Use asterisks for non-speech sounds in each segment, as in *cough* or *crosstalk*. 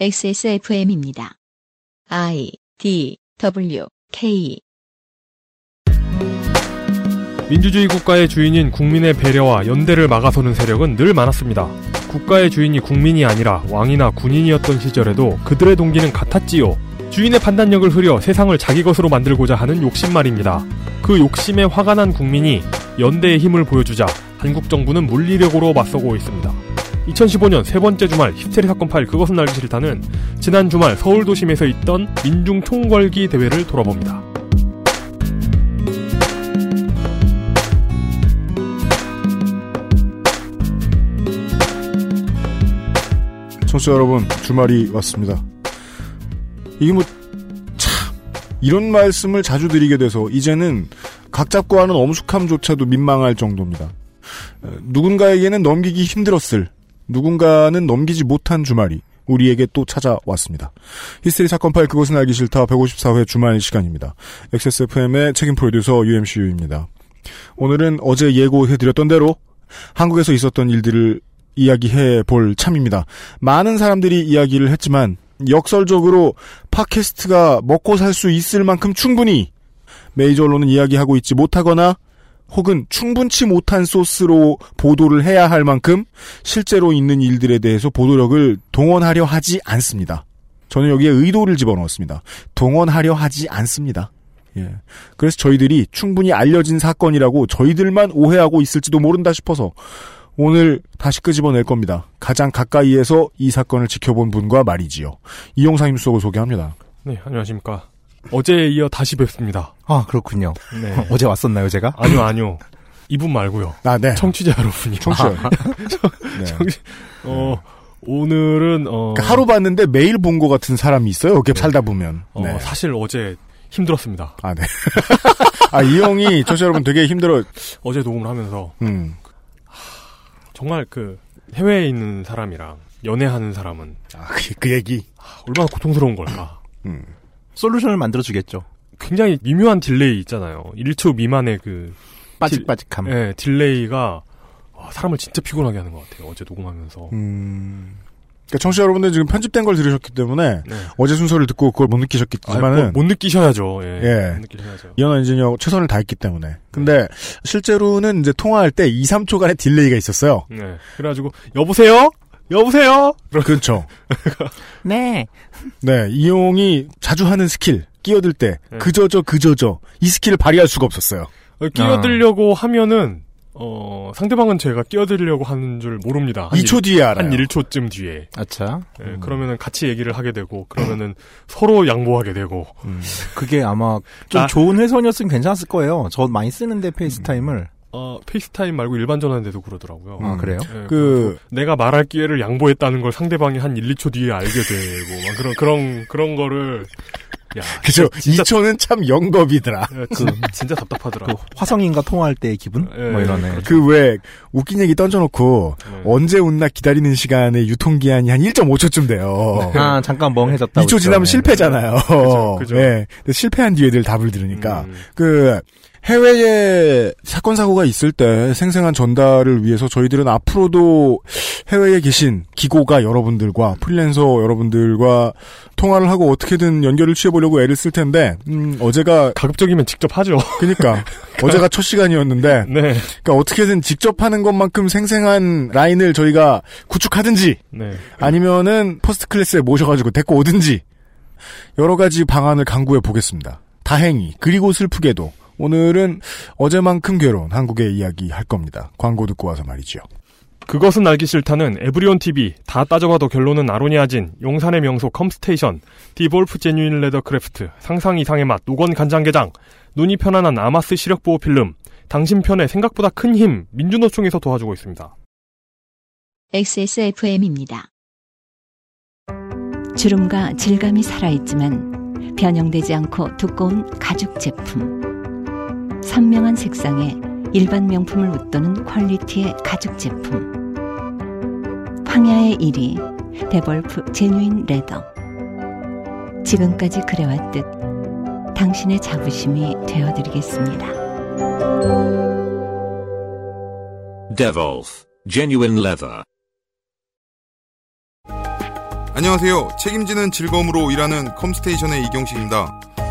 XSFM입니다. I D W K 민주주의 국가의 주인인 국민의 배려와 연대를 막아서는 세력은 늘 많았습니다. 국가의 주인이 국민이 아니라 왕이나 군인이었던 시절에도 그들의 동기는 같았지요. 주인의 판단력을 흐려 세상을 자기 것으로 만들고자 하는 욕심 말입니다. 그 욕심에 화가 난 국민이 연대의 힘을 보여주자 한국 정부는 물리력으로 맞서고 있습니다. 2015년 세 번째 주말 히스테리 사건 파일 그것은 알기 싫다는 지난 주말 서울 도심에서 있던 민중 총궐기 대회를 돌아봅니다. 청취자 여러분, 주말이 왔습니다. 이게 뭐, 참, 이런 말씀을 자주 드리게 돼서, 이제는 각 잡고 하는 엄숙함조차도 민망할 정도입니다. 어, 누군가에게는 넘기기 힘들었을, 누군가는 넘기지 못한 주말이 우리에게 또 찾아왔습니다. 히스테리 사건 파일 그것은 알기 싫다 154회 주말 시간입니다. XSFM의 책임 프로듀서 UMCU입니다. 오늘은 어제 예고해드렸던 대로 한국에서 있었던 일들을 이야기해 볼 참입니다. 많은 사람들이 이야기를 했지만 역설적으로 팟캐스트가 먹고 살 수 있을 만큼 충분히 메이저 언론은 이야기하고 있지 못하거나 혹은 충분치 못한 소스로 보도를 해야 할 만큼 실제로 있는 일들에 대해서 보도력을 동원하려 하지 않습니다. 저는 여기에 의도를 집어넣었습니다. 동원하려 하지 않습니다. 예. 그래서 저희들이 충분히 알려진 사건이라고 저희들만 오해하고 있을지도 모른다 싶어서 오늘 다시 끄집어낼 겁니다. 가장 가까이에서 이 사건을 지켜본 분과 말이지요. 이용상 임수석을 소개합니다. 네, 안녕하십니까. 어제에 이어 다시 뵙습니다. 아, 그렇군요. 네. *laughs* 어제 왔었나요, 제가? 아니요, 아니요. 이분 말고요. 아, 네. 청취자 여러분이. *laughs* 청취자. 네. 청취, 어, 오늘은, 어. 그러니까 하루 봤는데 매일 본 것 같은 사람이 있어요. 이렇게 살다 보면. 어, 네. 사실 어제 힘들었습니다. 아, 네. *laughs* 아, 이 형이 청취자 여러분 되게 힘들어. 어제 녹음을 하면서 음. 정말 그 해외에 있는 사람이랑 연애하는 사람은 아, 그, 그 얘기. 얼마나 고통스러운 걸까. 음. 솔루션을 만들어주겠죠. 굉장히 미묘한 delay 있잖아요. 1초 미만의 그, 빠직빠직함. 예, delay가 와, 사람을 진짜 피곤하게 하는 것 같아요. 어제 녹음하면서. 음. 그러니까 청취자 여러분들 지금 편집된 걸 들으셨기 때문에 네. 어제 순서를 듣고 그걸 못 느끼셨겠지만은 아, 뭐, 못 느끼셔야죠. 예. 예. 못 느끼셔야죠. 이현아 엔지니어 최선을 다했기 때문에. 근데 실제로는 이제 통화할 때 2, 3초간의 delay가 있었어요. 네. 그래가지고 여보세요? 여보세요? 그렇죠. *laughs* 네. 네, 이용이 자주 하는 스킬 끼어들 때 네. 그저저 그저저 이 skill을 발휘할 수가 없었어요. 어, 끼어들려고 하면은 어 상대방은 제가 끼어들려고 하는 줄 모릅니다. 한 2초 뒤에 알아요. 한 1초쯤 뒤에. 아차. 예, 그러면은 같이 얘기를 하게 되고 그러면은 서로 양보하게 되고 음. 그게 아마 좀 아. 좋은 회선이었으면 괜찮았을 거예요. 저 많이 쓰는데 FaceTime을. 어 FaceTime 말고 일반 전화인데도 그러더라고요. 아, 그래요? 예, 그- 그리고 내가 말할 기회를 양보했다는 걸 상대방이 한 1, 2초 뒤에 알게 되고 막 그런 그런 그런 거를 야 *laughs* 그죠. 진짜 2초는 참 영겁이더라. 예, 진, 진짜 답답하더라. 그 화성인과 통화할 때의 기분? 예, 뭐 이러네. 그렇죠. 그왜 웃긴 얘기 던져놓고 네. 언제 웃나 기다리는 시간의 유통기한이 한 1.5초쯤 돼요. 아, 잠깐 멍해졌다. 2초 지나면 실패잖아요. 그죠, 그죠. 예. 실패한 뒤에 늘 답을 들으니까. 음. 그, 해외에 사건, 사고가 있을 때 생생한 전달을 위해서 저희들은 앞으로도 해외에 계신 기고가 여러분들과 프리랜서 여러분들과 통화를 하고 어떻게든 연결을 취해보려고 애를 쓸 텐데, 음, 어제가, 가급적이면 직접 하죠. 그니까, *laughs* 어제가 첫 시간이었는데, 네. 그러니까 어떻게든 직접 하는 것만큼 생생한 라인을 저희가 구축하든지, 네. 아니면은 first class에 모셔가지고 데리고 오든지 여러 가지 방안을 강구해 보겠습니다. 다행히 그리고 슬프게도 오늘은 어제만큼 괴로운 한국의 이야기 할 겁니다. 광고 듣고 와서 말이죠. 그것은 알기 싫다는 에브리온 TV 다 따져봐도 결론은 아로니아진 용산의 명소 컴스테이션 디볼프 genuine leather craft 상상 이상의 맛 노건 간장게장 눈이 편안한 아마스 시력 보호 필름 당신 편에 생각보다 큰 힘 민주노총에서 도와주고 있습니다. XSFM입니다. 주름과 질감이 살아있지만 변형되지 않고 두꺼운 가죽 제품. 선명한 색상에 일반 명품을 웃도는 quality의 가죽 제품. 황야의 1위 데볼프 genuine leather. 지금까지 그래왔듯 당신의 자부심이 되어드리겠습니다. Devolf, genuine leather. 안녕하세요. 책임지는 즐거움으로 일하는 컴스테이션의 이경식입니다.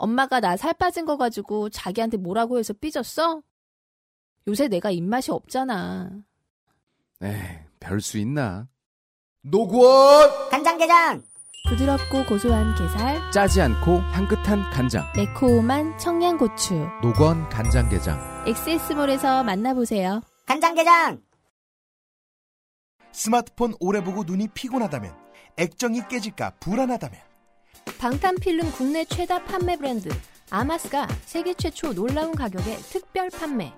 엄마가 나 살 빠진 거 가지고 자기한테 뭐라고 해서 삐졌어? 요새 내가 입맛이 없잖아. 에이, 별수 있나? 노구원 간장게장 부드럽고 고소한 게살, 짜지 않고 향긋한 간장. 매콤한 청양고추. 노건 간장게장. 엑세스몰에서 만나보세요. 간장게장 스마트폰 오래 보고 눈이 피곤하다면 액정이 깨질까 불안하다면 방탄필름 국내 최다 판매 브랜드 아마스가 세계 최초 놀라운 가격에 특별 판매.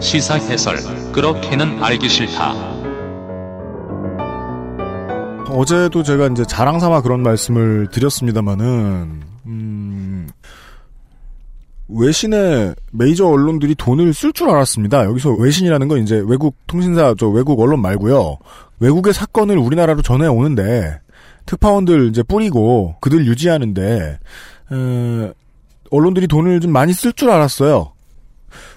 시사 해설 그렇게는 알기 싫다. 어제도 제가 이제 자랑 삼아 그런 말씀을 드렸습니다만은 음, 외신의 메이저 언론들이 돈을 쓸 줄 알았습니다. 여기서 외신이라는 건 이제 외국 통신사, 저 외국 언론 말고요. 외국의 사건을 우리나라로 전해 오는데 특파원들 이제 뿌리고 그들 유지하는데 어, 언론들이 돈을 좀 많이 쓸 줄 알았어요.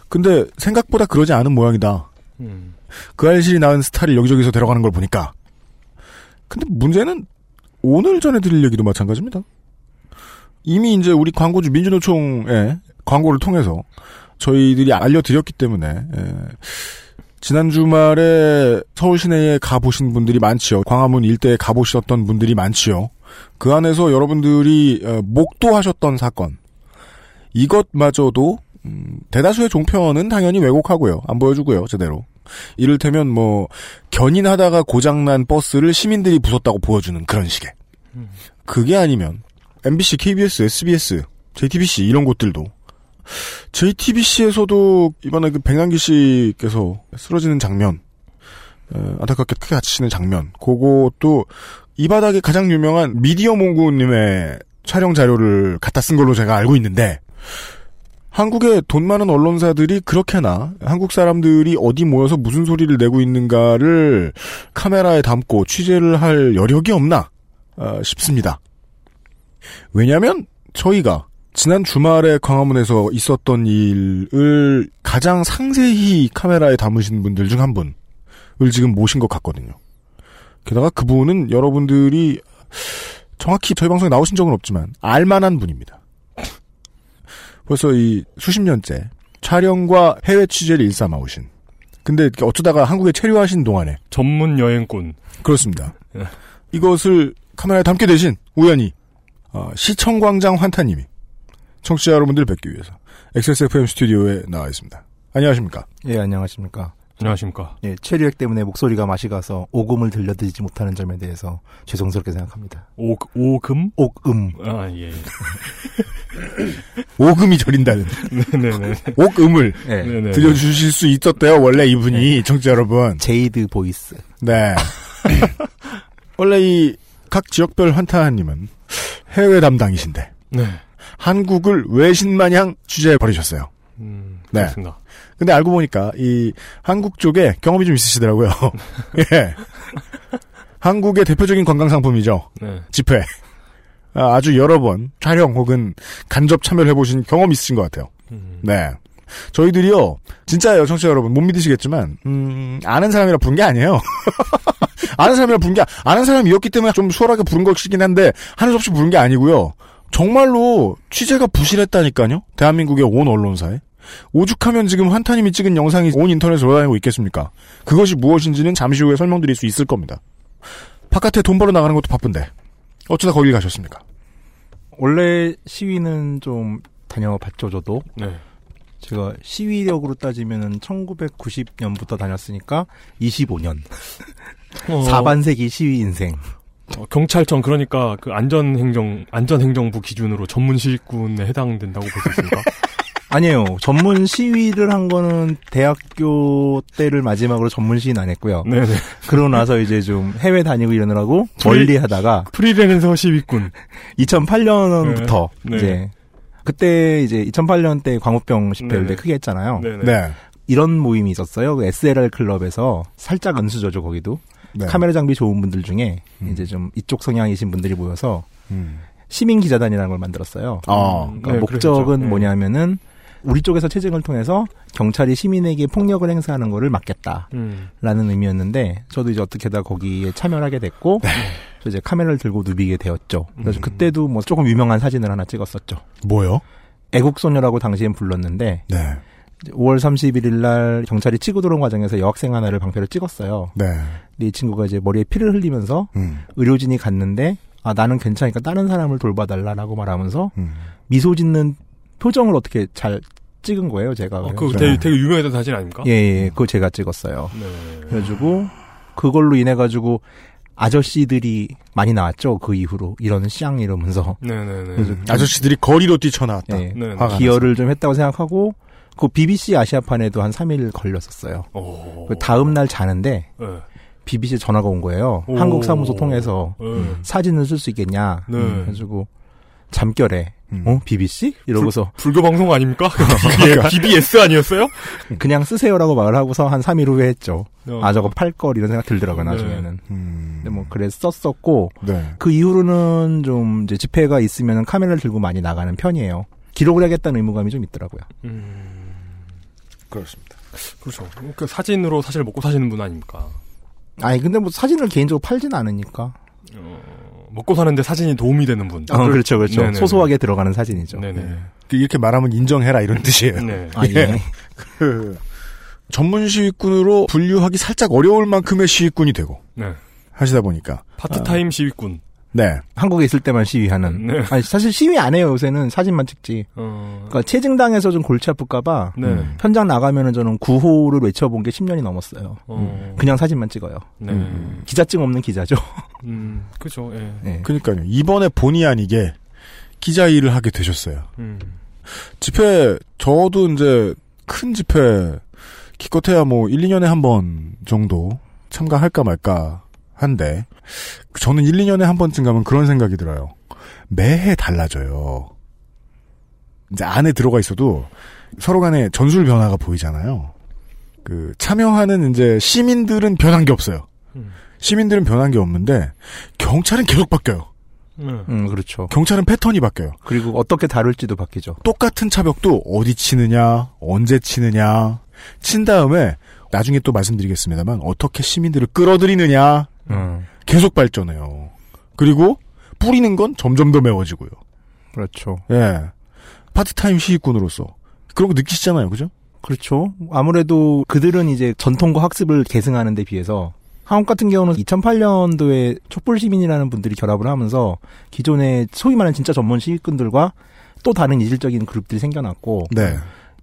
근데 생각보다 그러지 않은 모양이다. 음. 그 알실이 낳은 스타를 여기저기서 데려가는 걸 보니까. 근데 문제는 오늘 전해드릴 얘기도 마찬가지입니다. 이미 이제 우리 광고주 민주노총의 광고를 통해서 저희들이 알려드렸기 때문에 예. 지난 주말에 서울 시내에 가보신 분들이 많지요. 광화문 일대에 가보셨던 분들이 많지요. 그 안에서 여러분들이 어, 목도하셨던 사건 이것마저도 음, 대다수의 종편은 당연히 왜곡하고요. 안 보여주고요. 제대로. 이를테면 뭐 견인하다가 고장난 버스를 시민들이 부쉈다고 보여주는 그런 식의. 그게 아니면 MBC, KBS, SBS, JTBC 이런 곳들도 JTBC에서도 이번에 그 백남기 씨께서 쓰러지는 장면, 어, 안타깝게 크게 다치시는 장면, 그것도 이 바닥에 가장 유명한 미디어 몽구님의 촬영 자료를 갖다 쓴 걸로 제가 알고 있는데 한국의 돈 많은 언론사들이 그렇게나 한국 사람들이 어디 모여서 무슨 소리를 내고 있는가를 카메라에 담고 취재를 할 여력이 없나 어, 싶습니다. 왜냐하면 저희가 지난 주말에 광화문에서 있었던 일을 가장 상세히 카메라에 담으신 분들 중 한 분을 지금 모신 것 같거든요. 게다가 그분은 여러분들이 정확히 저희 방송에 나오신 적은 없지만 알만한 분입니다. 벌써 이 수십 년째 촬영과 해외 취재를 일삼아 오신. 근데 어쩌다가 한국에 체류하신 동안에 전문 여행꾼. 그렇습니다. 예. 이것을 카메라에 담게 되신 우연히 어, 시청광장 환타님이 청취자 여러분들 뵙기 위해서 XSFM 스튜디오에 나와 있습니다. 안녕하십니까? 예, 안녕하십니까. 안녕하십니까. 예, 최루액 때문에 목소리가 맛이 가서 오금을 들려드리지 못하는 점에 대해서 죄송스럽게 생각합니다. 오, 오금? 옥음. 아, 예. *laughs* 오금이 저린다는 네네네. 옥음을 예. 네네. 들려주실 수 있었대요. 원래 이분이 청취자 여러분. jade voice. 네. *laughs* 원래 이 각 지역별 환타님은 해외 담당이신데 네. 한국을 외신 마냥 취재해 버리셨어요. 음, 네. 그렇습니다. 근데 알고 보니까 이 한국 쪽에 경험이 좀 있으시더라고요. *laughs* 예. 한국의 대표적인 관광 상품이죠. 네. 집회. 아, 아주 여러 번 촬영 혹은 간접 참여를 해보신 경험 있으신 것 같아요. 음, 네. 저희들이요, 진짜요, 청취자 여러분. 못 믿으시겠지만, 음, 아는 사람이라 부른 게 아니에요. *laughs* 아는 사람이라 부른 게, 아는 사람이었기 때문에 좀 수월하게 부른 것이긴 한데, 하는 수 없이 부른 게 아니고요. 정말로 취재가 부실했다니까요? 대한민국의 온 언론사에. 오죽하면 지금 환타님이 찍은 영상이 온 인터넷에 돌아다니고 있겠습니까? 그것이 무엇인지는 잠시 후에 설명드릴 수 있을 겁니다. 바깥에 돈 벌어 나가는 것도 바쁜데, 어쩌다 거길 가셨습니까? 원래 시위는 좀 다녀봤죠, 저도. 네. 제가 시위력으로 따지면은 1990년부터 다녔으니까 25년. 어, 4반세기 시위 인생. 어, 경찰청 그러니까 그 안전행정 안전행정부 기준으로 전문 시위군에 해당된다고 볼 수 있습니까? *laughs* 아니에요. 전문 시위를 한 거는 대학교 때를 마지막으로 전문 시위는 안 했고요. 네네. 그러고 나서 이제 좀 해외 다니고 이러느라고 멀리 하다가 프리랜서 시위군. *laughs* 2008년부터 네. 이제 그때 이제 2008년 때 광우병 집회를 네네. 크게 했잖아요. 네네. 네. 이런 모임이 있었어요. 그 SLR 클럽에서 살짝 은수저죠 거기도 네. 카메라 장비 좋은 분들 중에 음. 이제 좀 이쪽 성향이신 분들이 모여서 음. 시민 기자단이라는 걸 만들었어요. 아, 그러니까 네, 목적은. 네. 뭐냐면은 우리 쪽에서 체증을 통해서 경찰이 시민에게 폭력을 행사하는 거를 막겠다라는 음. 의미였는데 저도 이제 어떻게다 거기에 참여를 하게 됐고 저 이제 카메라를 들고 누비게 되었죠. 그래서 음. 그때도 뭐 조금 유명한 사진을 하나 찍었었죠. 뭐요? 애국소녀라고 당시엔 불렀는데 네. 이제 5월 31일 날 경찰이 치고 들어온 과정에서 여학생 하나를 방패로 찍었어요. 네. 근데 이 친구가 이제 머리에 피를 흘리면서 음. 의료진이 갔는데 아 나는 괜찮으니까 다른 사람을 돌봐달라라고 말하면서 음. 미소 짓는 표정을 어떻게 잘 찍은 거예요 제가. 어, 그래서 그거 되게, 되게 유명했던 사진 아닙니까? 예, 예, 그거 제가 찍었어요. 네. 그래가지고 그걸로 인해 가지고 아저씨들이 많이 나왔죠 그 이후로 이런 쌍 이러면서 네네네. 그래서 아저씨들이 거리로 뛰쳐나왔다. 예, 네. 화가 기여를 좀 했다고 생각하고 그 BBC 아시아판에도 한 3일 걸렸었어요. 오. 그 다음 날 자는데 네. BBC 전화가 온 거예요. 오. 한국 사무소 통해서 네. 사진을 쓸 수 있겠냐. 네. 그래가지고 잠결에 음. 어 BBC 이러고서 불교 방송 아닙니까? *laughs* *laughs* BBS 아니었어요? 그냥 쓰세요라고 말을 하고서 한 3일 후에 했죠. 어. 아 저거 팔걸 이런 생각 들더라고요 네. 나중에는. 음. 근데 뭐 그랬었었고 네. 그 이후로는 좀 이제 집회가 있으면 카메라를 들고 많이 나가는 편이에요. 기록을 하겠다는 의무감이 좀 있더라고요. 음, 그렇습니다. 그렇죠. 그 사진으로 사실 먹고 사시는 분 아닙니까? 아니 근데 뭐 사진을 개인적으로 팔진 않으니까. 어, 먹고 사는데 사진이 도움이 되는 분. 어, 그렇죠, 그렇죠. 네네네. 소소하게 들어가는 사진이죠. 네네. 이렇게 말하면 인정해라 이런 뜻이에요. 네. 아, 예. *laughs* 그 전문 시위꾼으로 분류하기 살짝 어려울 만큼의 시위꾼이 되고 네. 하시다 보니까 파트타임 시위꾼. 네. 한국에 있을 때만 시위하는. 네. 아니 사실 시위 안 해요 요새는 사진만 찍지. 어. 그러니까 체증당해서 좀 골치 아플까봐 네. 음. 현장 나가면은 저는 구호를 외쳐본 게 10년이 넘었어요. 어. 그냥 사진만 찍어요. 네. 음. 기자증 없는 기자죠. *laughs* 음, 그죠. 예. 네. 그러니까요. 이번에 본의 아니게 기자 일을 하게 되셨어요. 음. 집회 저도 이제 큰 집회 기껏해야 뭐 1, 2년에 한 번 정도 참가할까 말까 한데 저는 1, 2년에 한 번쯤 가면 그런 생각이 들어요. 매해 달라져요. 이제 안에 들어가 있어도 서로 간에 전술 변화가 보이잖아요. 그 참여하는 이제 시민들은 변한 게 없어요. 음. 시민들은 변한 게 없는데 경찰은 계속 바뀌어요. 네. 음, 그렇죠. 경찰은 패턴이 바뀌어요. 그리고 어떻게 다룰지도 바뀌죠. 똑같은 차벽도 어디 치느냐, 언제 치느냐, 친 다음에 나중에 또 말씀드리겠습니다만 어떻게 시민들을 끌어들이느냐 음, 계속 발전해요. 그리고 뿌리는 건 점점 더 매워지고요. 그렇죠. 예. 파트타임 시위꾼으로서 그런 거 느끼시잖아요, 그죠? 그렇죠. 아무래도 그들은 이제 전통과 학습을 계승하는 데 비해서 한국 같은 경우는 2008년도에 촛불 시민이라는 분들이 결합을 하면서 기존의 소위 말하는 진짜 전문 시위꾼들과 또 다른 이질적인 그룹들이 생겨났고 네.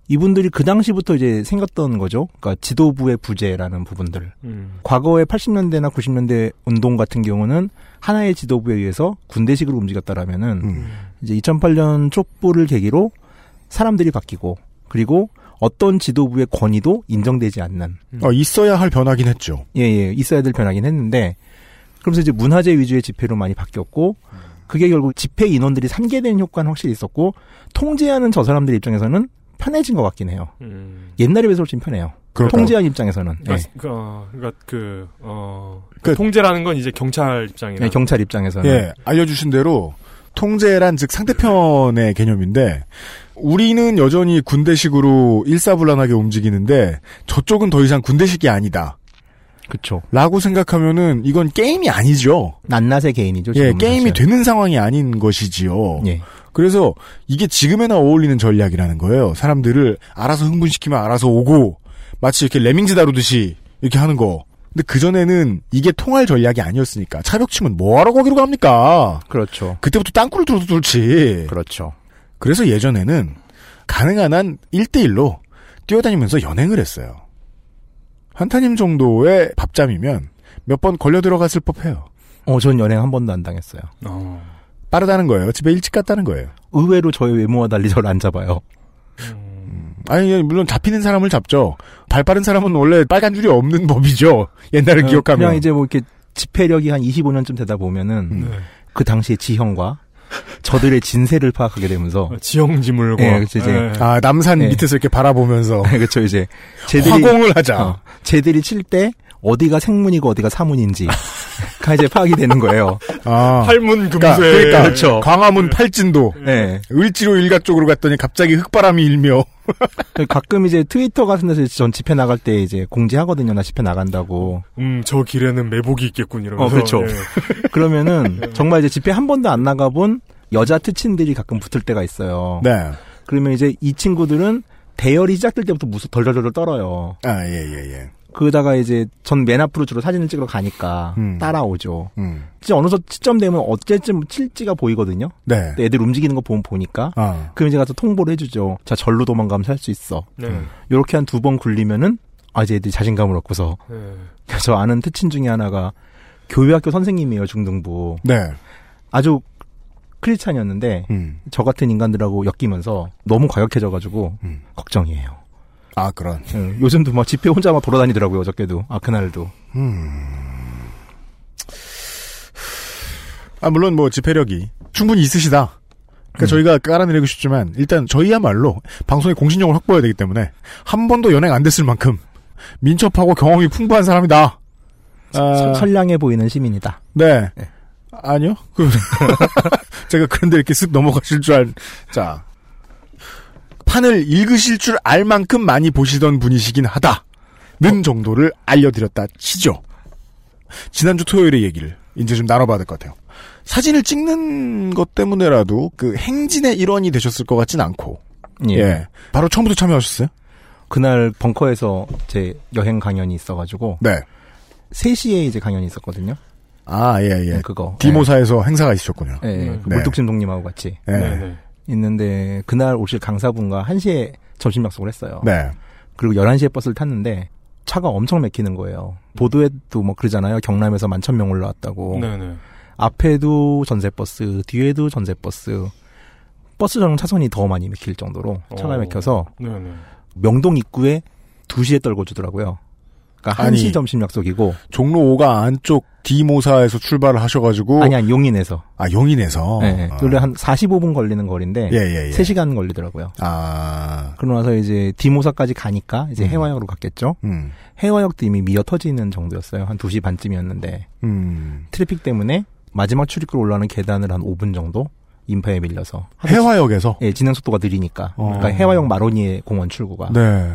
이분들이 그 당시부터 이제 생겼던 거죠. 그러니까 지도부의 부재라는 부분들. 음. 과거의 80년대나 90년대 운동 같은 경우는 하나의 지도부에 의해서 군대식으로 움직였다라면은 음. 이제 2008년 촛불을 계기로 사람들이 바뀌고 그리고 어떤 지도부의 권위도 인정되지 않는 어, 있어야 할 변화긴 했죠. 예 예 있어야 될 변화긴 했는데 그러면서 이제 문화재 위주의 집회로 많이 바뀌었고 그게 결국 집회 인원들이 산계되는 효과는 확실히 있었고 통제하는 저 사람들 입장에서는 편해진 것 같긴 해요. 음. 옛날에 비해서 훨씬 편해요. 그럴까요? 통제한 입장에서는 예. 그러니까, 그, 어, 그러니까 그, 어, 그- 통제라는 건 이제 경찰 입장이나. 예, 경찰 입장에서는 예, 알려주신 대로 통제란 즉 상대편의 개념인데 우리는 여전히 군대식으로 일사불란하게 움직이는데 저쪽은 더 이상 군대식이 아니다. 그쵸 라고 생각하면은 이건 게임이 아니죠. 낱낱의 개인이죠. 예, 게임이 사실. 되는 상황이 아닌 것이지요. 예. 그래서 이게 지금에나 어울리는 전략이라는 거예요. 사람들을 알아서 흥분시키면 알아서 오고 마치 이렇게 레밍즈 다루듯이 이렇게 하는 거. 근데 그전에는 이게 통할 전략이 아니었으니까 차벽 치면 뭐하러 거기로 갑니까? 그렇죠. 그때부터 땅굴을 뚫어도 뚫지. 그렇죠. 그래서 예전에는 가능한 한 1대1로 뛰어다니면서 연행을 했어요. 한타님 정도의 밥잠이면 몇 번 걸려 들어갔을 법해요. 어, 전 연행 한 번도 안 당했어요. 어. 빠르다는 거예요. 집에 일찍 갔다는 거예요. 의외로 저의 외모와 달리 저를 안 잡아요. 아니 물론 잡히는 사람을 잡죠. 발 빠른 사람은 원래 빨간 줄이 없는 *laughs* 법이죠. 옛날을 어, 기억하면. 그냥 이제 뭐 이렇게 집회력이 한 25년쯤 되다 보면은 음. 네. 그 당시의 지형과 저들의 진세를 파악하게 되면서 *laughs* 지형지물과 예, 그치, 이제 예. 아 남산 네. 밑에서 이렇게 바라보면서 *laughs* 그렇죠 이제 쟤들이 화공을 하자. 어, 쟤들이 칠 때 어디가 생문이고 어디가 사문인지 가 이제 파악이 되는 거예요. 아. 팔문 금세. 그러니까, 그러니까 그렇죠. 광화문 팔진도 네. 을지로 일가 쪽으로 갔더니 갑자기 흙바람이 일며 가끔 이제 트위터 같은 데서 전 집회 나갈 때 이제 공지하거든요. 나 집회 나간다고. 음, 저 길에는 매복이 있겠군 이러면서. 어, 그렇죠. 예. *laughs* 그러면은 정말 이제 집회 한 번도 안 나가본 여자 특친들이 가끔 붙을 때가 있어요. 네. 그러면 이제 이 친구들은 대열이 시작될 때부터 무슨 덜덜덜 떨어요. 아, 예, 예, 예. 그러다가 이제 전 맨 앞으로 주로 사진을 찍으러 가니까 음. 따라오죠. 음. 이제 어느 시점 되면 어째쯤 칠지가 보이거든요. 네. 애들 움직이는 거 보면 보니까. 아. 그럼 이제 가서 통보를 해주죠. 자, 절로 도망가면 살 수 있어. 네. 요렇게 한 두 번 굴리면은, 아, 이제 애들이 자신감을 얻고서. 네. 저 아는 특친 중에 하나가 교회학교 선생님이에요, 중등부. 네. 아주 크리스찬이었는데, 음. 저 같은 인간들하고 엮이면서 너무 과격해져가지고, 음. 걱정이에요. 아, 그런. 응, 요즘도 막 집회 혼자 막 돌아다니더라고요, 어저께도. 아, 그날도. 아, 물론 뭐 집회력이 충분히 있으시다. 그러니까 음. 저희가 깔아내리고 싶지만 일단 저희야말로 방송의 공신력을 확보해야 되기 때문에 한 번도 연행 안 됐을 만큼 민첩하고 경험이 풍부한 사람이다. 아, 서- 선량해 보이는 시민이다. 네. 네. 아니요. 그 *laughs* 제가 그런데 이렇게 쓱 넘어가실 줄 알. 자. 판을 읽으실 줄 알 만큼 많이 보시던 분이시긴 하다는 정도를 알려드렸다 치죠. 지난주 토요일의 얘기를 이제 좀 나눠봐야 될 것 같아요. 사진을 찍는 것 때문에라도 그 행진의 일원이 되셨을 것 같진 않고. 예. 예. 바로 처음부터 참여하셨어요? 그날 벙커에서 제 여행 강연이 있어가지고, 네. 3시에 이제 강연이 있었거든요. 아, 예, 예. 그거. 디모사에서 행사가 있으셨군요. 예, 예. 네. 그 물뚝심송님하고 같이. 예. 네. 네. 있는데, 그날 오실 강사분과 1시에 점심 약속을 했어요. 네. 그리고 11시에 버스를 탔는데, 차가 엄청 막히는 거예요. 보도에도 뭐 그러잖아요. 경남에서 만천 명 올라왔다고. 네. 네. 앞에도 전세버스, 뒤에도 전세버스. 버스 전용 차선이 더 많이 막힐 정도로 차가 어. 막혀서 네. 네. 명동 입구에 2시에 떨궈 주더라고요. 그러니까. 1시 점심 약속이고 종로 5가 안쪽 디모사에서 출발을 하셔가지고. 아니 아니 용인에서. 아, 용인에서. 네, 아. 원래 한 45분 걸리는 거리인데 예, 예, 예. 3시간 걸리더라고요. 아, 그러고 나서 이제 디모사까지 가니까 이제 음. 해화역으로 갔겠죠. 음, 혜화역도 이미 미어 터지는 정도였어요. 한 2시 반쯤이었는데 음. 트래픽 때문에 마지막 출입구로 올라오는 계단을 한 5분 정도 인파에 밀려서 혜화역에서? 예, 진행 속도가 느리니까. 어. 그러니까 혜화역 마로니에 공원 출구가. 네.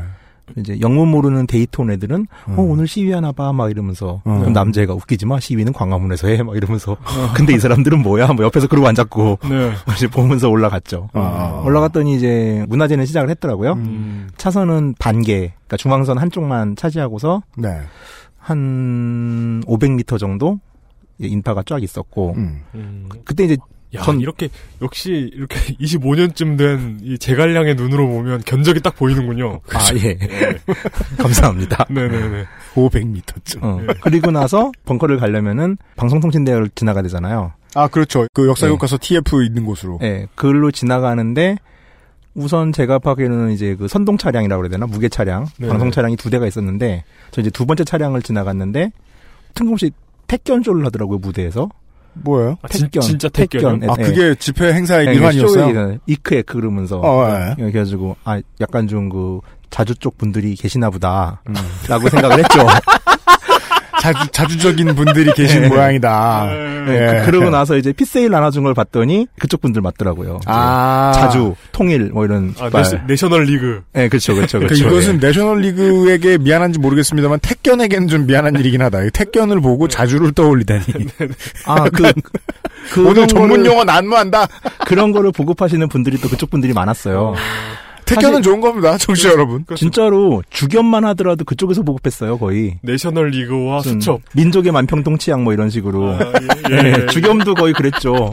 이제 영문 모르는 데이트 온 애들은 음. 어 오늘 시위하나 봐 막 이러면서 음. 그럼 남자애가 웃기지 마 시위는 광화문에서 해 막 이러면서 *laughs* 근데 이 사람들은 뭐야 뭐 옆에서 그러고 앉았고 네. *laughs* 이제 보면서 올라갔죠. 아. 올라갔더니 이제 문화제는 시작을 했더라고요. 음. 차선은 반개, 그러니까 중앙선 한쪽만 차지하고서 네. 한 500m 정도 인파가 쫙 있었고 음. 음. 그때 이제 야, 전- 이렇게 역시 이렇게 *laughs* 25년쯤 된 이 제갈량의 눈으로 보면 견적이 딱 보이는군요. 아예 *laughs* 감사합니다. 네네네. 500m쯤. 어, 그리고 나서 벙커를 가려면은 방송통신대를 지나가야 되잖아요. 아, 그렇죠. 그 역사역 네. 가서 TF 있는 곳으로. 예, 그걸로 지나가는데 우선 제가 파악에는 이제 그 선동 차량이라고 그래야 되나 무게 차량, 네. 방송 차량이 두 대가 있었는데 저 이제 두 번째 차량을 지나갔는데 뜬금없이 택견쇼를 하더라고요 무대에서. 뭐예요? 아, 진, 택견, 진짜 택견. 택견. 아, 예. 그게 집회 행사의 예, 일환이었어요? 이크 에크 그러면서 어, 예. 예, 그래가지고 아 약간 좀 그 자주 쪽 분들이 계시나 보다. 음. 라고 생각을 했죠. *laughs* 자주, 자주적인 분들이 계신 예. 모양이다. 예, 예. 그, 러고 나서 이제 피세일 나눠준 걸 봤더니 그쪽 분들 맞더라고요. 아. 자주, 통일, 뭐 이런. 아, 말. 내셔, 내셔 널 리그. 예, 그렇죠, 그렇죠, 그러니까 그렇죠. 이것은 내셔널 리그에게 미안한지 모르겠습니다만 택견에게는 좀 미안한 일이긴 하다. 이 택견을 보고 자주를 떠올리다니. *laughs* 아, 그, 그 오늘 전문 용어 난무한다. 그런 거를 보급하시는 분들이 또 그쪽 분들이 많았어요. 택견은 사실- 좋은 겁니다, 청취자 여러분. 진짜로 주견만 하더라도 그쪽에서 보급했어요, 거의. 내셔널 리그와 수첩. 민족의 만평동 치약 뭐 이런 식으로. 아, 예, 예. 예, 주겸도 거의 그랬죠.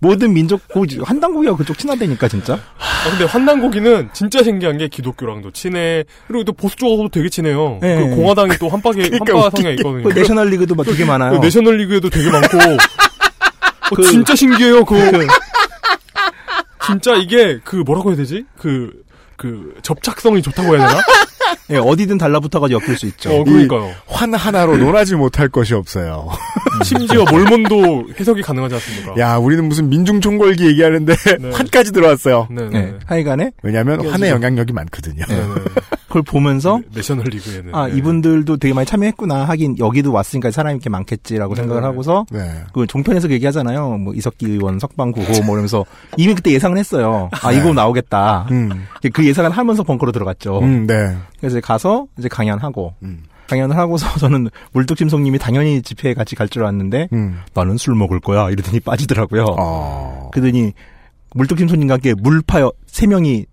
모든 민족, 그한 당국이가 그쪽 친하다니까, 진짜. 아, 근데 환단고기는 진짜 신기한 게 기독교랑도 친해. 그리고 또 보수 쪽하고도 되게 친해요. 네. 그 공화당이 또 한박에 그러니까 한바 성향 있거든요. 그 내셔널 리그도 막 되게 많아요. 그 내셔널 리그에도 되게 많고. *laughs* 어, 그- 진짜 신기해요. 그 진짜 이게 그 뭐라고 해야 되지? 그그 접착성이 좋다고 해야 되나? 예, 어디든 달라붙어가지고 엮일 수 있죠. 어, 그러니까요. 환 하나로 논하지 못할 것이 없어요. *laughs* 심지어 몰몬도 해석이 가능하지 않습니까? 야, 우리는 무슨 민중 총궐기 얘기하는데 네. 환까지 들어왔어요. 네, 네, 네. 하여간에 왜냐하면 환의 영향력이 많거든요. 네, 네. 그걸 보면서 내셔널 리그에는 아 네. 이분들도 되게 많이 참여했구나 하긴 여기도 왔으니까 사람이 이렇게 많겠지라고 생각을 네. 하고서 네. 그 종편에서 얘기하잖아요. 뭐 이석기 의원 석방구호 뭐 이러면서 이미 그때 예상을 했어요. 아 이거 나오겠다. 음, 그 예상을 하면서 벙커로 들어갔죠. 음, 네. 그래서 이제 가서 이제 강연하고 음, 강연을 하고서 *laughs* 저는 물뚝심송님이 당연히 집회에 같이 갈 줄 알았는데 음. 나는 술 먹을 거야 이러더니 빠지더라고요. 어. 그러더니 물뚝심송님과 함께 물파 여 세 명이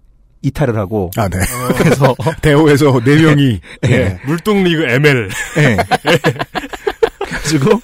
이탈을 하고 아, 네. *laughs* 그래서 *laughs* 대오에서 네 명이 예. 예. 물뚝리그 ML 예. *laughs* 그래가지고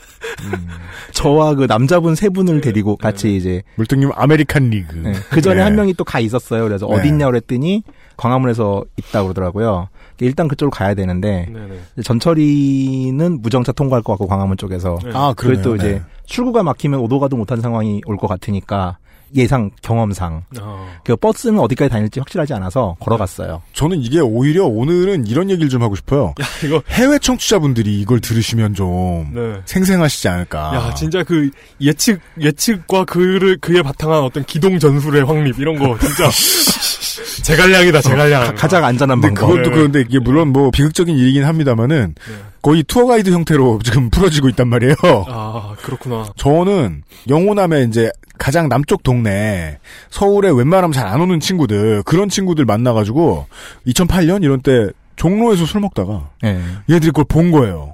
저와 그 남자분 세 분을 데리고 같이 이제 물뚝님 American League. 그 전에 네. 한 명이 또 가 있었어요. 그래서 네. 어딨냐 그랬더니 광화문에서 있다 그러더라고요. 일단 그쪽으로 가야 되는데 네네. 전철이는 무정차 통과할 것 같고 광화문 쪽에서 네. 아, 그걸. 또 이제 네. 출구가 막히면 오도 가도 못한 상황이 올 것 같으니까 예상 경험상 아, 그 버스는 어디까지 다닐지 확실하지 않아서 걸어갔어요. 저는 이게 오히려 오늘은 이런 얘기를 좀 하고 싶어요. 이거 해외 청취자분들이 이걸 들으시면 좀 네. 생생하시지 않을까. 야, 진짜 그 예측 예측과 그를 그에 바탕한 어떤 기동 전술의 확립 이런 거 진짜 *laughs* 제갈량이다, 제갈량. 가- 가장 안전한 방법. 그것도 네. 그런데 이게 물론 뭐 비극적인 일이긴 합니다만은 거의 투어 가이드 형태로 지금 풀어지고 있단 말이에요. *laughs* 아, 그렇구나. 저는 영호남의 이제 가장 남쪽 동네 서울에 웬만하면 잘 안 오는 친구들 그런 친구들 만나가지고 2008년 이런 때 종로에서 술 먹다가 예. 얘들이 그걸 본 거예요.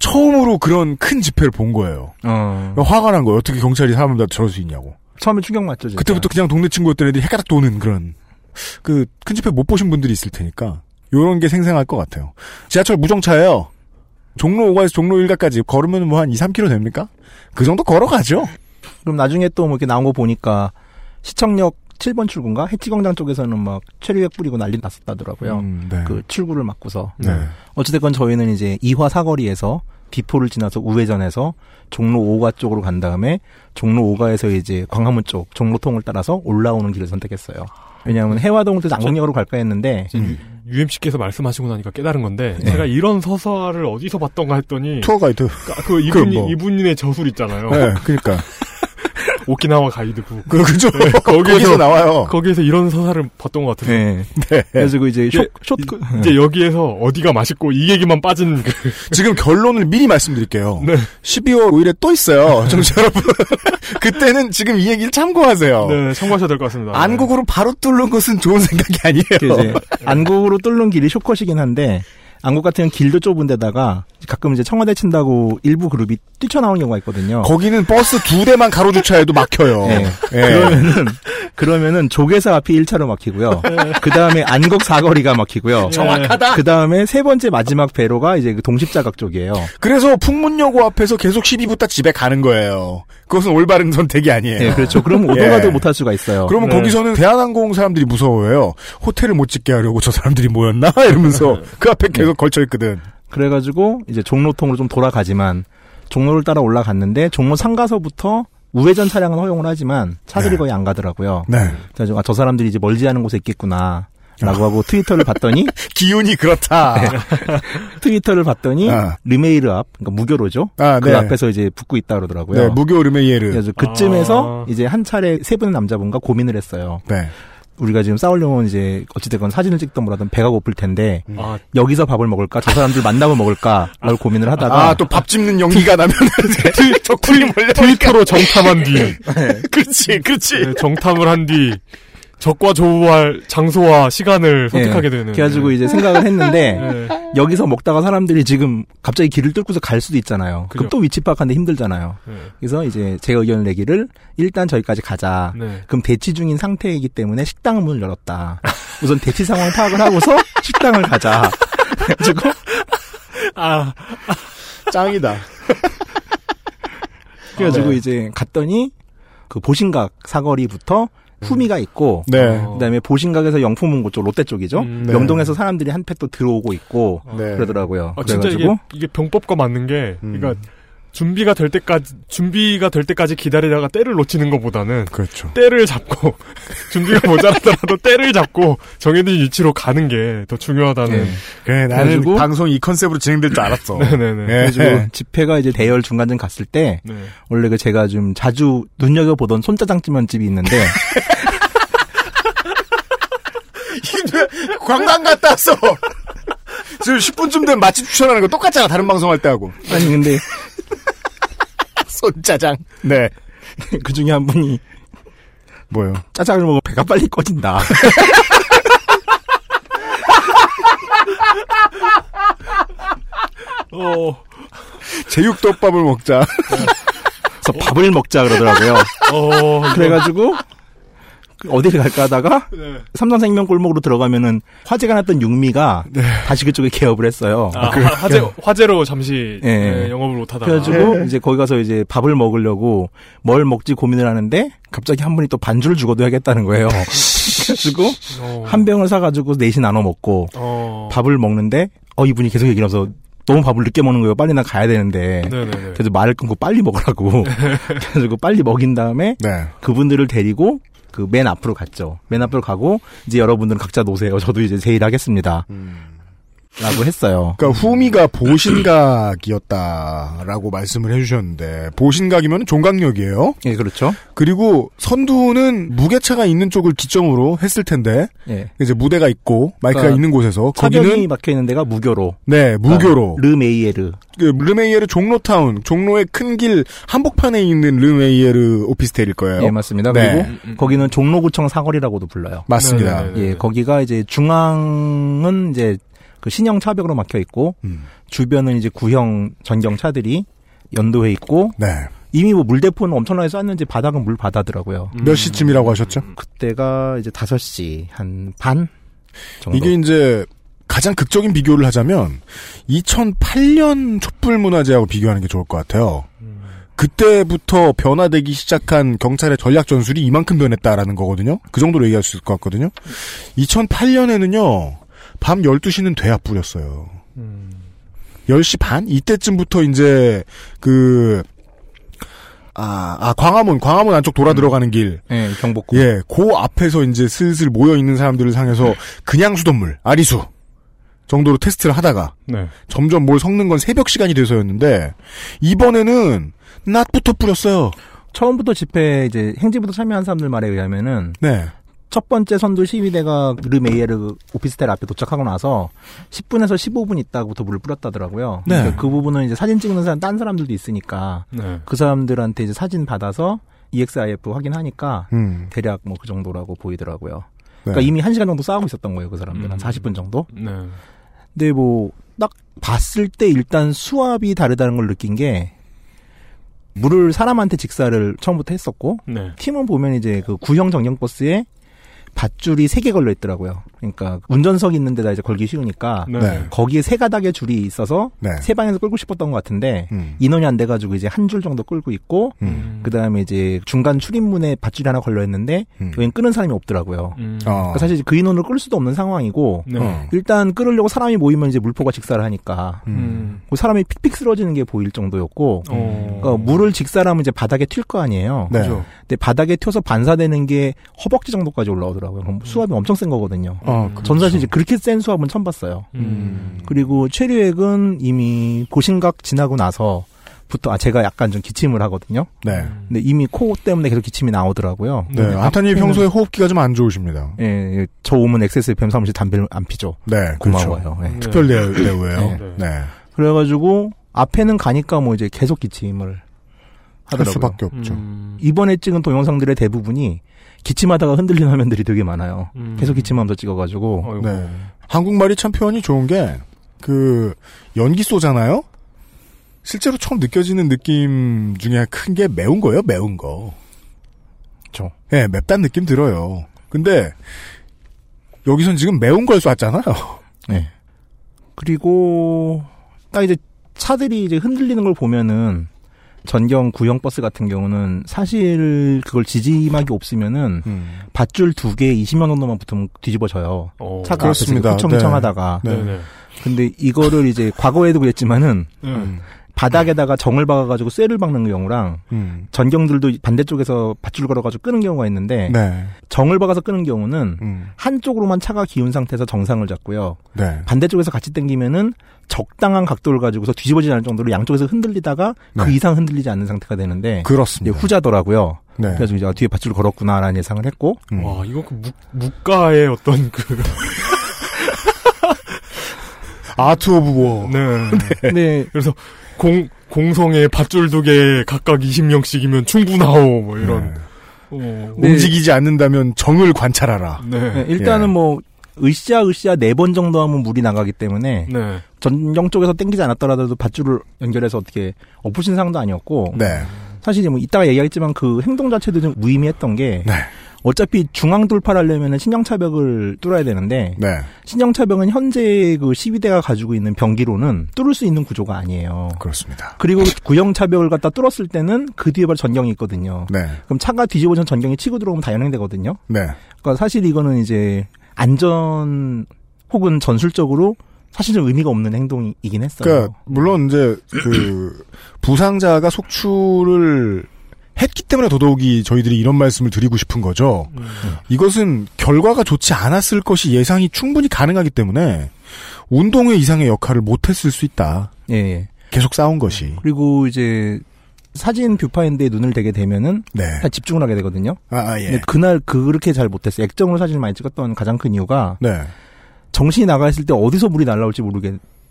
처음으로 그런 큰 집회를 본 거예요. 어. 화가 난 거예요. 어떻게 경찰이 사람들 저럴 수 있냐고. 처음에 충격 맞죠. 진짜. 그때부터 그냥 동네 친구였던 애들이 해가닥 도는 그런 그 큰 집회 못 보신 분들이 있을 테니까 요런 게 생생할 것 같아요. 지하철 무정차예요. 종로 5가에서 종로 1가까지 걸으면 뭐 한 2, 3km 됩니까? 그 정도 걸어가죠. 그럼 나중에 또 뭐 이렇게 나온 거 보니까 시청역 7번 출구인가 해치광장 쪽에서는 막 체류액 뿌리고 난리 났었다더라고요. 음, 네. 그 출구를 막고서. 네. 어찌됐건 저희는 이제 이화 사거리에서 비포를 지나서 우회전해서 종로 5가 쪽으로 간 다음에 종로 5가에서 이제 광화문 쪽 종로통을 따라서 올라오는 길을 선택했어요. 왜냐하면 해화동부터 장곡역으로 갈까 했는데 음. UMC께서 말씀하시고 나니까 깨달은 건데 네. 제가 이런 서사를 어디서 봤던가 했더니 투어 가이드. 그, 그 이분 그 뭐. 이분의 저술 있잖아요. 네, 그니까. *laughs* *laughs* 오키나와 가이드북. 그, 그죠. 네, 거기서, 거기서 나와요. 거기에서 이런 서사를 봤던 것 같아요. 네. 네. 그래가지고 이제 쇼, 쇼, 이제 여기에서 어디가 맛있고 이 얘기만 빠진 그 *laughs* 지금 결론을 미리 말씀드릴게요. 네. 12월 5일에 또 있어요. *laughs* 정치 여러분. 그때는 지금 이 얘기를 참고하세요. 네, 참고하셔야 될 것 같습니다. 안국으로 바로 뚫는 것은 좋은 생각이 아니에요. 그 안국으로 뚫는 길이 쇼컷이긴 한데 안국 같은 길도 좁은 데다가 가끔 이제 청와대 친다고 일부 그룹이 뛰쳐나오는 경우가 있거든요. 거기는 버스 두 대만 가로 주차해도 막혀요. 네. 예. 그러면은 그러면은 조계사 앞이 1차로 막히고요. 그 다음에 안국 사거리가 막히고요. 정확하다. 그 다음에 세 번째 마지막 배로가 이제 그 동십자각 쪽이에요. 그래서 풍문여고 앞에서 계속 시비 붙다 집에 가는 거예요. 그것은 올바른 선택이 아니에요. 네, 그렇죠. 그럼 오도가도 *laughs* 예. 못할 수가 있어요. 그러면 네. 거기서는 대한항공 사람들이 무서워해요. 호텔을 못 짓게 하려고 저 사람들이 모였나? *laughs* 이러면서 그 앞에 계속 걸쳐 있거든. 그래가지고 이제 종로통으로 좀 돌아가지만 종로를 따라 올라갔는데 종로 상가서부터 우회전 차량은 허용을 하지만 차들이 네. 거의 안 가더라고요. 네. 그래서 아, 저 사람들이 이제 멀지 않은 곳에 있겠구나. 라고 하고 트위터를 봤더니 *laughs* 기운이 그렇다. 트위터를 봤더니 아. 르메이르 앞 그러니까 무교로죠. 아, 그 네. 앞에서 이제 붙고 있다 그러더라고요. 네, 무교 르메이에르. 그래서 그쯤에서 아. 이제 한 차례 세 분의 남자분과 고민을 했어요. 네. 우리가 지금 싸우려면 이제 어찌됐건 사진을 찍던 뭐라든 배가 고플 텐데 아, 여기서 밥을 먹을까 저 사람들 만나고 먹을까라고 고민을 하다가 아, 또 밥 집는 연기가 나면. *laughs* 트위터로 정탐한 뒤, *laughs* 그렇지, 그렇지. 네, 정탐을 한 뒤 적과 조우할 장소와 시간을 선택하게 되는. 예. 그래가지고 이제 생각을 했는데 *laughs* 네. 여기서 먹다가 사람들이 지금 갑자기 길을 뚫고서 갈 수도 있잖아요. 그죠. 그럼 또 위치 파악하는데 힘들잖아요. 네. 그래서 이제 제 의견을 내기를 일단 저기까지 가자. 네. 그럼 대치 중인 상태이기 때문에 식당 문을 열었다. 우선 대치 상황 파악을 하고서 *laughs* 식당을 가자. 그래가지고 아, 짱이다. 그래가지고 네. 이제 갔더니 그 보신각 사거리부터 후미가 있고 네. 그다음에 보신각에서 영풍문고 쪽 롯데 쪽이죠. 음, 네. 명동에서 사람들이 한팩또 들어오고 있고 네. 그러더라고요. 아, 진짜 이게, 그래가지고 이게 병법과 맞는 게, 음. 그러니까 준비가 될 때까지, 준비가 될 때까지 기다리다가 때를 놓치는 것보다는 그렇죠. 때를 잡고, *laughs* 준비가 모자라더라도 때를 잡고 정해진 위치로 가는 게 더 중요하다는. 네. 그래, 나는 그래가지고- 방송 이 컨셉으로 진행될 줄 알았어. 네네네. *laughs* 예. 그래가지고 집회가 이제 대열 중간쯤 갔을 때 네. 원래 그 제가 좀 자주 눈여겨 보던 손짜장찌면 집이 있는데 관광 갔다 왔어. 지금 10분쯤 된 맛집 추천하는 거 똑같잖아. 다른 방송 할 때 하고. 아니 근데 손짜장. 네. *laughs* 그 중에 한 분이 뭐요? 짜장을 먹으면 배가 빨리 꺼진다. *laughs* 어, 제육덮밥을 먹자. 그래서 밥을 먹자 그러더라고요. 어, 그래가지고 어디를 갈까 하다가 네. 삼성생명 골목으로 들어가면은 화재가 났던 육미가 다시 그쪽에 개업을 했어요. 아, 화- 화재, 화재로 잠시 예. 네, 영업을 못 하다가. 그래가지고 이제 거기 가서 이제 밥을 먹으려고 뭘 먹지 고민을 하는데 갑자기 한 분이 또 반주를 주고도 해야겠다는 거예요. 그래가지고 어, 한 병을 사가지고 넷이 나눠 먹고 어, 밥을 먹는데 어 이분이 계속 얘기하면서 너무 밥을 늦게 먹는 거예요. 빨리 나 가야 되는데. 네네네. 그래서 말을 끊고 빨리 먹으라고. *laughs* 그래가지고 빨리 먹인 다음에 네. 그분들을 데리고 그 맨 앞으로 갔죠. 맨 앞으로 가고 이제 여러분들은 각자 노세요. 저도 이제 제일 하겠습니다. 라고 했어요. 그러니까 후미가 보신각이었다라고 말씀을 해주셨는데 보신각이면 종각역이에요. 예, 그렇죠. 그리고 선두는 무게차가 있는 쪽을 기점으로 했을 텐데 예. 이제 무대가 있고 마이크가 그러니까 있는 곳에서 거기는 막혀 있는 데가 무교로. 네 무교로 르메이에르. 그 르메이에르 종로타운 종로의 큰 길 한복판에 있는 르메이에르 오피스텔일 거예요. 예, 맞습니다. 네. 그리고. 거기는 종로구청 사거리라고도 불러요. 맞습니다. 네네네. 예, 거기가 이제 중앙은 이제 그 신형 차벽으로 막혀 있고 음. 주변은 이제 구형 전경 차들이 연도해 있고 네. 이미 뭐 물대포는 엄청나게 쐈는지 바닥은 물 바다더라고요. 음. 몇 시쯤이라고 하셨죠? 그때가 이제 5시 한 반 정도. 이게 이제 가장 극적인 비교를 하자면 2008년 촛불 문화제하고 비교하는 게 좋을 것 같아요. 그때부터 변화되기 시작한 경찰의 전략 전술이 이만큼 변했다라는 거거든요. 그 정도로 얘기할 수 있을 것 같거든요. 2008년에는요. 밤 12시는 돼야 뿌렸어요. 10시 반 이때쯤부터 이제 그 아, 아, 광화문, 광화문 안쪽 돌아 들어가는 길. 예, 경복궁. 예, 그 앞에서 이제 슬슬 모여 있는 사람들을 향해서 그냥 수돗물, 아리수 정도로 테스트를 하다가 네. 점점 뭘 섞는 건 새벽 시간이 돼서였는데 이번에는 낮부터 뿌렸어요. 처음부터 집회 이제 행진부터 참여한 사람들 말에 의하면은 네. 첫 번째 선두 시위대가 르메이에르 오피스텔 앞에 도착하고 나서 10분에서 15분 있다부터 물을 뿌렸다더라고요. 네. 그러니까 그 부분은 이제 사진 찍는 사람 딴 사람들도 있으니까 네. 그 사람들한테 이제 사진 받아서 EXIF 확인하니까 음. 대략 뭐 그 정도라고 보이더라고요. 네. 그러니까 이미 한 시간 정도 싸우고 있었던 거예요, 그 사람들은. 한 음. 40분 정도? 네. 근데 뭐, 딱 봤을 때 일단 수압이 다르다는 걸 느낀 게, 물을 사람한테 직사를 처음부터 했었고, 네. 팀은 보면 이제 그 구형 정경버스에 밧줄이 세 개 걸려 있더라고요. 그러니까 운전석 있는 데다 이제 걸기 쉬우니까, 네. 네. 거기에 세 가닥의 줄이 있어서 네. 세 방에서 끌고 싶었던 것 같은데, 음. 인원이 안 돼가지고 이제 한 줄 정도 끌고 있고, 음. 그 다음에 이제 중간 출입문에 밧줄이 하나 걸려 있는데, 음. 여긴 끄는 사람이 없더라고요. 음. 어. 그러니까 사실 그 인원을 끌 수도 없는 상황이고, 네. 어. 일단 끌으려고 사람이 모이면 이제 물포가 직사를 하니까 음. 그 사람이 픽픽 쓰러지는 게 보일 정도였고 어. 그러니까 물을 직사하면 이제 바닥에 튈 거 아니에요. 네. 그죠. 근데 바닥에 튀어서 반사되는 게 허벅지 정도까지 올라오더라고요. 그럼 수압이 엄청 센 거거든요. 어, 음. 전 사실 이제 그렇게 센 수압은 처음 봤어요. 음. 그리고 최류액은 이미 보신각 지나고 나서 부터 아 제가 약간 좀 기침을 하거든요. 네. 근데 이미 코 때문에 계속 기침이 나오더라고요. 네. 안타님이 앞에는- 평소에 호흡기가 좀 안 좋으십니다. 예, 예, 저 오면 XSFM 사무실 담배를 안 피죠. 네. 그렇죠. 고마워요. 예. 네. 특별 대우- 대우예요. 네. 네. 그래가지고 앞에는 가니까 뭐 이제 계속 기침을 할 하더라고요. 수밖에 없죠. 음. 이번에 찍은 동영상들의 대부분이 기침하다가 흔들리는 화면들이 되게 많아요. 음. 계속 기침하면서 찍어가지고 어이구. 네. 한국말이 참 표현이 좋은 게, 그, 연기 쏘잖아요? 실제로 처음 느껴지는 느낌 중에 큰 게 매운 거예요, 매운 거. 그쵸. 예, 맵단 느낌 들어요. 근데, 여기선 지금 매운 걸 쐈잖아요. *laughs* 네. 그리고 딱 이제 차들이 이제 흔들리는 걸 보면은 전경 구형 버스 같은 경우는 사실 그걸 지지막이 없으면은 음. 밧줄 두 개에 20명 정도만 붙으면 뒤집어져요. 어. 차가 그렇습니다. 앞에서 후청후청하다가. 네. 네네. 근데 이거를 이제 과거에도 그랬지만은 음. 바닥에다가 정을 박아가지고 쇠를 박는 경우랑 음. 전경들도 반대쪽에서 밧줄 걸어가지고 끄는 경우가 있는데 네. 정을 박아서 끄는 경우는 음. 한쪽으로만 차가 기운 상태에서 정상을 잡고요. 네. 반대쪽에서 같이 당기면은 적당한 각도를 가지고서 뒤집어지지 않을 정도로 양쪽에서 흔들리다가 그 네. 이상 흔들리지 않는 상태가 되는데 그렇습니다. 후자더라고요. 네. 그래서 이제 뒤에 밧줄 걸었구나라는 예상을 했고 음. 와, 이거 그 묵, 묵가의 어떤 그. *laughs* Art of War. 네. 근데 *laughs* 그래서 공, 공성에 밧줄 두 개 각각 20명씩이면 충분하오, 뭐 이런. 네. 어. 네. 움직이지 않는다면 정을 관찰하라. 네. 네, 일단은 예. 뭐 으쌰 으쌰 네 번 정도 하면 물이 나가기 때문에 네. 전경 쪽에서 땡기지 않았더라도 밧줄을 연결해서 어떻게 엎으신 상도 아니었고 네. 사실 뭐 이따가 얘기하겠지만 그 행동 자체도 좀 무의미했던 게 네. 어차피 중앙 돌파를 하려면 신형차벽을 뚫어야 되는데 네. 신형차벽은 현재 그 12대가 가지고 있는 병기로는 뚫을 수 있는 구조가 아니에요. 그렇습니다. 그리고 구형차벽을 갖다 뚫었을 때는 그 뒤에 바로 전경이 있거든요. 네. 그럼 차가 뒤집어진 전경이 치고 들어오면 다 연행되거든요. 네. 그러니까 사실 이거는 이제 안전 혹은 전술적으로 사실 좀 의미가 없는 행동이긴 했어요. 그러니까 물론 이제 그 *clears throat* 부상자가 속출을 했기 때문에 더더욱이 저희들이 이런 말씀을 드리고 싶은 거죠. 음. 이것은 결과가 좋지 않았을 것이 예상이 충분히 가능하기 때문에 운동회 이상의 역할을 못했을 수 있다. 예, 예. 계속 싸운 것이. 그리고 이제 사진 뷰파인드에 눈을 대게 되면은 네. 다 집중을 하게 되거든요. 아, 아, 예. 근데 그날 그렇게 잘 못했어요. 액정으로 사진을 많이 찍었던 가장 큰 이유가 네. 정신이 나가 있을 때 어디서 물이 날라올지 모르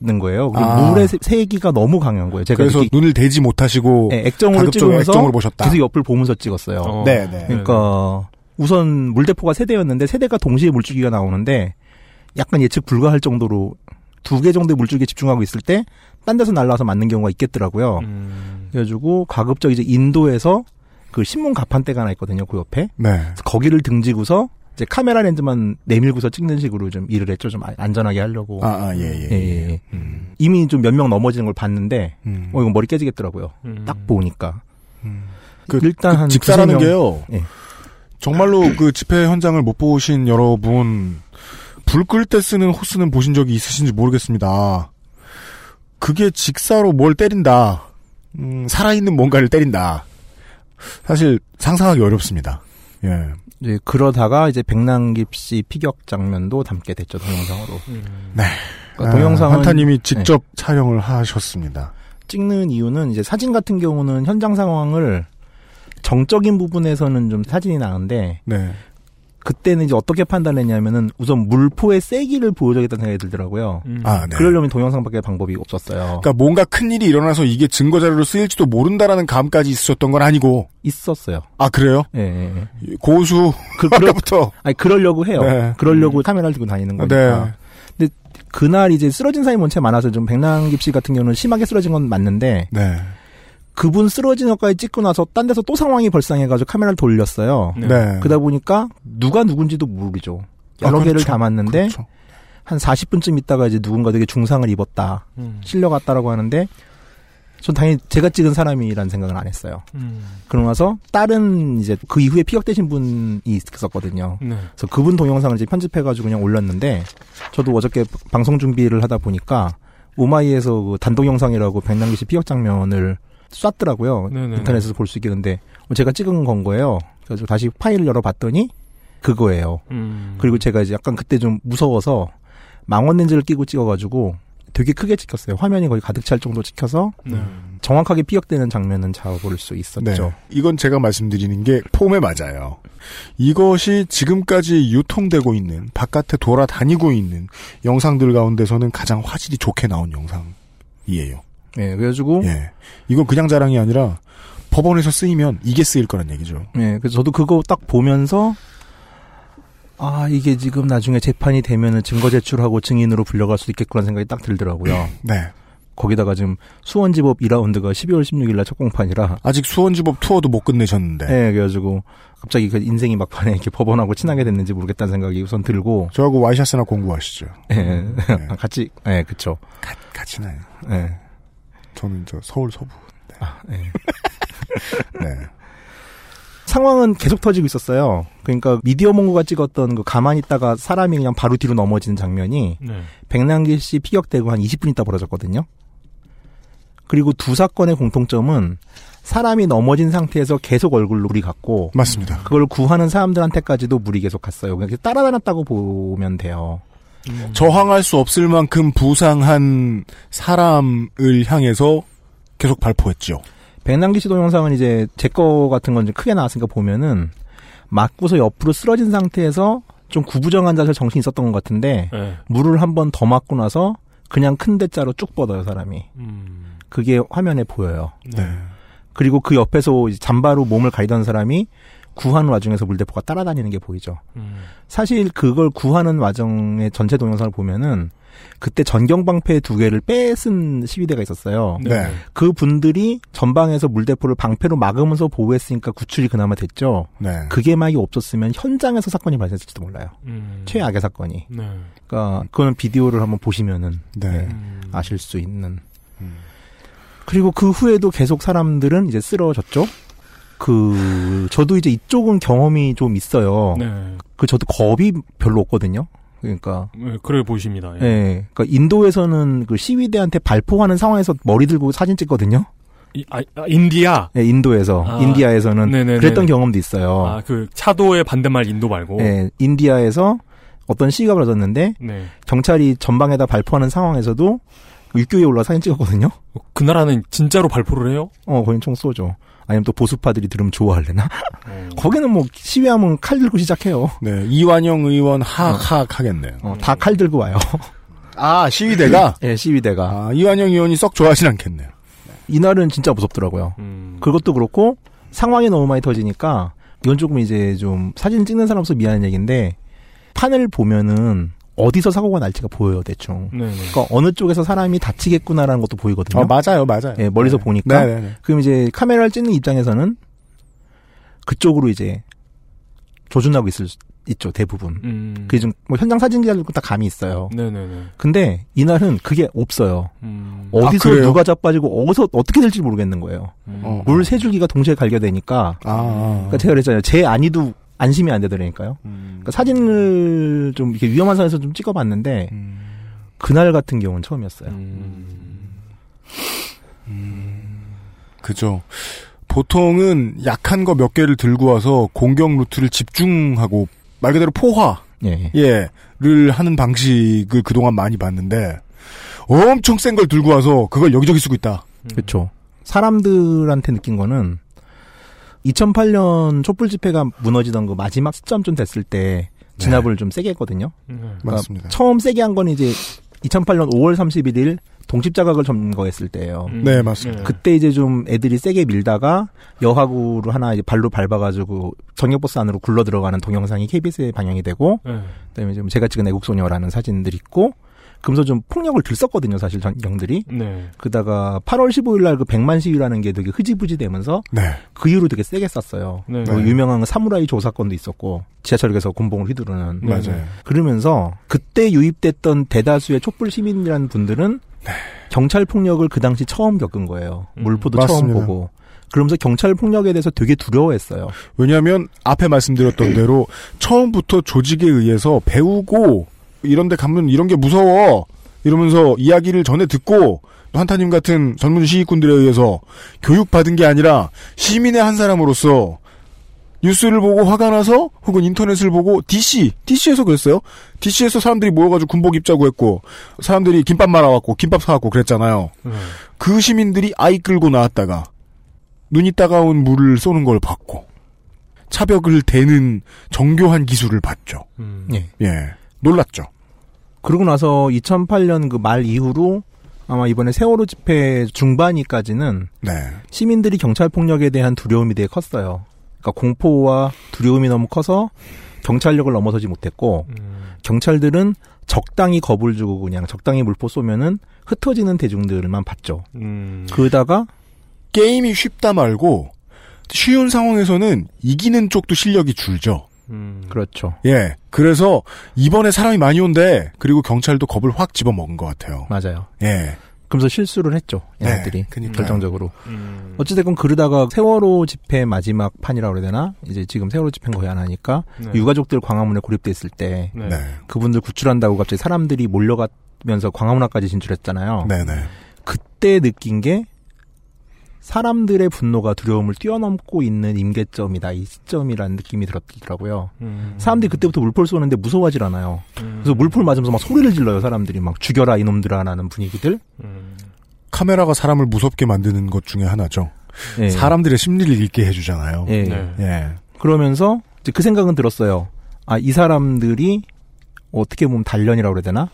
겠는 거예요. 그리고 아. 물의 세- 세기가 너무 강한 거예요. 제가 그래서 느끼- 눈을 대지 못하시고 네, 액정으로 찍으면서 액정으로 보셨다. 계속 옆을 보면서 찍었어요. 어. 네, 네. 그러니까 우선 물대포가 세 대였는데 세 대가 동시에 물줄기가 나오는데 약간 예측 불가할 정도로 두 개 정도의 물줄기에 집중하고 있을 때 딴 데서 날라와서 맞는 경우가 있겠더라고요. 음. 그래가지고 가급적 이제 인도에서 그 신문 가판대가 하나 있거든요. 그 옆에 네. 거기를 등지고서 이제 카메라 렌즈만 내밀고서 찍는 식으로 좀 일을 했죠. 좀 안전하게 하려고. 아, 아, 예, 예. 예, 예, 예. 음. 이미 좀 몇 명 넘어지는 걸 봤는데 음. 어 이거 머리 깨지겠더라고요. 음. 딱 보니까 그, 일단 한 직사라는 게요. 예. 정말로 그 집회 현장을 못 보신 여러분, 불 끌 때 쓰는 호스는 보신 적이 있으신지 모르겠습니다. 그게 직사로 뭘 때린다. 음, 살아있는 뭔가를 때린다. 사실 상상하기 어렵습니다. 예. 이제 그러다가 이제 백남깁 씨 피격 장면도 담게 됐죠 동영상으로. 음. 네. 그러니까 동영상은 네. 한타님이 직접 촬영을 하셨습니다. 찍는 이유는 이제 사진 같은 경우는 현장 상황을 정적인 부분에서는 좀 사진이 나은데 네. 그때는 이제 어떻게 판단했냐면은 우선 물포의 세기를 보여줘야겠다는 생각이 들더라고요. 음. 아, 네. 그러려면 동영상밖에 방법이 없었어요. 그러니까 뭔가 큰 일이 일어나서 이게 증거 자료로 쓰일지도 모른다라는 감까지 있으셨던 건 아니고. 있었어요. 아, 그래요? 예, 예, 예. 고수. 그, 아까부터. 아니, 그러려고 해요. 네. 그러려고 카메라를 들고 다니는 거니까. 네. 근데 그날 이제 쓰러진 사람이 원체 많아서 좀 백남깁 씨 같은 경우는 심하게 쓰러진 건 맞는데 네. 그분 쓰러진 것까지 찍고 나서 딴 데서 또 상황이 벌상해가지고 카메라를 돌렸어요. 네. 네. 그러다 보니까 누가 누군지도 모르죠. 아, 여러 개를 그렇죠. 담았는데 그렇죠. 한 40분쯤 있다가 이제 누군가 되게 중상을 입었다. 음. 실려갔다라고 하는데 전 당연히 제가 찍은 사람이라는 생각은 안 했어요. 음. 그러고 나서 다른 이제 그 이후에 피격되신 분이 있었거든요. 네. 그래서 그분 동영상을 이제 편집해가지고 그냥 올렸는데 저도 어저께 방송 준비를 하다 보니까 오마이에서 그 단독 영상이라고 백남기 씨 피격 장면을 쐈더라고요. 네네네. 인터넷에서 볼 수 있게 근데 제가 찍은 건 거예요. 그래서 다시 파일을 열어봤더니 그거예요. 음. 그리고 제가 이제 약간 그때 좀 무서워서 망원 렌즈를 끼고 찍어가지고 되게 크게 찍혔어요. 화면이 거의 가득 찰 정도 찍혀서 네. 정확하게 피격되는 장면은 잡아볼 수 있었죠. 네. 이건 제가 말씀드리는 게 폼에 맞아요. 이것이 지금까지 유통되고 있는 바깥에 돌아다니고 있는 영상들 가운데서는 가장 화질이 좋게 나온 영상이에요. 네, 그래가지고 예. 이건 그냥 자랑이 아니라 법원에서 쓰이면 이게 쓰일 거란 얘기죠. 네, 그래서 저도 그거 딱 보면서 아 이게 지금 나중에 재판이 되면은 증거 제출하고 증인으로 불려갈 수도 있겠구나 생각이 딱 들더라고요. *clears throat* 네. 거기다가 지금 수원지법 2라운드가 12월 16일 날 첫 공판이라 아직 수원지법 투어도 못 끝내셨는데. 네, 그래가지고 갑자기 그 인생이 막판에 이렇게 법원하고 친하게 됐는지 모르겠다는 생각이 우선 들고 저하고 와이셔츠나 공부하시죠. 예, 네. *laughs* 같이 예, 그쵸. 같이 나요. 예. 저는 저 서울 서부. 네. *laughs* 네. 상황은 계속 터지고 있었어요. 그러니까 미디어 몽고가 찍었던 그 가만히 있다가 사람이 그냥 바로 뒤로 넘어지는 장면이 네. 백남기 씨 피격되고 한 20분 있다 벌어졌거든요. 그리고 두 사건의 공통점은 사람이 넘어진 상태에서 계속 얼굴로 물이 갔고 맞습니다. 그걸 구하는 사람들한테까지도 물이 계속 갔어요. 그냥 따라다녔다고 보면 돼요. 저항할 수 없을 만큼 부상한 사람을 향해서 계속 발포했죠. 백남기 씨 동영상은 이제 제 거 같은 건 이제 크게 나왔으니까 보면은 맞고서 옆으로 쓰러진 상태에서 좀 구부정한 자세 정신이 있었던 것 같은데 네. 물을 한 번 더 맞고 나서 그냥 큰 대자로 쭉 뻗어요 사람이. 음. 그게 화면에 보여요. 네. 그리고 그 옆에서 잠바로 몸을 가리던 사람이 구하는 와중에서 물대포가 따라다니는 게 보이죠. 음. 사실 그걸 구하는 와중의 전체 동영상을 보면은 그때 전경방패 두 개를 뺏은 시위대가 있었어요. 네. 그 분들이 전방에서 물대포를 방패로 막으면서 보호했으니까 구출이 그나마 됐죠. 네. 그게 막이 없었으면 현장에서 사건이 발생했을지도 몰라요. 음. 최악의 사건이. 네. 그러니까 그거는 비디오를 한번 보시면은 네. 음. 아실 수 있는. 그리고 그 후에도 계속 사람들은 이제 쓰러졌죠. 그 저도 이제 이쪽은 경험이 좀 있어요. 네. 그 저도 겁이 별로 없거든요. 그러니까 네, 그래 보이십니다. 예. 예. 그러니까 인도에서는 그 시위대한테 발포하는 상황에서 머리 들고 사진 찍거든요. 이- 아, 아, 인디아. 예, 인도에서 아, 인디아에서는 네네네네. 그랬던 경험도 있어요. 아, 그 차도의 반대말 인도 말고. 예, 인디아에서 어떤 시위가 벌어졌는데 네. 경찰이 전방에다 발포하는 상황에서도 육교에 올라 사진 찍었거든요. 그 나라는 진짜로 발포를 해요? 어, 거긴 총 쏘죠. 아니면 또 보수파들이 들으면 좋아할래나? 어. 거기는 뭐 시위하면 칼 들고 시작해요. 네. 이완영 의원 하악 하겠네요. 어, 다칼 들고 와요. 아, 시위대가? 예, 시위대가. 아, 이완영 의원이 썩 좋아하진 않겠네요. 이날은 진짜 무섭더라고요. 음. 그것도 그렇고 상황이 너무 많이 터지니까 이건 조금 이제 좀 사진 찍는 사람으로서 미안한 얘기인데 판을 보면은 어디서 사고가 날지가 보여요 대충. 네네. 그러니까 어느 쪽에서 사람이 다치겠구나라는 것도 보이거든요. 아, 맞아요, 맞아요. 예, 멀리서 네. 보니까. 네네네. 그럼 이제 카메라를 찍는 입장에서는 그쪽으로 이제 조준하고 있을 수 있죠 대부분. 음. 그게 좀뭐 현장 사진 기자들도 다 감이 있어요. 네네네. 근데 이날은 그게 없어요. 음. 어디서 아? 누가 자빠지고 어디서 어떻게 될지 모르겠는 거예요. 음. 어. 물세 줄기가 동시에 갈겨되니까 아, 아. 그러니까 제가 그랬잖아요. 제 안이도 안심이 안 되더라니까요. 음. 그러니까 사진을 좀 이렇게 위험한 선에서 좀 찍어봤는데 음. 그날 같은 경우는 처음이었어요. 음. 그죠. 보통은 약한 거 몇 개를 들고 와서 공격 루트를 집중하고 말 그대로 포화 예. 예 를 하는 방식을 그동안 많이 봤는데 엄청 센 걸 들고 와서 그걸 여기저기 쓰고 있다. 그렇죠. 사람들한테 느낀 거는 2008년 촛불 집회가 무너지던 그 마지막 시점쯤 됐을 때 진압을 좀 세게 했거든요. 네. 그러니까 맞습니다. 처음 세게 한 건 이제 2008년 5월 31일 동집 자각을 점거했을 때예요. 음. 네, 맞습니다. 그때 이제 좀 애들이 세게 밀다가 여하구를 하나 이제 발로 밟아가지고 정력버스 안으로 굴러 들어가는 동영상이 KBS에 방영이 되고 네. 그다음에 좀 제가 찍은 애국소녀라는 사진들 있고 그러면서 좀 폭력을 들썼거든요 사실 전경들이 네. 그다가 8월 15일 날 그 백만 시위라는 게 되게 흐지부지 되면서 네. 그 이후로 되게 세게 쐈어요. 네. 뭐 유명한 사무라이 조 사건도 있었고 지하철역에서 곤봉을 휘두르는 네. 맞아요. 그러면서 그때 유입됐던 대다수의 촛불 시민이라는 분들은 경찰 폭력을 그 당시 처음 겪은 거예요. 음, 물포도 맞습니다. 처음 보고. 그러면서 경찰 폭력에 대해서 되게 두려워했어요. 왜냐하면 앞에 말씀드렸던 *clears throat* 대로 처음부터 조직에 의해서 배우고 이런데 가면 이런 게 무서워 이러면서 이야기를 전에 듣고 한타님 같은 전문 시위꾼들에 의해서 교육받은 게 아니라 시민의 한 사람으로서 뉴스를 보고 화가 나서 혹은 인터넷을 보고 DC, DC에서 그랬어요. DC에서 사람들이 모여가지고 군복 입자고 했고 사람들이 김밥 말아왔고 김밥 사왔고 그랬잖아요. 네. 그 시민들이 아이 끌고 나왔다가 눈이 따가운 물을 쏘는 걸 봤고 차벽을 대는 정교한 기술을 봤죠. 음. 예. 예, 놀랐죠. 그러고 나서 2008년 그 말 이후로 아마 이번에 세월호 집회 중반이까지는 네, 시민들이 경찰 폭력에 대한 두려움이 되게 컸어요. 그러니까 공포와 두려움이 너무 커서 경찰력을 넘어서지 못했고 음. 경찰들은 적당히 겁을 주고 그냥 적당히 물포 쏘면은 흩어지는 대중들만 봤죠. 음. 그러다가 게임이 쉽다 말고 쉬운 상황에서는 이기는 쪽도 실력이 줄죠. 음. 그렇죠. 예, 그래서 이번에 사람이 많이 온대. 그리고 경찰도 겁을 확 집어먹은 것 같아요. 맞아요. 예, 그러면서 실수를 했죠. 얘네들이 네, 그니까요. 결정적으로. 음. 어찌됐건 그러다가 세월호 집회 마지막 판이라고 그래야 되나? 이제 지금 세월호 집회는 거의 안 하니까 네. 유가족들 광화문에 고립돼 있을 때 네. 네. 그분들 구출한다고 갑자기 사람들이 몰려가면서 광화문 앞까지 진출했잖아요. 네네. 그때 느낀 게 사람들의 분노가 두려움을 뛰어넘고 있는 임계점이다. 이 시점이라는 느낌이 들었더라고요. 음. 사람들이 그때부터 물포를 쏘는데 무서워하질 않아요. 음. 그래서 물포를 맞으면서 막 소리를 질러요. 사람들이 막 죽여라 이놈들아라는 분위기들. 음. 카메라가 사람을 무섭게 만드는 것 중에 하나죠. 예. 사람들의 심리를 읽게 해주잖아요. 예. 네. 예. 그러면서 이제 그 생각은 들었어요. 아, 이 사람들이 어떻게 보면 단련이라고 그래야 되나?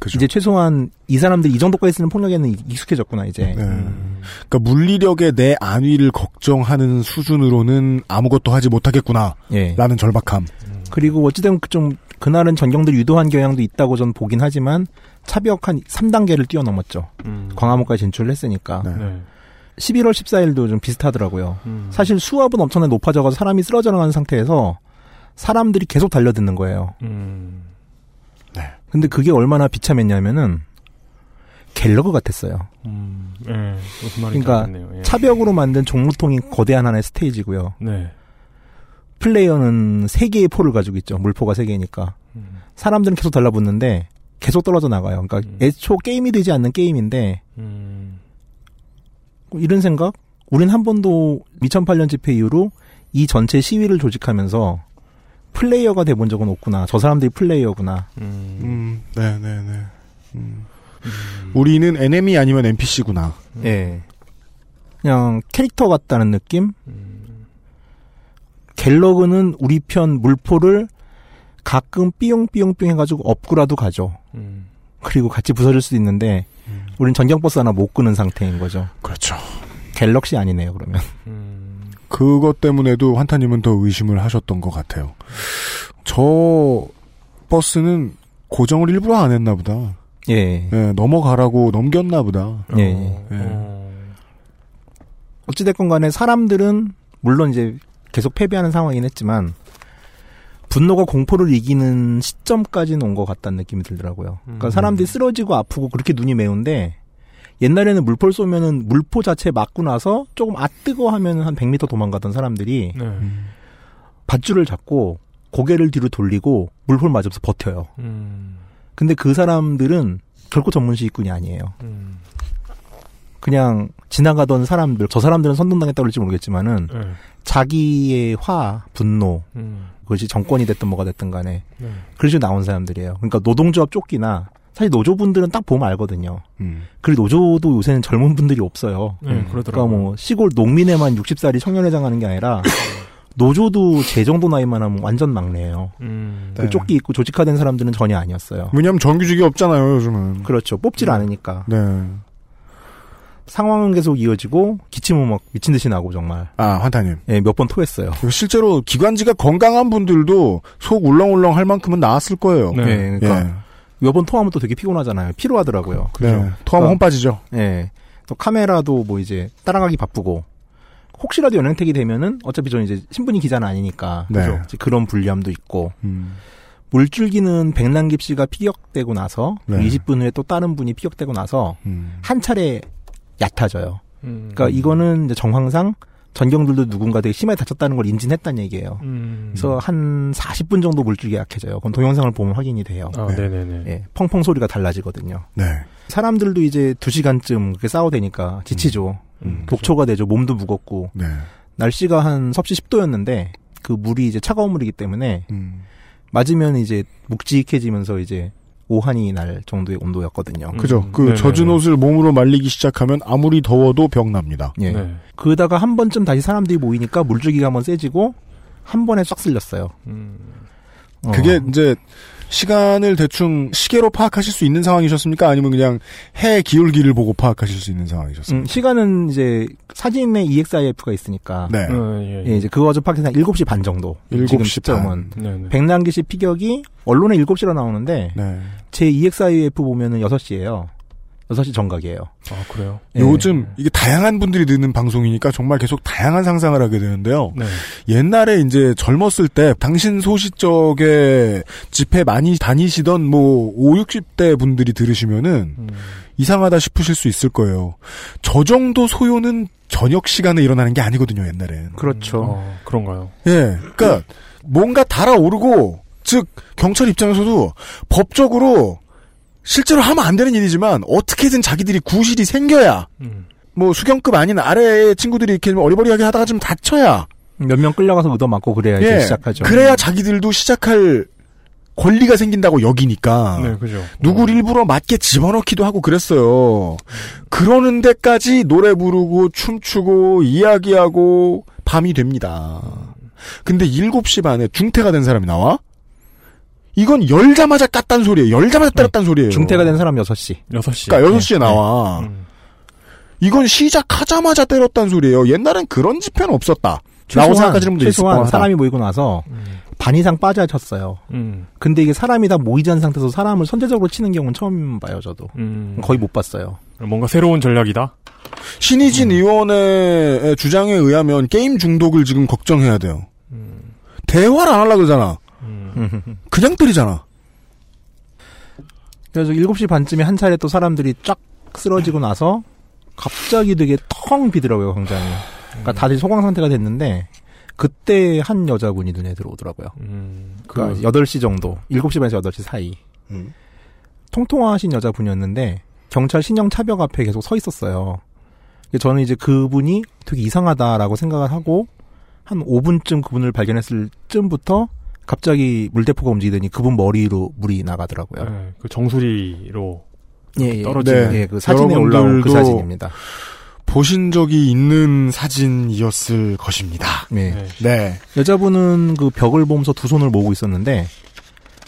그죠. 이제 최소한 이 사람들이 이 정도까지 쓰는 폭력에는 익숙해졌구나, 이제. 네. 음. 그러니까 물리력의 내 안위를 걱정하는 수준으로는 아무것도 하지 못하겠구나. 예. 라는 절박함. 그리고 어찌되면 그 좀, 그날은 전경들 유도한 경향도 있다고 전 보긴 하지만 차벽 한 3단계를 뛰어넘었죠. 음. 광화문까지 진출을 했으니까. 네. 네. 11월 14일도 좀 비슷하더라고요. 음. 사실 수압은 엄청나게 높아져가지고 사람이 쓰러져 나가는 상태에서 사람들이 계속 달려드는 거예요. 음. 근데 그게 얼마나 비참했냐면은 갤러그 같았어요. 음. 예. 무슨 말인지 그러니까. 예. 차벽으로 만든 종루통이 거대한 하나의 스테이지고요. 네. 플레이어는 세 개의 포를 가지고 있죠. 물포가 세 개니까. 음. 사람들은 계속 달라붙는데 계속 떨어져 나가요. 그러니까 음. 애초 게임이 되지 않는 게임인데 음. 이런 생각? 우린 한 번도 2008년 집회 이후로 이 전체 시위를 조직하면서 플레이어가 돼본 적은 없구나. 저 사람들이 플레이어구나. 음. 음, 네 네 네. 음. 우리는 NM이 아니면 NPC구나. 예. 그냥 캐릭터 같다는 느낌? 음. 갤러그는 우리 편 물포를 가끔 삐용삐용삐용 해가지고 업구라도 가죠. 음. 그리고 같이 부서질 수도 있는데, 우린 전경버스 하나 못 끄는 상태인 거죠. 그렇죠. 갤럭시 아니네요, 그러면. 음. 그것 때문에도 환타님은 더 의심을 하셨던 것 같아요. 저 버스는 고정을 일부러 안 했나 보다. 예. 예, 넘어가라고 넘겼나 보다. 예. 어. 예. 어. 어찌됐건 간에 사람들은, 물론 이제 계속 패배하는 상황이긴 했지만, 분노가 공포를 이기는 시점까지는 온 것 같다는 느낌이 들더라고요. 그러니까 음. 사람들이 쓰러지고 아프고 그렇게 눈이 매운데, 옛날에는 물포를 쏘면은 물포 자체 맞고 나서 조금 아 뜨거 하면 한 100m 도망가던 사람들이 네. 밧줄을 잡고 고개를 뒤로 돌리고 물포를 맞으면서 버텨요. 음. 근데 그 사람들은 결코 전문시위꾼이 아니에요. 음. 그냥 지나가던 사람들, 저 사람들은 선동당했다고 그럴지 모르겠지만은 네. 자기의 화, 분노, 음. 그것이 정권이 됐든 뭐가 됐든 간에 네. 그래서 나온 사람들이에요. 그러니까 노동조합 쫓기나 사실 노조분들은 딱 보면 알거든요. 음. 그리고 노조도 요새는 젊은 분들이 없어요. 네, 음. 그러니까 뭐 시골 농민에만 60살이 청년회장 하는 게 아니라 노조도 제 정도 나이만 하면 완전 막내예요. 음. 네. 그 쫓기 있고 조직화된 사람들은 전혀 아니었어요. 왜냐면 정규직이 없잖아요, 요즘은. 그렇죠. 뽑질 음. 않으니까. 네. 상황은 계속 이어지고 기침은 막 미친 듯이 나고 정말. 아, 환타님. 예, 몇 번 토했어요. 실제로 기관지가 건강한 분들도 속 울렁울렁 할 만큼은 나았을 거예요. 네. 예, 그러니까 몇번 토하면 또 되게 피곤하잖아요. 피로하더라고요. 네. 토하면 그러니까- 혼 빠지죠. 예. 또 카메라도 뭐 이제 따라가기 바쁘고 혹시라도 연행택이 되면은 어차피 저는 이제 신분이 기자는 아니니까 네. 그죠? 그런 불리함도 있고 음. 물줄기는 백남깁 씨가 피격되고 나서 그 네. 20분 후에 또 다른 분이 피격되고 나서 음. 한 차례 얕아져요. 음. 그러니까 이거는 이제 정황상 전경들도 누군가 되게 심하게 다쳤다는 걸 인진했다는 얘기예요. 음. 그래서 한 40분 정도 물줄기가 약해져요. 그건 동영상을 보면 확인이 돼요. 아, 네. 네네네. 예, 펑펑 소리가 달라지거든요. 네. 사람들도 이제 2시간쯤 그렇게 싸워대니까 지치죠. 음. 독초가 되죠. 몸도 무겁고. 네. 날씨가 한 섭씨 10도였는데 그 물이 이제 차가운 물이기 때문에 음. 맞으면 이제 묵직해지면서 이제 오한이 날 정도의 온도였거든요. 음. 그죠. 그 네네네. 젖은 옷을 몸으로 말리기 시작하면 아무리 더워도 병 납니다. 예. 네. 그러다가 한 번쯤 다시 사람들이 모이니까 물줄기가 한번 세지고 한 번에 싹 쓸렸어요. 음. 어. 그게 이제 시간을 대충 시계로 파악하실 수 있는 상황이셨습니까? 아니면 그냥 해 기울기를 보고 파악하실 수 있는 음, 상황이셨습니까? 시간은 이제 사진에 EXIF가 있으니까 네. 어, 예, 예, 이제 그거 가지고 파악해서 한 7시 반 정도. 지금 7시 시점은. 네네. 백남기 씨 피격이 언론에 7시로 나오는데 네. 제 EXIF 보면은 6시예요. 6시 정각이에요. 아, 그래요? 예. 요즘 이게 다양한 분들이 듣는 방송이니까 정말 계속 다양한 상상을 하게 되는데요. 네. 옛날에 이제 젊었을 때 당신 소시적에 집회 많이 다니시던 뭐 5, 60대 분들이 들으시면은 음. 이상하다 싶으실 수 있을 거예요. 저 정도 소요는 저녁 시간에 일어나는 게 아니거든요, 옛날엔. 그렇죠. 어, 그런가요? 예. 그러니까 뭔가 달아오르고 즉 경찰 입장에서도 법적으로 실제로 하면 안 되는 일이지만 어떻게든 자기들이 구실이 생겨야 음. 뭐 수경급 아닌 아래의 친구들이 이렇게 좀 어리버리하게 하다가 좀 다쳐야 몇 명 끌려가서 얻어 맞고 그래야 이제 예. 시작하죠. 그래야 자기들도 시작할 권리가 생긴다고 여기니까 네, 그죠. 누구를 일부러 맞게 집어넣기도 하고 그랬어요. 그러는 데까지 노래 부르고 춤추고 이야기하고 밤이 됩니다. 근데 7시 반에 중태가 된 사람이 나와? 이건 열자마자 깠단 소리예요. 열자마자 때렸단 소리예요. 중태가 된 사람 6시. 6시. 그러니까 6시에 나와. 음. 이건 시작하자마자 때렸단 소리예요. 옛날엔 그런 집회는 없었다. 라고 생각하시는 분들이 있을 최소한 거다. 사람이 모이고 나서 반 이상 빠져쳤어요. 음. 근데 이게 사람이 다 모이지 않은 상태에서 사람을 선제적으로 치는 경우는 처음 봐요, 저도. 음. 거의 못 봤어요. 뭔가 새로운 전략이다? 신희진 의원의 주장에 의하면 게임 중독을 지금 걱정해야 돼요. 대화를 안 하려고 그러잖아. 그냥 때리잖아. 그래서 7시 반쯤에 한 차례 또 사람들이 쫙 쓰러지고 나서 갑자기 되게 텅 비더라고요, 광장이. 그러니까 다들 소강 상태가 됐는데 그때 한 여자분이 눈에 들어오더라고요. 음. 그러니까 8시 정도, 7시 반에서 8시 사이. 음. 통통하신 여자분이었는데 경찰 신형 차벽 앞에 계속 서 있었어요. 저는 이제 그분이 되게 이상하다라고 생각을 하고 한 5분쯤 그분을 발견했을 쯤부터 갑자기 물대포가 움직이더니 그분 머리로 물이 나가더라고요. 네, 그 정수리로 예, 예. 떨어지는. 예, 그 사진에 올라온 그 사진입니다. 보신 적이 있는 사진이었을 것입니다. 네. 네. 네. 여자분은 그 벽을 보면서 두 손을 모으고 있었는데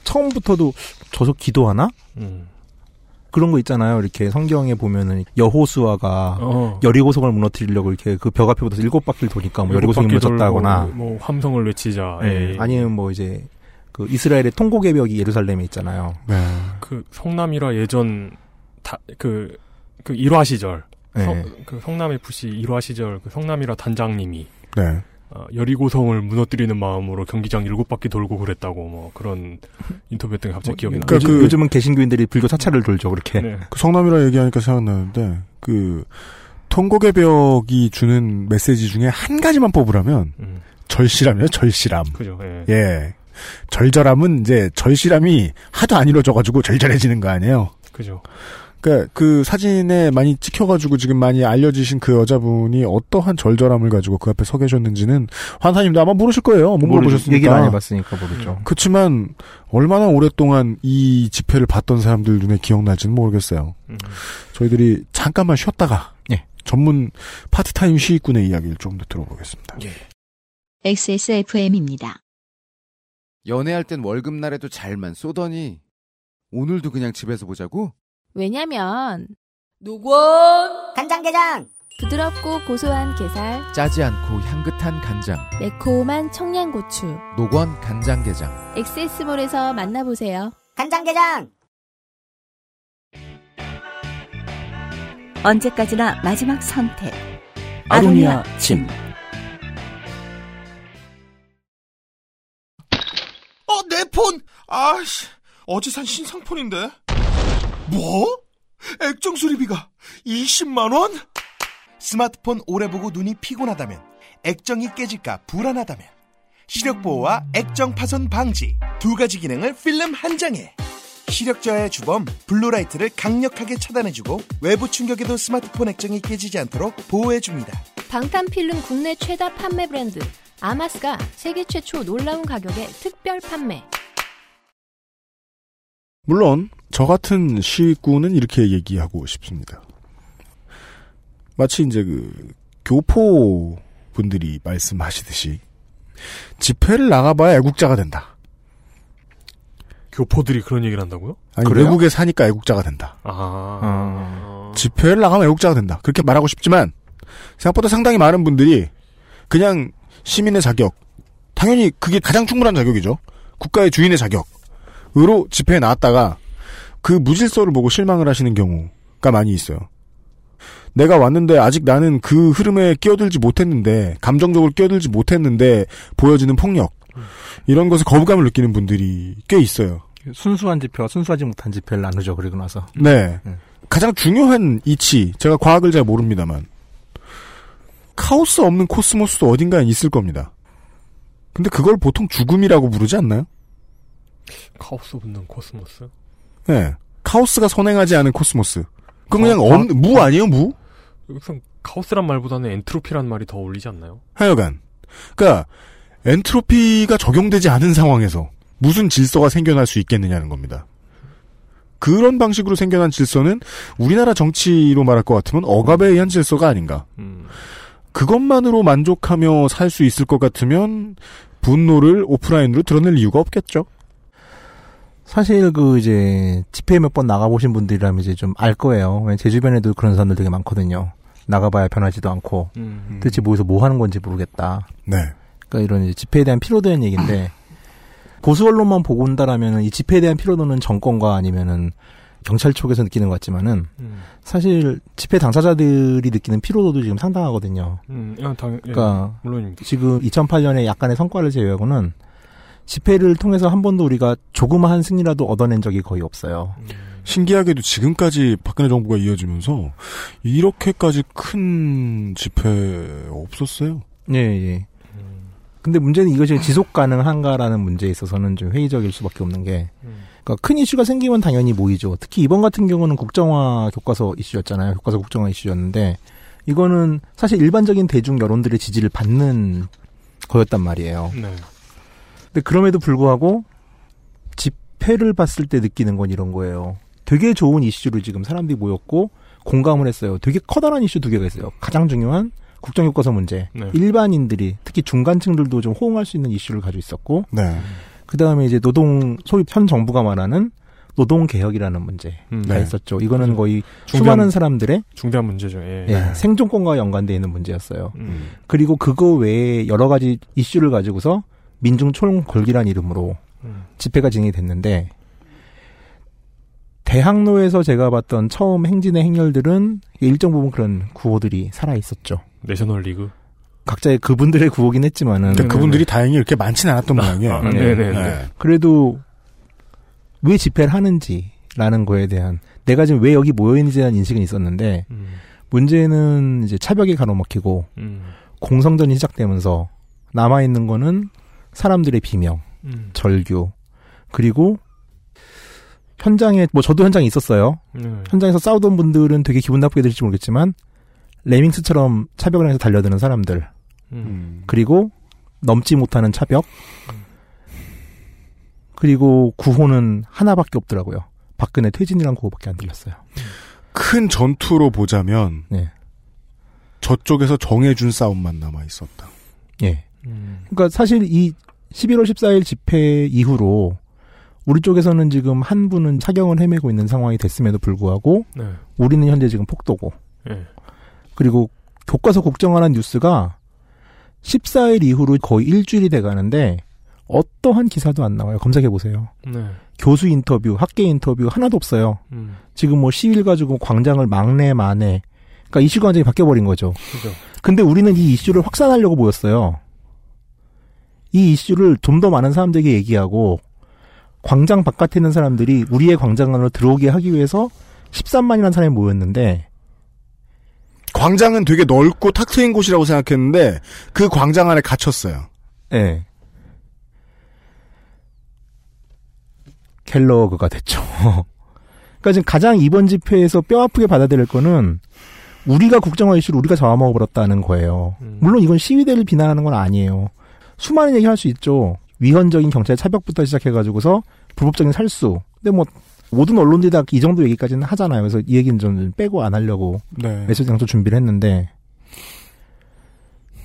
처음부터도 저서 기도하나? 음. 그런 거 있잖아요. 이렇게 성경에 보면은 여호수아가 어. 여리고성을 무너뜨리려고 이렇게 그 벽 앞에 붙어서 일곱 바퀴를 도니까 뭐 여리고성이 무너졌다거나 뭐 함성을 외치자. 예. 예. 아니면 뭐 이제 그 이스라엘의 통곡의 벽이 예루살렘에 있잖아요. 네. 그 성남이라 예전 다그그 그 일화 시절 예. 성, 그 성남 FC 일화 시절 그 성남이라 단장님이 네. 어, 여리고성을 무너뜨리는 마음으로 경기장 일곱 바퀴 돌고 그랬다고 뭐 그런 *laughs* 인터뷰 했던 게 갑자기 기억이 나요. 그러니까 그- 요즘은 개신교인들이 불교 사찰을 돌죠. 그렇게. 네. 그 성남이라 얘기하니까 생각나는데 그 통곡의 벽이 주는 메시지 중에 한 가지만 뽑으라면 음, 절실함이에요. 절실함. 그죠. 예. 예. 절절함은 이제 절실함이 하도 안 이루어져가지고 절절해지는 거 아니에요. 그죠. 그러니까 그 사진에 많이 찍혀가지고 지금 많이 알려지신 그 여자분이 어떠한 절절함을 가지고 그 앞에 서 계셨는지는 환사님도 아마 모르실 거예요. 못 모르죠. 물어보셨으니까. 얘기를 안 해봤으니까 모르죠. 그렇지만 얼마나 오랫동안 이 집회를 봤던 사람들 눈에 기억날지는 모르겠어요. 음. 저희들이 잠깐만 쉬었다가 예. 전문 파트타임 시위꾼의 이야기를 좀더 들어보겠습니다. XSFM입니다. 연애할 땐 월급날에도 잘만 쏘더니 오늘도 그냥 집에서 보자고? 왜냐면 노건 간장게장 부드럽고 고소한 게살, 짜지 않고 향긋한 간장. 매콤한 청양고추. 노건 간장게장. 엑세스몰에서 만나보세요. 간장게장 언제까지나 마지막 선택. 아로니아 침. 어, 내 폰! 아씨, 어제 산 신상폰인데. 뭐? 액정 수리비가 20만 원? 스마트폰 오래 보고 눈이 피곤하다면, 액정이 깨질까 불안하다면, 시력 보호와 액정 파손 방지 두 가지 기능을 필름 한 장에. 시력 저하의 주범 블루라이트를 강력하게 차단해주고 외부 충격에도 스마트폰 액정이 깨지지 않도록 보호해줍니다. 방탄 필름 국내 최다 판매 브랜드 아마스가 세계 최초 놀라운 가격에 특별 판매. 물론 저 같은 시위꾼은 이렇게 얘기하고 싶습니다. 마치 이제 그 교포 분들이 말씀하시듯이 집회를 나가봐야 애국자가 된다. 교포들이 그런 얘기를 한다고요? 아니 그래요? 외국에 사니까 애국자가 된다. 아. 아. 집회를 나가면 애국자가 된다. 그렇게 말하고 싶지만 생각보다 상당히 많은 분들이 그냥 시민의 자격, 당연히 그게 가장 충분한 자격이죠. 국가의 주인의 자격 으로 집회에 나왔다가 그 무질서를 보고 실망을 하시는 경우가 많이 있어요. 내가 왔는데 아직 나는 그 흐름에 끼어들지 못했는데 감정적으로 끼어들지 못했는데 보여지는 폭력 이런 것에 거부감을 느끼는 분들이 꽤 있어요. 순수한 집회와 순수하지 못한 집회를 나누죠. 그리고 나서. 네. 음. 가장 중요한 이치, 제가 과학을 잘 모릅니다만, 카오스 없는 코스모스도 어딘가에 있을 겁니다. 근데 그걸 보통 죽음이라고 부르지 않나요? 카오스 없는 코스모스? 네. 카오스가 선행하지 않은 코스모스. 그럼 그냥 과- 엄- 무 아니에요, 무? 우선 카오스란 말보다는 엔트로피란 말이 더 어울리지 않나요? 하여간. 그니까, 엔트로피가 적용되지 않은 상황에서 무슨 질서가 생겨날 수 있겠느냐는 겁니다. 그런 방식으로 생겨난 질서는 우리나라 정치로 말할 것 같으면 억압에 의한 질서가 아닌가. 음. 그것만으로 만족하며 살 수 있을 것 같으면 분노를 오프라인으로 드러낼 이유가 없겠죠. 사실 그 이제 집회 몇 번 나가보신 분들이라면 이제 좀 알 거예요. 왜냐면 제 주변에도 그런 사람들 되게 많거든요. 나가봐야 변하지도 않고 음. 도대체 모여서 뭐 하는 건지 모르겠다. 네. 그러니까 이런 이제 집회에 대한 피로에 대한 얘기인데 *laughs* 보수 언론만 보고 온다라면은 이 집회에 대한 피로도는 정권과 아니면은 경찰 쪽에서 느끼는 것 같지만은 음. 사실 집회 당사자들이 느끼는 피로도도 지금 상당하거든요. 음, 야, 당, 예, 그러니까 물론입니다. 지금 2008년에 약간의 성과를 제외하고는 집회를 통해서 한 번도 우리가 조그마한 승리라도 얻어낸 적이 거의 없어요. 신기하게도 지금까지 박근혜 정부가 이어지면서 이렇게까지 큰 집회 없었어요. 예, 예. 근데 문제는 이것이 지속 가능한가라는 문제에 있어서는 좀 회의적일 수밖에 없는 게, 그러니까 큰 이슈가 생기면 당연히 모이죠. 특히 이번 같은 경우는 국정화 교과서 이슈였잖아요. 교과서 국정화 이슈였는데, 이거는 사실 일반적인 대중 여론들의 지지를 받는 거였단 말이에요. 네. 근데 그럼에도 불구하고 집회를 봤을 때 느끼는 건 이런 거예요. 되게 좋은 이슈로 지금 사람들이 모였고 공감을 했어요. 되게 커다란 이슈 두 개가 있어요. 가장 중요한 국정교과서 문제. 네. 일반인들이 특히 중간층들도 좀 호응할 수 있는 이슈를 가지고 있었고 네. 그 다음에 이제 노동 소위 현 정부가 말하는 노동 개혁이라는 문제가 음, 네. 있었죠. 이거는 거의 중대한- 수많은 사람들의 중대한 문제죠. 예. 예, 생존권과 연관되어 있는 문제였어요. 음. 그리고 그거 외에 여러 가지 이슈를 가지고서 민중 총궐기란 이름으로 음. 집회가 진행이 됐는데 대학로에서 제가 봤던 처음 행진의 행렬들은 일정 부분 그런 구호들이 살아 있었죠. 내셔널 리그. 각자의 그분들의 구호긴 했지만은 그분들이 다행히 이렇게 많지는 않았던 모양이에요. 아, 네네네. 네. 그래도 왜 집회를 하는지라는 거에 대한 내가 지금 왜 여기 모여 있는지에 대한 인식은 있었는데 음. 문제는 이제 차벽이 가로막히고 음. 공성전이 시작되면서 남아 있는 거는 사람들의 비명, 음. 절규 그리고 현장에 뭐 저도 현장에 있었어요. 네. 현장에서 싸우던 분들은 되게 기분 나쁘게 들을지 모르겠지만 레밍스처럼 차벽을 향해서 달려드는 사람들 음. 그리고 넘지 못하는 차벽 그리고 구호는 하나밖에 없더라고요. 박근혜 퇴진이란 구호밖에 안 들렸어요. 큰 전투로 보자면 네. 저쪽에서 정해준 싸움만 남아 있었다. 예. 음. 그러니까 사실 이 11월 14일 집회 이후로 우리 쪽에서는 지금 한 분은 차경을 헤매고 있는 상황이 됐음에도 불구하고 네. 우리는 현재 지금 폭도고 예. 그리고 교과서 국정화라는 뉴스가 14일 이후로 거의 일주일이 돼 가는데 어떠한 기사도 안 나와요. 검색해 보세요. 네. 교수 인터뷰, 학계 인터뷰 하나도 없어요. 음. 지금 뭐 시위를 가지고 광장을 막내 만에 그러니까 이슈가 완전히 바뀌어 버린 거죠. 그죠. 근데 우리는 이 이슈를 확산하려고 모였어요. 이 이슈를 좀 더 많은 사람들에게 얘기하고 광장 바깥에 있는 사람들이 우리의 광장 안으로 들어오게 하기 위해서 13만이라는 사람이 모였는데 광장은 되게 넓고 탁 트인 곳이라고 생각했는데 그 광장 안에 갇혔어요. 예. 갤러그가 됐죠. *laughs* 그러니까 지금 가장 이번 집회에서 뼈 아프게 받아들일 거는 우리가 국정화 이슈를 우리가 잡아먹어버렸다는 거예요. 음. 물론 이건 시위대를 비난하는 건 아니에요. 수많은 얘기 할 수 있죠. 위헌적인 경찰 차벽부터 시작해가지고서 불법적인 살수. 근데 뭐 모든 언론들이 다 이 정도 얘기까지는 하잖아요. 그래서 이 얘기는 좀 빼고 안 하려고 네. 메시지 장소 준비를 했는데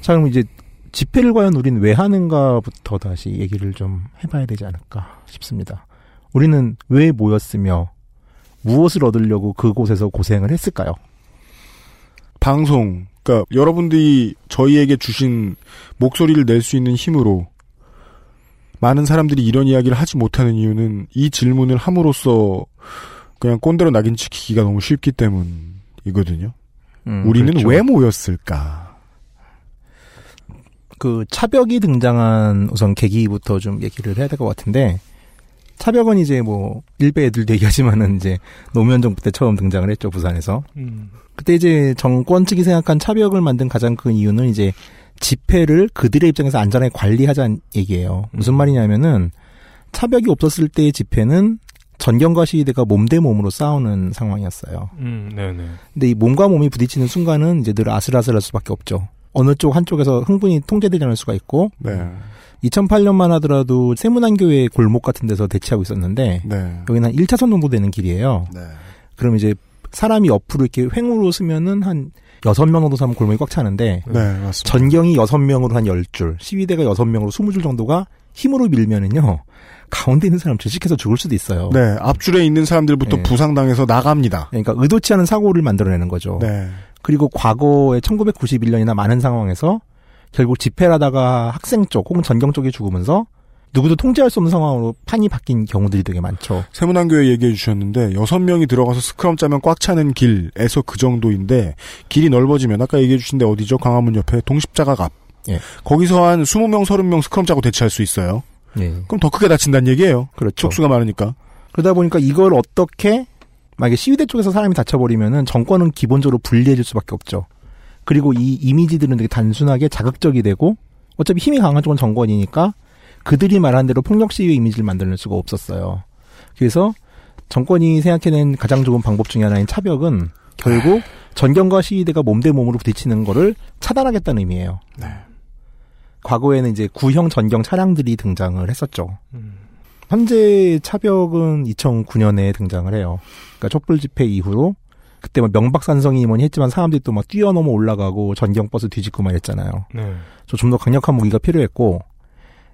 자 그럼 이제 집회를 과연 우리는 왜 하는가부터 다시 얘기를 좀 해봐야 되지 않을까 싶습니다. 우리는 왜 모였으며 무엇을 얻으려고 그곳에서 고생을 했을까요? 방송, 그러니까 여러분들이 저희에게 주신 목소리를 낼 수 있는 힘으로 많은 사람들이 이런 이야기를 하지 못하는 이유는 이 질문을 함으로써 그냥 꼰대로 낙인 찍히기가 너무 쉽기 때문이거든요. 음, 우리는 그렇죠. 왜 모였을까? 그 차벽이 등장한 우선 계기부터 좀 얘기를 해야 될 것 같은데 차벽은 이제 뭐 일베 애들도 얘기하지만은 이제 노무현 정부 때 처음 등장을 했죠 부산에서. 음. 그때 이제 정권 측이 생각한 차벽을 만든 가장 큰 이유는 이제 집회를 그들의 입장에서 안전하게 관리하자는 얘기예요. 무슨 말이냐면은 차벽이 없었을 때의 집회는 전경과 시위대가 몸 대 몸으로 싸우는 상황이었어요. 음, 네네. 근데 이 몸과 몸이 부딪히는 순간은 이제 늘 아슬아슬할 수밖에 없죠. 어느 쪽 한쪽에서 흥분이 통제되지 않을 수가 있고 네. 2008년만 하더라도 세문안교회 골목 같은 데서 대치하고 있었는데 네. 여기는 한 1차선 정도 되는 길이에요. 네. 그럼 이제 사람이 옆으로 이렇게 횡으로 쓰면은 한 여섯 명 정도 사면 골목이 꽉 차는데 네, 맞습니다. 전경이 여섯 명으로 한 열 줄, 시위대가 여섯 명으로 스무 줄 정도가 힘으로 밀면은요. 가운데 있는 사람 질식해서 죽을 수도 있어요. 네, 앞줄에 있는 사람들부터 네. 부상당해서 나갑니다. 그러니까 의도치 않은 사고를 만들어내는 거죠. 네. 그리고 과거에 1991년이나 많은 상황에서 결국 집회를 하다가 학생 쪽 혹은 전경 쪽이 죽으면서 누구도 통제할 수 없는 상황으로 판이 바뀐 경우들이 되게 많죠. 세문안교회 얘기해 주셨는데 여섯 명이 들어가서 스크럼 짜면 꽉 차는 길에서 그 정도인데 길이 넓어지면 아까 얘기해 주신 데 어디죠? 광화문 옆에 동십자가 앞. 예. 거기서 한 20명, 30명 스크럼 짜고 대치할 수 있어요. 예. 그럼 더 크게 다친다는 얘기예요. 그렇죠. 촉수가 많으니까. 그러다 보니까 이걸 어떻게 만약에 시위대 쪽에서 사람이 다쳐버리면은 정권은 기본적으로 불리해질 수밖에 없죠. 그리고 이 이미지들은 되게 단순하게 자극적이 되고 어차피 힘이 강한 쪽은 정권이니까 그들이 말한 대로 폭력 시위 이미지를 만들 수가 없었어요. 그래서 정권이 생각해낸 가장 좋은 방법 중에 하나인 차벽은 결국 전경과 시위대가 몸대 몸으로 부딪히는 거를 차단하겠다는 의미예요. 네. 과거에는 이제 구형 전경 차량들이 등장을 했었죠. 음. 현재 차벽은 2009년에 등장을 해요. 그러니까 촛불 집회 이후로 그때 막 명박산성이 뭐니 했지만 사람들이 또 막 뛰어넘어 올라가고 전경버스 뒤집고 막 했잖아요. 네. 좀더 강력한 무기가 필요했고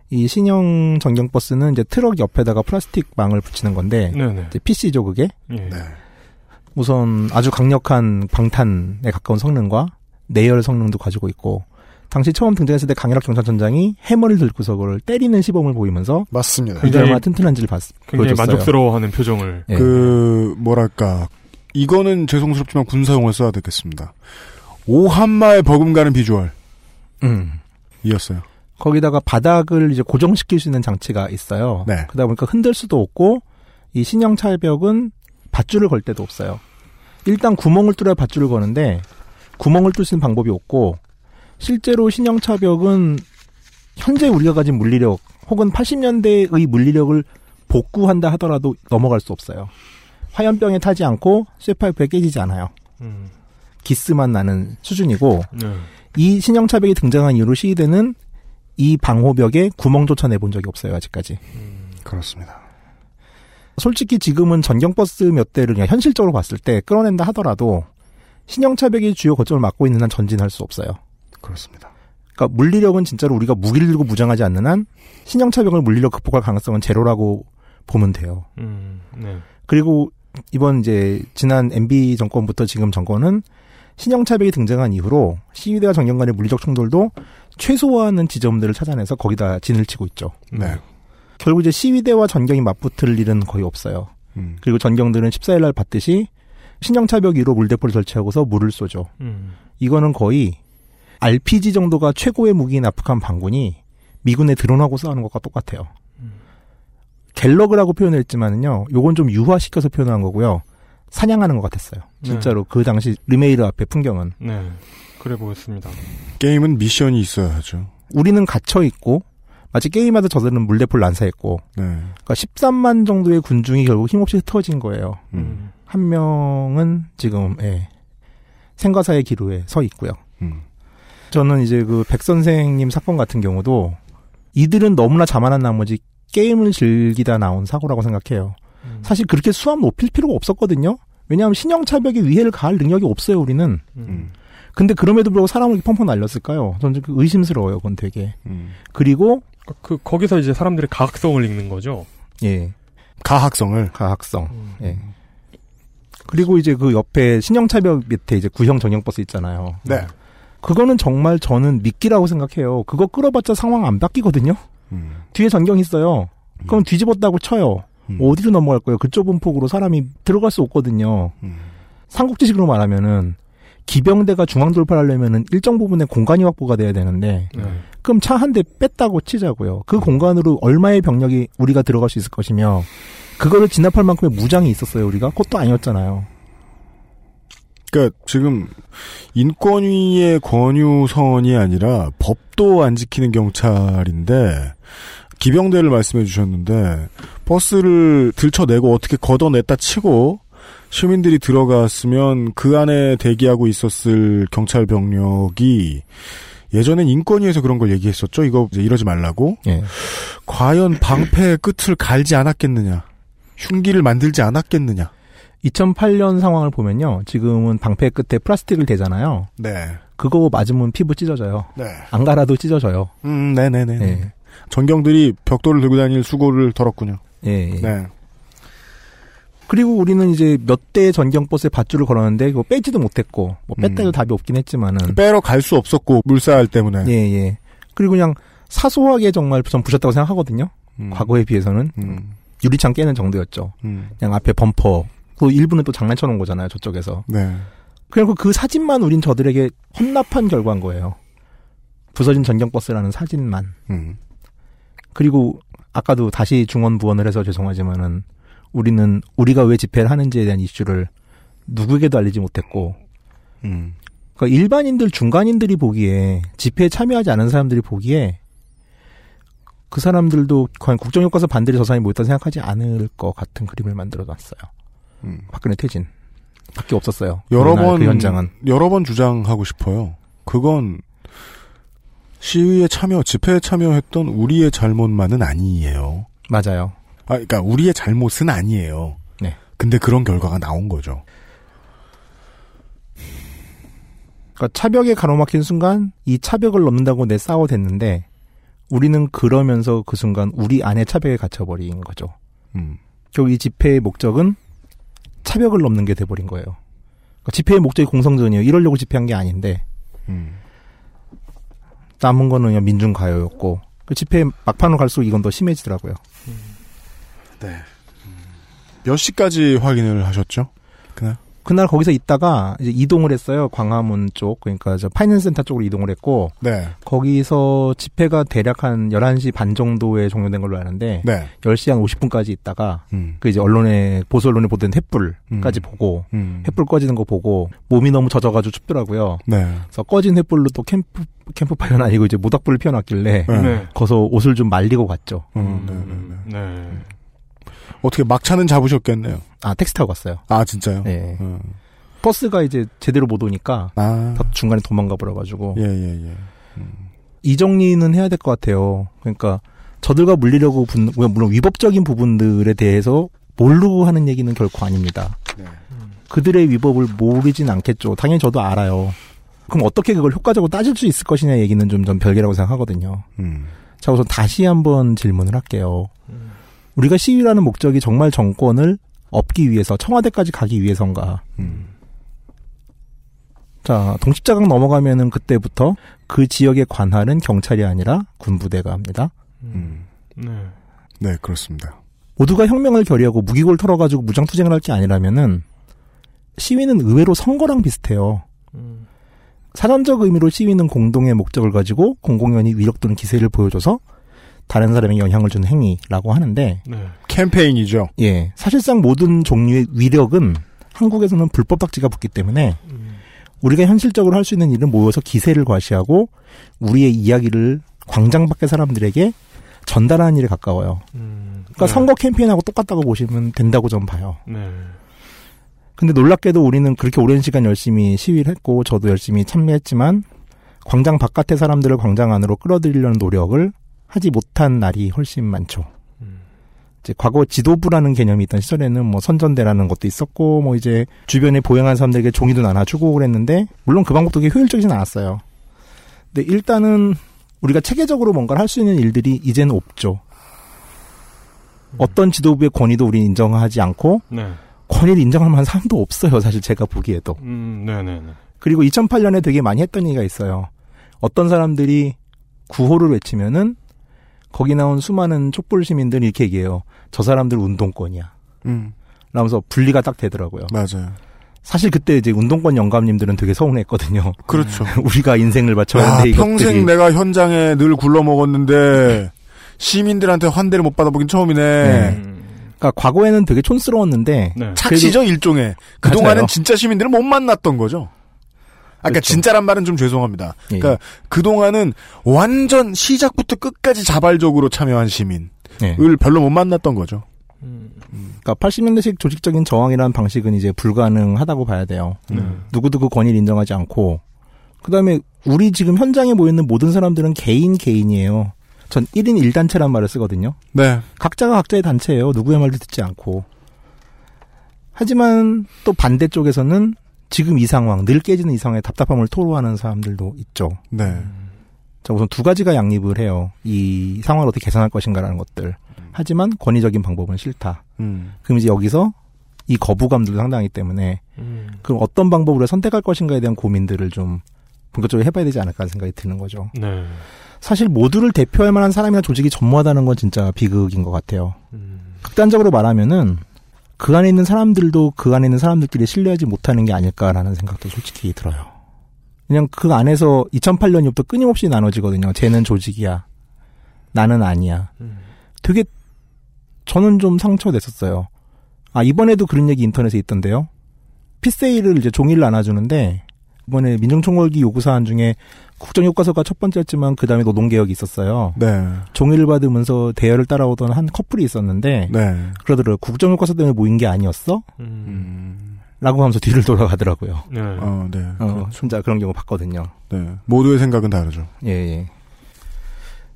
이 신형 전경버스는 이제 트럭 옆에다가 플라스틱 망을 붙이는 건데 네네. 이제 PC죠 그게. 예. 우선 아주 강력한 방탄에 가까운 성능과 내열 성능도 가지고 있고 당시 처음 등장했을 때 강일학 경찰청장이 해머를 들고서 그걸 때리는 시범을 보이면서 맞습니다. 그게 얼마나 튼튼한지를 봤, 굉장히 보여줬어요. 만족스러워하는 표정을. 예. 그 뭐랄까 이거는 죄송스럽지만 군사용어를 써야 되겠습니다. 오한마의 버금가는 비주얼. 음. 이었어요. 거기다가 바닥을 이제 고정시킬 수 있는 장치가 있어요. 네. 그러다 보니까 흔들 수도 없고 이 신형 차벽은 밧줄을 걸 데도 없어요. 일단 구멍을 뚫어야 밧줄을 거는데 구멍을 뚫수 있는 방법이 없고 실제로 신형 차벽은 현재 우리가 가진 물리력 혹은 80년대의 물리력을 복구한다 하더라도 넘어갈 수 없어요. 화염병에 타지 않고 쇠파이프에 깨지지 않아요. 음. 기스만 나는 수준이고 네. 이 신형 차벽이 등장한 이후로 시위대는 이 방호벽에 구멍조차 내본 적이 없어요 아직까지. 그렇습니다. 솔직히 지금은 전경버스 몇 대를 그냥 현실적으로 봤을 때 끌어낸다 하더라도 신형 차벽이 주요 거점을 맡고 있는 한 전진할 수 없어요. 그렇습니다. 그러니까 물리력은 진짜로 우리가 무기를 들고 무장하지 않는 한 신형 차벽을 물리력 극복할 가능성은 제로라고 보면 돼요. 음. 네. 그리고 이번 이제 지난 MB 정권부터 지금 정권은 신형 차벽이 등장한 이후로 시위대와 정경 간의 물리적 충돌도 최소화하는 지점들을 찾아내서 거기다 진을 치고 있죠. 네. 결국 이제 시위대와 전경이 맞붙을 일은 거의 없어요. 음. 그리고 전경들은 14일 날 봤듯이 신형 차벽 위로 물대포를 설치하고서 물을 쏘죠. 음. 이거는 거의 RPG 정도가 최고의 무기인 아프간 반군이 미군에 드론하고 싸우는 것과 똑같아요. 갤러그라고 표현을 했지만은요, 요건 좀 유화시켜서 표현한 거고요. 사냥하는 것 같았어요. 진짜로 그 당시 르메이르 앞에 풍경은. 네. 그래 보겠습니다. 게임은 미션이 있어야 하죠. 우리는 갇혀 있고 마치 게임하다 저들은 물대포를 난사했고 네. 그러니까 13만 정도의 군중이 결국 힘없이 흩어진 거예요. 음. 한 명은 지금 예, 생과사의 기로에 서 있고요. 음. 저는 이제 그 백 선생님 사건 같은 경우도 이들은 너무나 자만한 나머지 게임을 즐기다 나온 사고라고 생각해요. 음. 사실 그렇게 수압 높일 필요가 없었거든요. 왜냐하면 신형 차벽에 위해를 가할 능력이 없어요, 우리는. 음. 근데 그럼에도 불구하고 사람을 이렇게 펑펑 날렸을까요? 저는 그 의심스러워요, 그건 되게. 음. 그리고 그 거기서 이제 사람들의 가학성을 읽는 거죠. 예, 가학성을. 가학성. 예. 그리고 이제 그 옆에 신형차벽 밑에 이제 구형 정형버스 있잖아요. 네. 그거는 정말 저는 미끼라고 생각해요. 그거 끌어봤자 상황 안 바뀌거든요. 음. 뒤에 전경 있어요. 그럼 뒤집었다고 쳐요. 음. 어디로 넘어갈 거예요? 그 좁은 폭으로 사람이 들어갈 수 없거든요. 음. 삼국지식으로 말하면은 기병대가 중앙 돌파하려면은 일정 부분의 공간이 확보가 돼야 되는데 네. 그럼 차 한 대 뺐다고 치자고요. 그 공간으로 얼마의 병력이 우리가 들어갈 수 있을 것이며 그거를 진압할 만큼의 무장이 있었어요. 우리가 그것도 아니었잖아요. 그러니까 지금 인권위의 권유선이 아니라 법도 안 지키는 경찰인데 기병대를 말씀해 주셨는데 버스를 들쳐내고 어떻게 걷어냈다 치고 시민들이 들어갔으면 그 안에 대기하고 있었을 경찰 병력이 예전엔 인권위에서 그런 걸 얘기했었죠. 이거 이제 이러지 말라고. 예. 과연 방패의 끝을 갈지 않았겠느냐. 흉기를 만들지 않았겠느냐. 2008년 상황을 보면요. 지금은 방패 끝에 플라스틱을 대잖아요. 네. 그거 맞으면 피부 찢어져요. 네. 안 갈아도 찢어져요. 음, 네네네. 예. 전경들이 벽돌을 들고 다닐 수고를 덜었군요. 예. 예. 네. 그리고 우리는 이제 몇 대의 전경버스에 밧줄을 걸었는데 그거 빼지도 못했고 뭐 뺐다 해도 음. 답이 없긴 했지만은 빼러 갈 수 없었고 물살 때문에. 예, 예. 그리고 그냥 사소하게 정말 전 부셨다고 생각하거든요. 음. 과거에 비해서는 음. 유리창 깨는 정도였죠. 음. 그냥 앞에 범퍼. 그 일부는 또 장난쳐 놓은 거잖아요. 저쪽에서. 네. 그리고 그 사진만 우린 저들에게 헌납한 결과인 거예요. 부서진 전경버스라는 사진만. 음. 그리고 아까도 다시 중원 부원을 해서 죄송하지만은 우리는 우리가 왜 집회를 하는지에 대한 이슈를 누구에게도 알리지 못했고 음. 그러니까 일반인들 중간인들이 보기에 집회에 참여하지 않은 사람들이 보기에 그 사람들도 과연 국정교과서 반대로 저 사람이 모였다 생각하지 않을 것 같은 그림을 만들어 놨어요. 음. 박근혜 퇴진. 밖에 없었어요. 여러 번 그 현장은. 여러 번 주장하고 싶어요. 그건 시위에 참여, 집회에 참여했던 우리의 잘못만은 아니에요. 맞아요. 아, 그러니까 우리의 잘못은 아니에요. 네. 근데 그런 결과가 나온 거죠. 그러니까 차벽에 가로막힌 순간 이 차벽을 넘는다고 내 싸워댔는데 우리는 그러면서 그 순간 우리 안에 차벽에 갇혀버린 거죠. 음. 결국 이 집회의 목적은 차벽을 넘는 게 돼버린 거예요. 그러니까 집회의 목적이 공성전이에요. 이러려고 집회한 게 아닌데 음. 남은 거는 그냥 민중가요였고 그 집회 막판으로 갈수록 이건 더 심해지더라고요. 네. 몇 시까지 확인을 하셨죠? 그날? 그날 거기서 있다가 이제 이동을 했어요. 광화문 쪽 그러니까 저 파이낸스 센터 쪽으로 이동을 했고 네. 거기서 집회가 대략 한 11시 반 정도에 종료된 걸로 아는데 네. 10시 한 50분까지 있다가 음. 그 이제 언론에 보수 언론에 보던 횃불까지 보고 음. 횃불 꺼지는 거 보고 몸이 너무 젖어 가지고 춥더라고요. 네. 그래서 꺼진 횃불로 또 캠프 캠프파이어는 아니고 이제 모닥불을 피워놨길래 네. 네. 거기서 옷을 좀 말리고 갔죠. 음, 네, 네, 네. 네. 어떻게 막차는 잡으셨겠네요. 아 택시 타고 갔어요. 아, 진짜요? 네. 음. 버스가 이제 제대로 못 오니까 아. 다 중간에 도망가 버려가지고 예, 예, 예. 이 정리는 해야 될 것 같아요. 그러니까 저들과 물리려고 분, 물론 위법적인 부분들에 대해서 모르고 하는 얘기는 결코 아닙니다. 네. 그들의 위법을 모르진 않겠죠. 당연히 저도 알아요. 그럼 어떻게 그걸 효과적으로 따질 수 있을 것이냐 얘기는 좀 전 별개라고 생각하거든요. 음. 자, 우선 다시 한번 질문을 할게요. 우리가 시위라는 목적이 정말 정권을 업기 위해서 청와대까지 가기 위해서인가? 음. 자, 동십자강 넘어가면은 그때부터 그 지역의 관할은 경찰이 아니라 군부대가 합니다. 음. 네. 네, 그렇습니다. 모두가 혁명을 결의하고 무기고를 털어가지고 무장투쟁을 할 게 아니라면은 시위는 의외로 선거랑 비슷해요. 사전적 의미로 시위는 공동의 목적을 가지고 공공연히 위력 또는 기세를 보여줘서 다른 사람에게 영향을 주는 행위라고 하는데 네. 캠페인이죠. 예 사실상 모든 종류의 위력은 한국에서는 불법 딱지가 붙기 때문에 우리가 현실적으로 할 수 있는 일은 모여서 기세를 과시하고 우리의 이야기를 광장 밖의 사람들에게 전달하는 일에 가까워요. 그러니까 네. 선거 캠페인하고 똑같다고 보시면 된다고 전 봐요. 네. 근데 놀랍게도 우리는 그렇게 오랜 시간 열심히 시위를 했고 저도 열심히 참여했지만 광장 바깥의 사람들을 광장 안으로 끌어들이려는 노력을 하지 못한 날이 훨씬 많죠. 이제 과거 지도부라는 개념이 있던 시절에는 뭐 선전대라는 것도 있었고 뭐 이제 주변에 보행한 사람들에게 종이도 나눠주고 그랬는데 물론 그 방법도 효율적이진 않았어요. 근데 일단은 우리가 체계적으로 뭔가를 할 수 있는 일들이 이제는 없죠. 어떤 지도부의 권위도 우리는 인정하지 않고 네. 권위를 인정할 만한 사람도 없어요. 사실 제가 보기에도. 음, 네네네. 그리고 2008년에 되게 많이 했던 얘기가 있어요. 어떤 사람들이 구호를 외치면은 거기 나온 수많은 촛불 시민들이 이렇게 얘기해요. 저 사람들 운동권이야. 음. 라면서 분리가 딱 되더라고요. 맞아요. 사실 그때 이제 운동권 영감님들은 되게 서운했거든요. 그렇죠. *laughs* 우리가 인생을 하는데 이것들이 평생 내가 현장에 늘 굴러 먹었는데 시민들한테 환대를 못 받아보긴 처음이네. 네. 그러니까 과거에는 되게 촌스러웠는데 네. 착시죠 일종의. 그. 동안은 진짜 시민들을 못 만났던 거죠. 아까 그러니까 그렇죠. 진짜란 말은 좀 죄송합니다. 예. 그러니까 그 동안은 완전 시작부터 끝까지 자발적으로 참여한 시민을 네. 별로 못 만났던 거죠. 그러니까 80년대식 조직적인 저항이라는 방식은 이제 불가능하다고 봐야 돼요. 음. 누구도 그 권위를 인정하지 않고 그다음에 우리 지금 현장에 모여 있는 모든 사람들은 개인 개인이에요. 전 1인 1단체란 말을 쓰거든요. 네. 각자가 각자의 단체예요. 누구의 말도 듣지 않고. 하지만 또 반대쪽에서는 지금 이 상황, 늘 깨지는 이 상황에 답답함을 토로하는 사람들도 있죠. 네. 자, 우선 두 가지가 양립을 해요. 이 상황을 어떻게 개선할 것인가라는 것들. 하지만 권위적인 방법은 싫다. 음. 그럼 이제 여기서 이 거부감들도 상당하기 때문에 음. 그럼 어떤 방법으로 선택할 것인가에 대한 고민들을 좀 본격적으로 해봐야 되지 않을까 하는 생각이 드는 거죠. 네. 사실 모두를 대표할 만한 사람이나 조직이 전무하다는 건 진짜 비극인 것 같아요. 음. 극단적으로 말하면은 그 안에 있는 사람들도 그 안에 있는 사람들끼리 신뢰하지 못하는 게 아닐까라는 생각도 솔직히 들어요. 그냥 그 안에서 2008년 이후부터 끊임없이 나눠지거든요. 쟤는 조직이야. 나는 아니야. 음. 되게 저는 좀 상처됐었어요. 아 이번에도 그런 얘기 인터넷에 있던데요. 피세이를 이제 종이를 나눠주는데 이번에 민정총궐기 요구사안 중에 국정교과서가 첫 번째였지만 그 다음에 노동개혁이 있었어요. 네. 종이를 받으면서 대열을 따라오던 한 커플이 있었는데 네. 그러더라고요. 국정교과서 때문에 모인 게 아니었어? 음. 음. 라고 하면서 뒤를 돌아가더라고요. 네. 어, 네. 어, 그렇죠. 진짜 그런 경우 봤거든요. 네. 모두의 생각은 다르죠. 예, 예.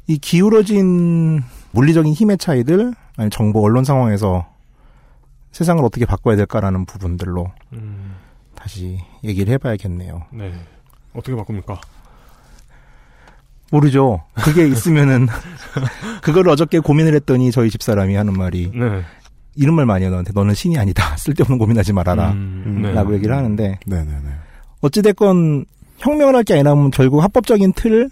이 기울어진 물리적인 힘의 차이들, 아니 정보 언론 상황에서 세상을 어떻게 바꿔야 될까라는 부분들로 음. 다시 얘기를 해봐야겠네요. 네. 어떻게 바꿉니까? 모르죠. 그게 *laughs* 있으면은 그걸 어저께 고민을 했더니 저희 집사람이 하는 말이 네. 이런 말 많이 해요. 너한테 너는 신이 아니다. *laughs* 쓸데없는 고민하지 말아라. 음. 네. 라고 얘기를 하는데 네네네. 어찌 됐건 혁명을 할 게 아니라면 결국 합법적인 틀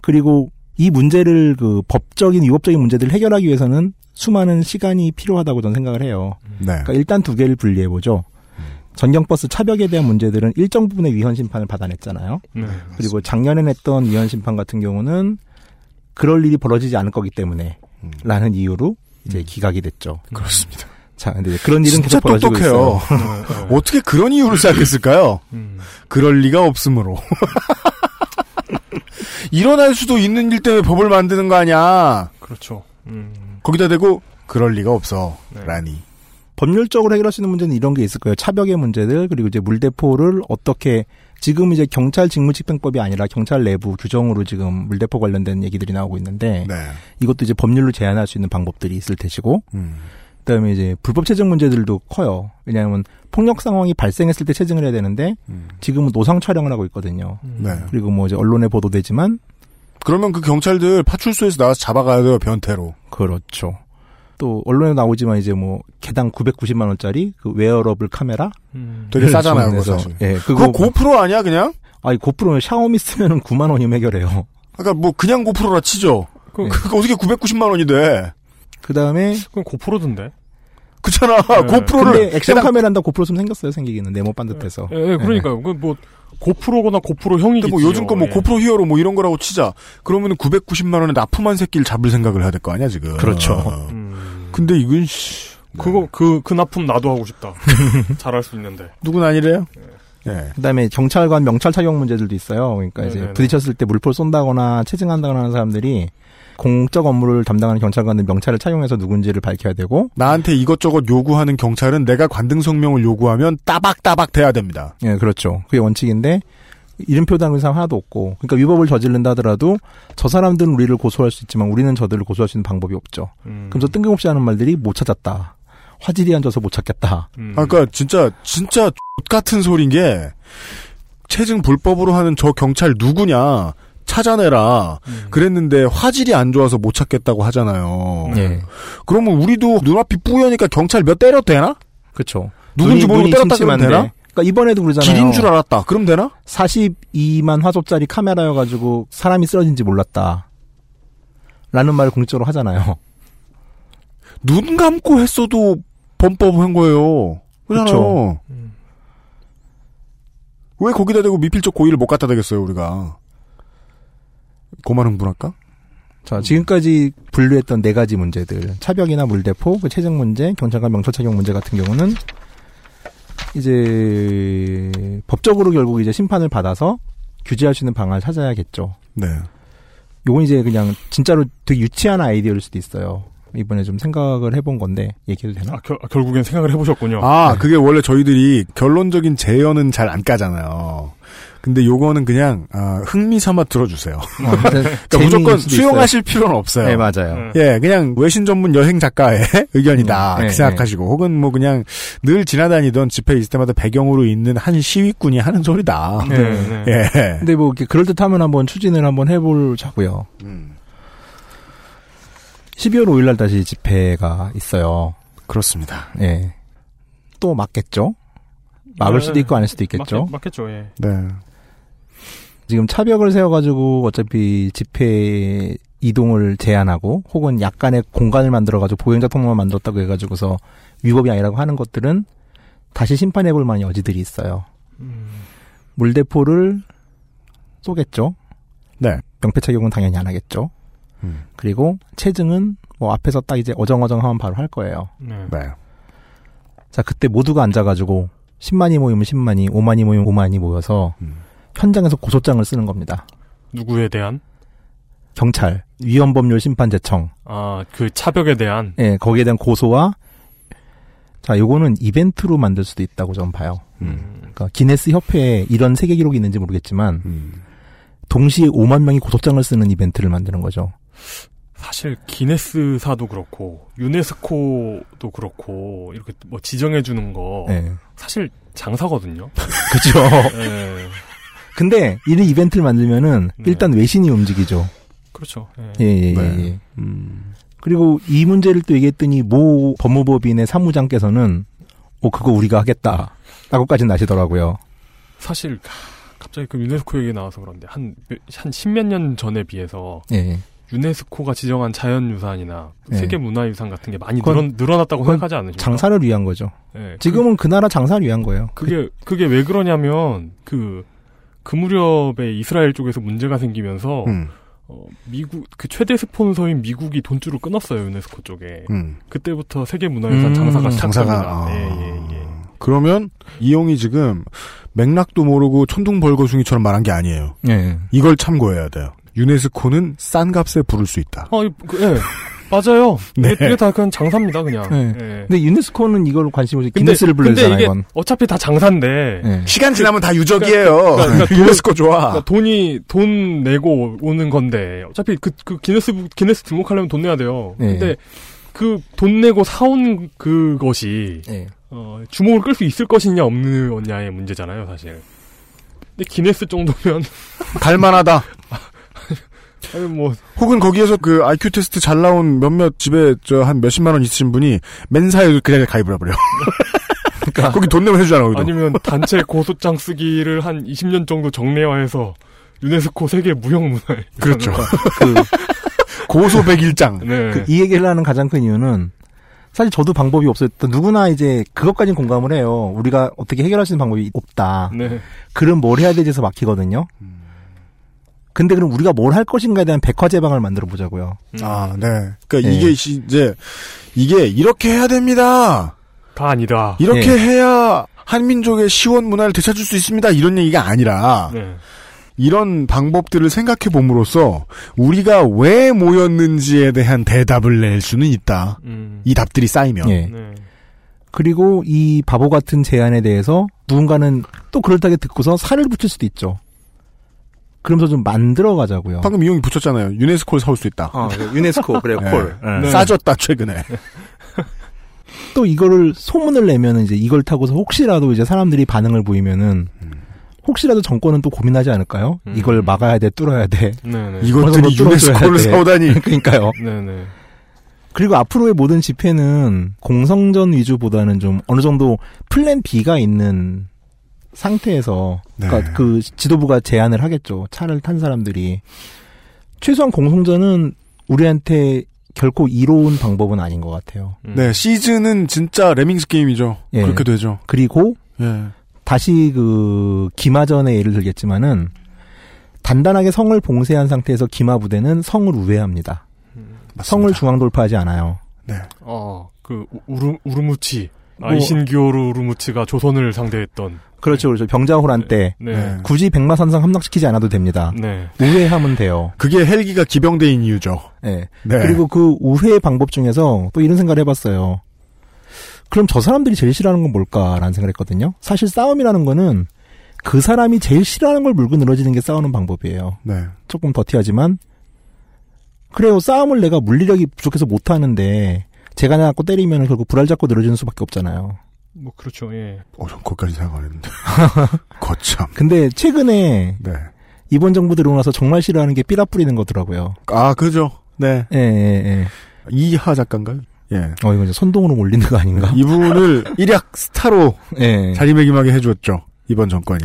그리고 이 문제를 그 법적인 위법적인 문제들을 해결하기 위해서는 수많은 시간이 필요하다고 저는 생각을 해요. 네. 그러니까 일단 두 개를 분리해 보죠. 전경버스 차벽에 대한 문제들은 일정 부분의 위헌 심판을 받아냈잖아요. 네. 그리고 작년에 냈던 위헌 심판 같은 경우는 그럴 일이 벌어지지 않을 거기 때문에 음. 라는 이유로 이제 기각이 됐죠. 그렇습니다. 자, 근데 그런 일은 진짜 계속 벌어지고 똑똑해요. 있어요. 네. 네. *laughs* 어떻게 그런 이유를 생각했을까요? 음. 그럴 리가 없으므로. *laughs* 일어날 수도 있는 일 때문에 법을 만드는 거 아니야. 그렇죠. 음. 거기다 대고 그럴 리가 없어. 네. 라니. 법률적으로 해결할 수 있는 문제는 이런 게 있을 거예요. 차벽의 문제들 그리고 이제 물대포를 어떻게 지금 이제 경찰 직무집행법이 아니라 경찰 내부 규정으로 지금 물대포 관련된 얘기들이 나오고 있는데 네. 이것도 이제 법률로 제한할 수 있는 방법들이 있을 테시고 음. 그다음에 이제 불법 체증 문제들도 커요. 왜냐하면 폭력 상황이 발생했을 때 체증을 해야 되는데 음. 지금은 노상 촬영을 하고 있거든요. 네. 그리고 뭐 이제 언론에 보도되지만 그러면 그 경찰들 파출소에서 나와서 잡아가야 돼요, 변태로. 그렇죠. 또 언론에 나오지만 이제 뭐 개당 990만 원짜리 그 웨어러블 카메라 음. 되게 싸잖아요. 사실. 예, 그거 그거 고프로 아니야, 그냥? 아니 고프로는 샤오미 쓰면은 9만 원이면 해결해요. 그러니까 뭐 그냥 고프로라 치죠. 그, 네. 그거 어떻게 990만 원이 돼? 그 다음에 그건 고프로던데. 그렇잖아. 네. 고프로를 근데 액션 게다가 카메라 한다 고프로 쓰면 생겼어요 생기기는 네모 반듯해서. 예, 예, 그러니까요. 그뭐 고프로거나 고프로 형이겠지. 뭐 요즘 거뭐 예. 고프로 히어로 뭐 이런 거라고 치자. 그러면은 990만 원에 납품한 새끼를 잡을 생각을 해야 될 거 아니야 지금. 그렇죠. 음. 근데 이건 씨. 그거 그그 납품 나도 하고 싶다. *laughs* 잘할 수 있는데. 누군 아니래요? 예. 그다음에 경찰관 명찰 착용 문제들도 있어요. 그러니까 이제 네네네. 부딪혔을 때 물포를 쏜다거나 체증한다거나 하는 사람들이 공적 업무를 담당하는 경찰관들 명찰을 착용해서 누군지를 밝혀야 되고 나한테 이것저것 요구하는 경찰은 내가 관등 성명을 요구하면 따박따박 돼야 됩니다. 예, 그렇죠. 그게 원칙인데 이름표 달는 사람 하나도 없고 그러니까 위법을 저지른다 하더라도 저 사람들은 우리를 고소할 수 있지만 우리는 저들을 고소할 수 있는 방법이 없죠. 음. 그래서 뜬금없이 하는 말들이 못 찾았다. 화질이 앉아서 못 찾겠다. 음. 아까 그러니까 진짜 진짜 X 같은 소린 게 체증 불법으로 하는 저 경찰 누구냐 찾아내라 음. 그랬는데 화질이 안 좋아서 못 찾겠다고 하잖아요. 예. 그러면 우리도 눈앞이 뿌여니까 경찰 몇 때려도 되나? 그렇죠. 누군지 눈이- 모르고 때렸다 그러면. 되나? 그러니까 이번에도 그러잖아요. 길인 줄 알았다. 그럼 되나? 42만 화소짜리 카메라여가지고 사람이 쓰러진지 몰랐다. 라는 말을 공식적으로 하잖아요. 눈 감고 했어도 범법한 거예요. 그쵸. 왜 거기다 대고 미필적 고의를 못 갖다 대겠어요, 우리가. 고만 흥분할까? 자, 지금까지 분류했던 네 가지 문제들. 차벽이나 물대포, 그 체증 문제, 경찰관 명찰 착용 문제 같은 경우는 이제 법적으로 결국 이제 심판을 받아서 규제할 수 있는 방안을 찾아야겠죠. 네. 요건 이제 그냥 진짜로 되게 유치한 아이디어일 수도 있어요. 이번에 좀 생각을 해본 건데 얘기해도 되나? 아, 결, 결국엔 생각을 해보셨군요. 아, 네. 그게 원래 저희들이 결론적인 제언은 잘 안 까잖아요. 근데 요거는 그냥 아, 흥미 삼아 들어주세요. *laughs* 그러니까 무조건 수용하실 필요는 없어요. 네, 맞아요. 예, 그냥 외신 전문 여행 작가의 *laughs* 의견이다. 음, 네, 그 생각하시고 혹은 뭐 그냥 늘 지나다니던 집회 있을 때마다 배경으로 있는 한 시위꾼이 하는 소리다. 네, 네. *laughs* 예. 근데 뭐 이렇게 그럴 듯하면 한번 추진을 한번 해보자고요. 음, 12월 5일 날 다시 집회가 있어요. 그렇습니다. 예. 또 맞겠죠? 막을 네. 수도 있고 아닐 수도 있겠죠? 맞겠, 맞겠죠, 예. 네. 지금 차벽을 세워가지고 어차피 집회 이동을 제한하고 혹은 약간의 공간을 만들어가지고 보행자 통로만 만들었다고 해가지고서 위법이 아니라고 하는 것들은 다시 심판해볼 만한 여지들이 있어요. 음, 물대포를 쏘겠죠? 네. 명패 착용은 당연히 안 하겠죠? 음, 그리고 체증은 뭐 앞에서 딱 이제 어정어정하면 바로 할 거예요. 네. 네. 자, 그때 모두가 앉아가지고 10만이 모이면 10만이, 5만이 모이면 5만이 모여서 음. 현장에서 고소장을 쓰는 겁니다. 누구에 대한? 경찰, 위헌법률 심판 제청, 아, 그 차벽에 대한? 예, 거기에 대한 고소와 자, 요거는 이벤트로 만들 수도 있다고 저는 봐요. 음, 그러니까 기네스 협회에 이런 세계 기록이 있는지 모르겠지만 음. 동시에 5만 명이 고소장을 쓰는 이벤트를 만드는 거죠. 사실 기네스사도 그렇고 유네스코도 그렇고 이렇게 뭐 지정해 주는 거 예. 사실 장사거든요. *laughs* 그죠. 예. 근데 이런 이벤트를 만들면은 네. 일단 외신이 움직이죠. 그렇죠. 예. 예, 예, 예, 네. 예. 음. 그리고 이 문제를 또 얘기했더니 모 법무법인의 사무장께서는 어 그거 우리가 하겠다. 라고까지 나시더라고요. 사실 하, 갑자기 그 유네스코 얘기 나와서 그런데 한 한 십몇 년 전에 비해서 예. 유네스코가 지정한 자연유산이나 예. 세계 문화유산 같은 게 많이 그건- 늘어, 났다고 그건 생각하지 않으십니까? 장사를 위한 거죠. 예, 지금은 그, 나라 장사를 위한 거예요. 그, 게 그게 왜 그러냐면 그, 그 무렵에 이스라엘 쪽에서 문제가 생기면서 음. 어, 미국 그 최대 스폰서인 미국이 돈줄을 끊었어요 유네스코 쪽에 음. 그때부터 세계 문화유산 음, 장사가 장사가 시작됩니다. 아. 예, 예, 예. 그러면 이용이 지금 맥락도 모르고 천둥벌거숭이처럼 말한 게 아니에요. 예. 이걸 참고해야 돼요. 유네스코는 싼 값에 부를 수 있다. 어, 그, 예. 맞아요. *laughs* 네. 이게, 이게 다 그냥 장사입니다, 그냥. 네. 예. 근데 유네스코는 이걸 관심을 근데- 기네스를 이게 이건. 어차피 다 장사인데. 예. 시간 지나면 다 유적이에요. 그러니까- *laughs* 그러니까 돈- 유네스코 좋아. 그러니까 돈이 돈 내고 오는 건데 어차피 그, 그 기네스 기네스 등록하려면 돈 내야 돼요. 네. 근데 그 돈 내고 사온 그것이 예. 어, 주목을 끌 수 있을 것이냐 없느냐의 문제잖아요, 사실. 근데 기네스 정도면 *laughs* 갈만하다. 아니 뭐 혹은 거기에서 그 IQ 테스트 잘 나온 몇몇 집에 저 한 몇십만 원 있으신 분이 맨사에 그냥 가입을 해버려. *laughs* 그러니까 거기 돈 내면 해주잖아, 거기도. 아니면 단체 고소장 쓰기를 한 20년 정도 정례화해서 유네스코 세계 무형 문화에 그렇죠. 그, 고소 백일장. 네. 그 이 얘기를 하는 가장 큰 이유는 사실 저도 방법이 없었던 누구나 이제 그것까진 공감을 해요. 우리가 어떻게 해결할 수 있는 방법이 없다. 네. 그럼 뭘 해야 되지에서 막히거든요. 근데 그럼 우리가 뭘 할 것인가에 대한 백화제방을 만들어 보자고요. 아, 네. 그러니까 네. 이게 시- 이제 이게 이렇게 해야 됩니다. 다 아니다. 이렇게 네. 해야 한민족의 시원 문화를 되찾을 수 있습니다. 이런 얘기가 아니라 네. 이런 방법들을 생각해 봄으로써 우리가 왜 모였는지에 대한 대답을 낼 수는 있다. 음. 이 답들이 쌓이면. 예. 네. 그리고 이 바보 같은 제안에 대해서 누군가는 또 그럴듯하게 듣고서 살을 붙일 수도 있죠. 그러면서 좀 만들어 가자고요. 방금 이용이 붙였잖아요. 유네스코를 사올 수 있다. 어, 유네스코 그래 네. 콜. 네. 싸졌다 최근에. *laughs* 또 이거를 소문을 내면 이제 이걸 타고서 혹시라도 이제 사람들이 반응을 보이면은 혹시라도 정권은 또 고민하지 않을까요? 음. 이걸 막아야 돼, 뚫어야 돼. 네네. 이것들이 유네스코를 돼. 사오다니. *laughs* 그러니까요. 네네. 그리고 앞으로의 모든 집회는 공성전 위주보다는 좀 어느 정도 플랜 B가 있는 상태에서 네. 그러니까 그 지도부가 제안을 하겠죠. 차를 탄 사람들이 최소한 공성전은 우리한테 결코 이로운 방법은 아닌 것 같아요. 음. 네, 시즌은 진짜 레밍스 게임이죠. 예. 그렇게 되죠. 그리고 예. 다시 그 기마전의 예를 들겠지만은 단단하게 성을 봉쇄한 상태에서 기마 부대는 성을 우회합니다. 성을 중앙 돌파하지 않아요. 네. 어, 그 우르 우르무치 아이신기오르 우르무치가 조선을 상대했던 그렇죠, 그렇죠. 병자호란 때 네. 굳이 백마산상 함락시키지 않아도 됩니다. 네. 우회하면 돼요. 그게 헬기가 기병대인 이유죠. 네. 네. 그리고 그 우회 방법 중에서 또 이런 생각을 해봤어요. 그럼 저 사람들이 제일 싫어하는 건 뭘까라는 생각을 했거든요. 사실 싸움이라는 거는 그 사람이 제일 싫어하는 걸 물고 늘어지는 게 싸우는 방법이에요. 네. 조금 더티하지만 그래요. 싸움을 내가 물리력이 부족해서 못 하는데 제가 나갖고 때리면 결국 불알 잡고 늘어지는 수밖에 없잖아요. 뭐 그렇죠. 예. 어, 전 거기까지 생각 안 했는데. 거참. 근데 최근에 네. 이번 정부 들어오고 나서 정말 싫어하는 게 삐라 뿌리는 거더라고요. 아, 그죠. 네. 예, 예, 예. 이하 작가인가요? 예. 어, 이거 이제 선동으로 몰리는 거 아닌가? 이분을 *laughs* 일약 스타로 예. 자리매김하게 해줬죠. 이번 정권이.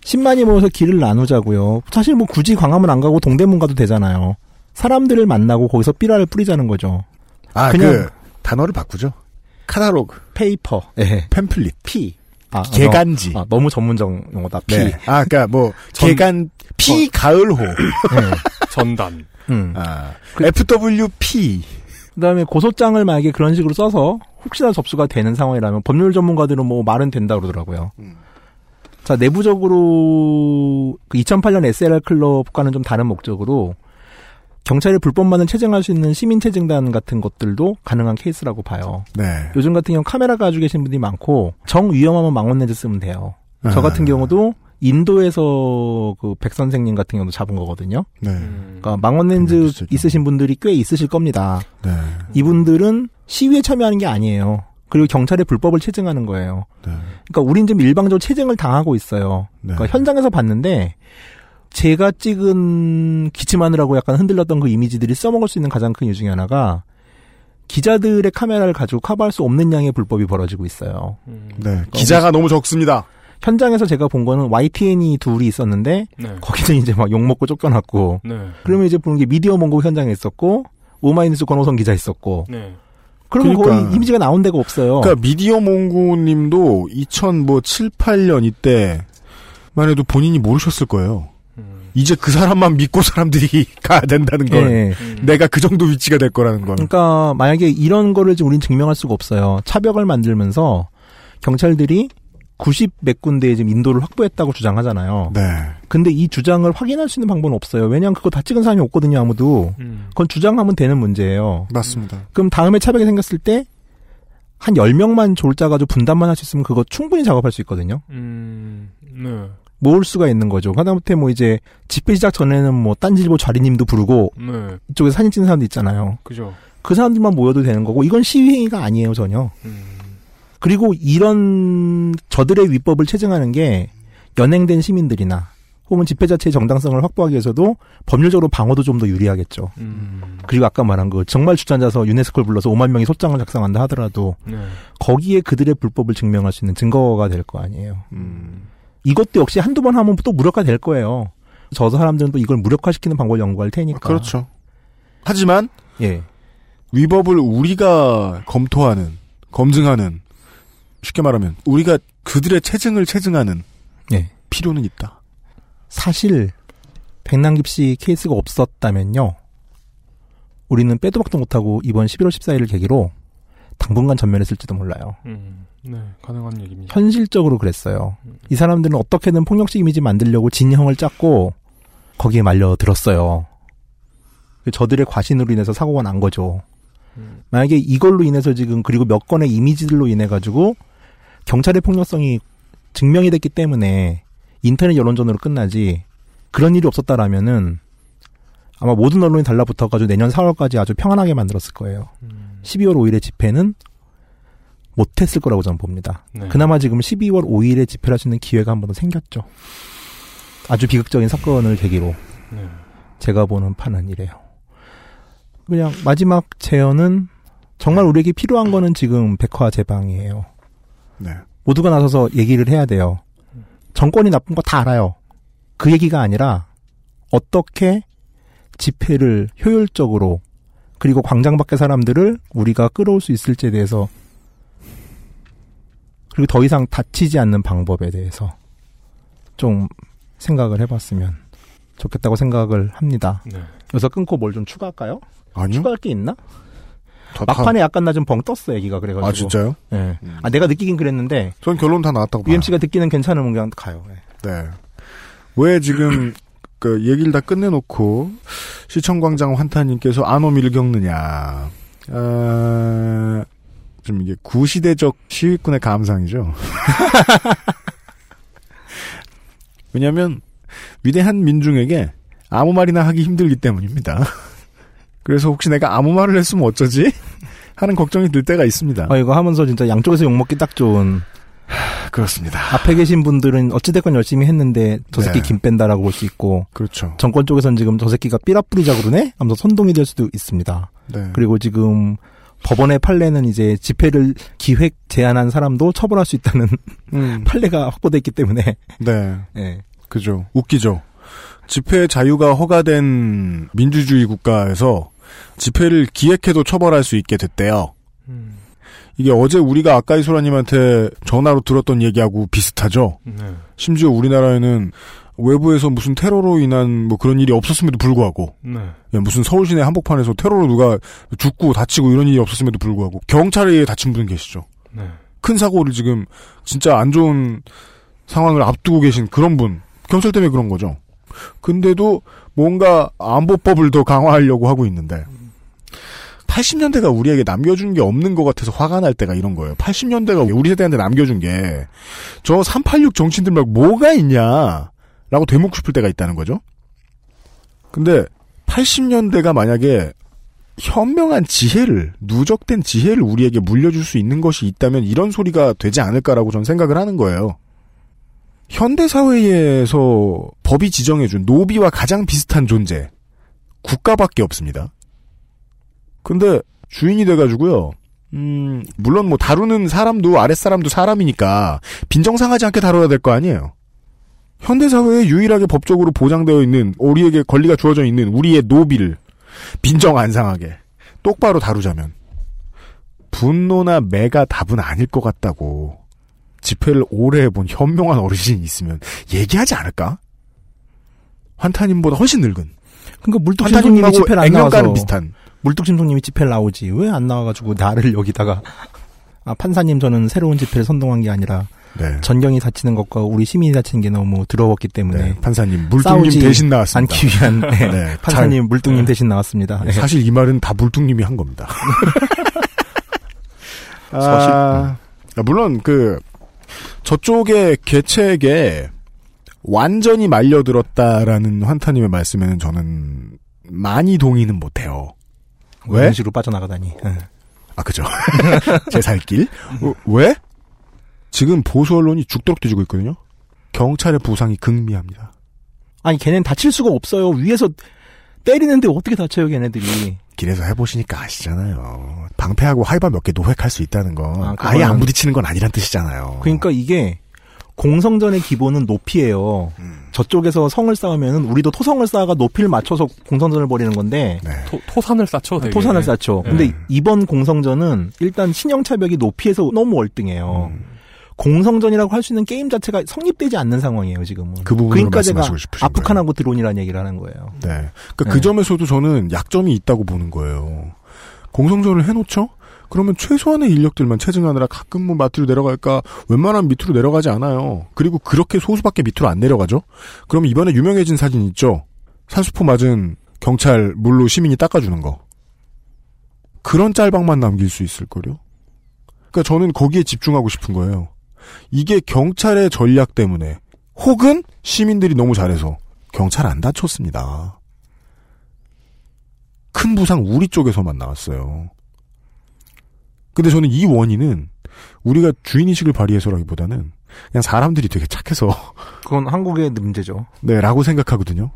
10만이 모여서 길을 나누자고요. 사실 뭐 굳이 광화문 안 가고 동대문 가도 되잖아요. 사람들을 만나고 거기서 삐라를 뿌리자는 거죠. 아, 그냥- 그 단어를 바꾸죠. 카타로그, 페이퍼, 예. 팸플릿, 피. 아, 개간지. 너, 아, 너무 전문적 용어다. 피. 네. 아, 그니까 뭐, *laughs* 전- 개간, 피 가을호. *laughs* 전단. 음. 아, FWP. 그다음에 고소장을 만약에 그런 식으로 써서 혹시나 접수가 되는 상황이라면 법률 전문가들은 뭐 말은 된다 그러더라고요. 자 내부적으로 그 2008년 SLR 클럽과는 좀 다른 목적으로 경찰이 불법만을 체증할 수 있는 시민 체증단 같은 것들도 가능한 케이스라고 봐요. 네. 요즘 같은 경우 카메라 가지고 계신 분들이 많고 정 위험하면 망원 렌즈 쓰면 돼요. 저 아. 같은 경우도 인도에서 그 백 선생님 같은 경우도 잡은 거거든요. 네. 그러니까 망원 렌즈 있으신 분들이 꽤 있으실 겁니다. 네. 이분들은 시위에 참여하는 게 아니에요. 그리고 경찰의 불법을 체증하는 거예요. 네. 그러니까 우린 지금 일방적으로 체증을 당하고 있어요. 네. 그러니까 현장에서 봤는데 제가 찍은 기침하느라고 약간 흔들렸던 그 이미지들이 써먹을 수 있는 가장 큰 이유 중에 하나가 기자들의 카메라를 가지고 커버할 수 없는 양의 불법이 벌어지고 있어요. 네. 기자가 너무 적습니다. 현장에서 제가 본 거는 YTN이 둘이 있었는데 네. 거기는 이제 막 욕먹고 쫓겨났고 네. 그러면 이제 보는 게 미디어 몽고 현장에 있었고 오마이뉴스 권호성 기자 있었고 네. 그러면 그러니까. 거의 이미지가 나온 데가 없어요. 그러니까 미디어 몽고님도 2007, 8년 이때만 해도 본인이 모르셨을 거예요. 이제 그 사람만 믿고 사람들이 *laughs* 가야 된다는 걸. 예. 내가 그 정도 위치가 될 거라는 건. 그러니까 만약에 이런 거를 지금 우린 증명할 수가 없어요. 차벽을 만들면서 경찰들이 90 몇 군데에 지금 인도를 확보했다고 주장하잖아요. 네. 근데 이 주장을 확인할 수 있는 방법은 없어요. 왜냐하면 그거 다 찍은 사람이 없거든요, 아무도. 그건 주장하면 되는 문제예요. 맞습니다. 그럼 다음에 차벽이 생겼을 때, 한 10명만 졸 짜가지고 분단만 할 수 있으면 그거 충분히 작업할 수 있거든요. 음. 네. 모을 수가 있는 거죠. 하다못해 뭐 이제 집회 시작 전에는 뭐 딴지일보 좌리님도 부르고 네. 이쪽에서 사진 찍는 사람도 있잖아요. 그죠. 그 사람들만 모여도 되는 거고 이건 시위 행위가 아니에요 전혀. 그리고 이런 저들의 위법을 체증하는 게 연행된 시민들이나 혹은 집회 자체의 정당성을 확보하기 위해서도 법률적으로 방어도 좀 더 유리하겠죠. 그리고 아까 말한 그 정말 주장자서 유네스코를 불러서 5만 명이 소장을 작성한다 하더라도 네. 거기에 그들의 불법을 증명할 수 있는 증거가 될 거 아니에요. 이것도 역시 한두 번 하면 또 무력화 될 거예요. 저 사람들은 또 이걸 무력화시키는 방법을 연구할 테니까. 그렇죠. 하지만 예. 위법을 우리가 검토하는, 검증하는, 쉽게 말하면 우리가 그들의 체증을 체증하는 예. 필요는 있다. 사실 백남깁 씨 케이스가 없었다면요. 우리는 빼도 박도 못하고 이번 11월 14일을 계기로 당분간 전멸했을지도 몰라요. 음. 네. 가능한 얘기입니다. 현실적으로 그랬어요. 이 사람들은 어떻게든 폭력식 이미지 만들려고 진형을 짰고 거기에 말려 들었어요. 저들의 과신으로 인해서 사고가 난 거죠. 만약에 이걸로 인해서 지금 그리고 몇 건의 이미지들로 인해 가지고 경찰의 폭력성이 증명이 됐기 때문에 인터넷 여론전으로 끝나지 그런 일이 없었다라면은 아마 모든 언론이 달라붙어가지고 내년 4월까지 아주 평안하게 만들었을 거예요. 12월 5일의 집회는 못했을 거라고 저는 봅니다. 네. 그나마 지금 12월 5일에 집회를 할수 있는 기회가 한 번 더 생겼죠. 아주 비극적인 사건을 계기로 네. 제가 보는 판은 이래요. 그냥 마지막 제언은 정말 우리에게 필요한 거는 지금 백화 제방이에요. 네. 모두가 나서서 얘기를 해야 돼요. 정권이 나쁜 거 다 알아요. 그 얘기가 아니라 어떻게 집회를 효율적으로 그리고 광장 밖의 사람들을 우리가 끌어올 수 있을지에 대해서 그리고 더 이상 다치지 않는 방법에 대해서 좀 생각을 해봤으면 좋겠다고 생각을 합니다. 네. 여기서 끊고 뭘 좀 추가할까요? 아니요. 추가할 게 있나? 다- 막판에 약간 나 좀 벙 떴어 얘기가 그래가지고. 아 진짜요? 예. 아 내가 느끼긴 그랬는데 전 결론 다 나왔다고 봐요. UMC가 듣기는 괜찮으면 그냥 가요. 예. 네. 왜 지금 *coughs* 그 얘기를 다 끝내놓고 시청광장 환타님께서 아노미를 겪느냐? 아, 좀 이게 구시대적 시위꾼의 감상이죠. *laughs* 왜냐하면 위대한 민중에게 아무 말이나 하기 힘들기 때문입니다. 그래서 혹시 내가 아무 말을 했으면 어쩌지? 하는 걱정이 들 때가 있습니다. 아 이거 하면서 진짜 양쪽에서 욕 먹기 딱 좋은. 그렇습니다. 앞에 계신 분들은 어찌됐건 열심히 했는데 저 새끼 네. 김 뺀다라고 볼 수 있고. 그렇죠. 정권 쪽에서는 지금 저 새끼가 삐라 뿌리자 그러네? 하면서 선동이 될 수도 있습니다. 네. 그리고 지금 법원의 판례는 이제 집회를 기획 제안한 사람도 처벌할 수 있다는 음. *laughs* 판례가 확보됐기 때문에. 네. *laughs* 예. 그죠. 웃기죠. 집회 자유가 허가된 민주주의 국가에서 집회를 기획해도 처벌할 수 있게 됐대요. 이게 어제 우리가 아까이 소라님한테 전화로 들었던 얘기하고 비슷하죠. 네. 심지어 우리나라에는 외부에서 무슨 테러로 인한 뭐 그런 일이 없었음에도 불구하고 네. 예, 무슨 서울 시내 한복판에서 테러로 누가 죽고 다치고 이런 일이 없었음에도 불구하고 경찰에 의해 다친 분 계시죠. 네. 큰 사고를 지금 진짜 안 좋은 상황을 앞두고 계신 그런 분 경찰 때문에 그런 거죠. 근데도 뭔가 안보법을 더 강화하려고 하고 있는데 80년대가 우리에게 남겨준 게 없는 것 같아서 화가 날 때가 이런 거예요. 80년대가 우리 세대한테 남겨준 게 저 386 정치인들 말고 뭐가 있냐 라고 되묻고 싶을 때가 있다는 거죠. 근데 80년대가 만약에 현명한 지혜를 누적된 지혜를 우리에게 물려줄 수 있는 것이 있다면 이런 소리가 되지 않을까라고 저는 생각을 하는 거예요. 현대 사회에서 법이 지정해준 노비와 가장 비슷한 존재 국가밖에 없습니다. 근데 주인이 돼가지고요. 음, 물론 뭐 다루는 사람도 아랫 사람도 사람이니까 빈정상하지 않게 다뤄야 될 거 아니에요. 현대사회에 유일하게 법적으로 보장되어 있는 우리에게 권리가 주어져 있는 우리의 노비를 빈정 안 상하게 똑바로 다루자면 분노나 매가 답은 아닐 것 같다고 집회를 오래 해본 현명한 어르신이 있으면 얘기하지 않을까? 환타님보다 훨씬 늙은. 그러니까 물뚝심송님이 집회를 안 나와서 비슷한. 물뚝심송님이 집회를 나오지. 왜 안 나와가지고 나를 여기다가. 아 판사님 저는 새로운 집회를 선동한 게 아니라 네. 전경이 다치는 것과 우리 시민이 다치는 게 너무 더러웠기 때문에 네, 판사님 물뚱님 대신 나왔습니다. 않기 위한 네, 네, 판사님 잘- 물뚱님 네. 대신 나왔습니다. 네. 사실 이 말은 다 물뚱님이 한 겁니다. *laughs* 사실, 아, 물론 그 저쪽의 개체에게 완전히 말려들었다라는 환타님의 말씀에는 저는 많이 동의는 못해요. 왜? 이런 식으로 빠져나가다니. 예. 아 그죠. *laughs* 제 살길. 어, 왜? 지금 보수 언론이 죽도록 뒤지고 있거든요. 경찰의 부상이 극미합니다. 아니 걔는 다칠 수가 없어요. 위에서 때리는데 어떻게 다쳐요 걔네들이. 길에서 해보시니까 아시잖아요. 방패하고 하이바 몇 개 노획할 수 있다는 건 아, 아, 예안 부딪히는 건 아니란 뜻이잖아요. 그러니까 이게 공성전의 기본은 높이예요. 음. 저쪽에서 성을 쌓으면 우리도 토성을 쌓아가 높이를 맞춰서 공성전을 벌이는 건데 네. 토, 토산을 쌓죠. 되게. 토산을 쌓죠. 네. 근데 이번 공성전은 일단 신형 차벽이 높이에서 너무 월등해요. 음. 공성전이라고 할 수 있는 게임 자체가 성립되지 않는 상황이에요 지금은. 그 부분을 그러니까 말씀하시고 싶으신 아프칸하고 드론이라는 얘기를 하는 거예요. 네. 그러니까 네. 그 점에서도 저는 약점이 있다고 보는 거예요. 공성전을 해놓죠? 그러면 최소한의 인력들만 체증하느라 가끔 뭐 밑으로 내려갈까 웬만하면 밑으로 내려가지 않아요. 그리고 그렇게 소수밖에 밑으로 안 내려가죠? 그럼 이번에 유명해진 사진 있죠? 산수포 맞은 경찰 물로 시민이 닦아주는 거. 그런 짤방만 남길 수 있을걸요? 그러니까 저는 거기에 집중하고 싶은 거예요. 이게 경찰의 전략 때문에 혹은 시민들이 너무 잘해서 경찰 안 다쳤습니다. 큰 부상 우리 쪽에서만 나왔어요. 근데 저는 이 원인은 우리가 주인의식을 발휘해서라기보다는 그냥 사람들이 되게 착해서 그건 한국의 문제죠. 네 라고 생각하거든요.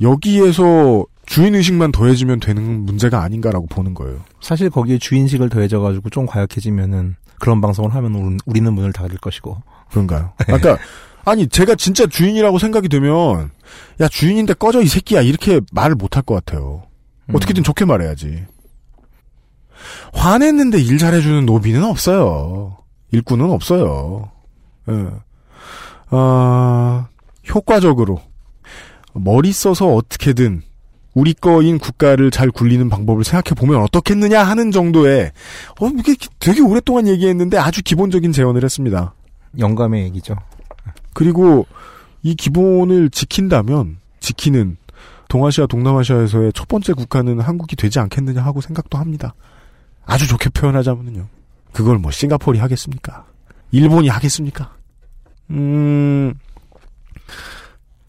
여기에서 주인 의식만 더해지면 되는 문제가 아닌가라고 보는 거예요. 사실 거기에 주인식을 더해져가지고 좀 과약해지면은 그런 방송을 하면 우리- 우리는 문을 닫을 것이고. 그런가요? 아까 아니 제가 진짜 주인이라고 생각이 되면 야 주인인데 꺼져 이 새끼야 이렇게 말을 못 할 것 같아요. 어떻게든 좋게 말해야지. 화냈는데 일 잘해주는 노비는 없어요. 일꾼은 없어요. 예. 아, 효과적으로 머리 써서 어떻게든 우리 거인 국가를 잘 굴리는 방법을 생각해 보면 어떻겠느냐 하는 정도의 어 이게 되게 오랫동안 얘기했는데 아주 기본적인 제언을 했습니다. 영감의 얘기죠. 그리고 이 기본을 지킨다면 지키는 동아시아 동남아시아에서의 첫 번째 국가는 한국이 되지 않겠느냐 하고 생각도 합니다. 아주 좋게 표현하자면요. 그걸 뭐 싱가포르이 하겠습니까? 일본이 하겠습니까? 음,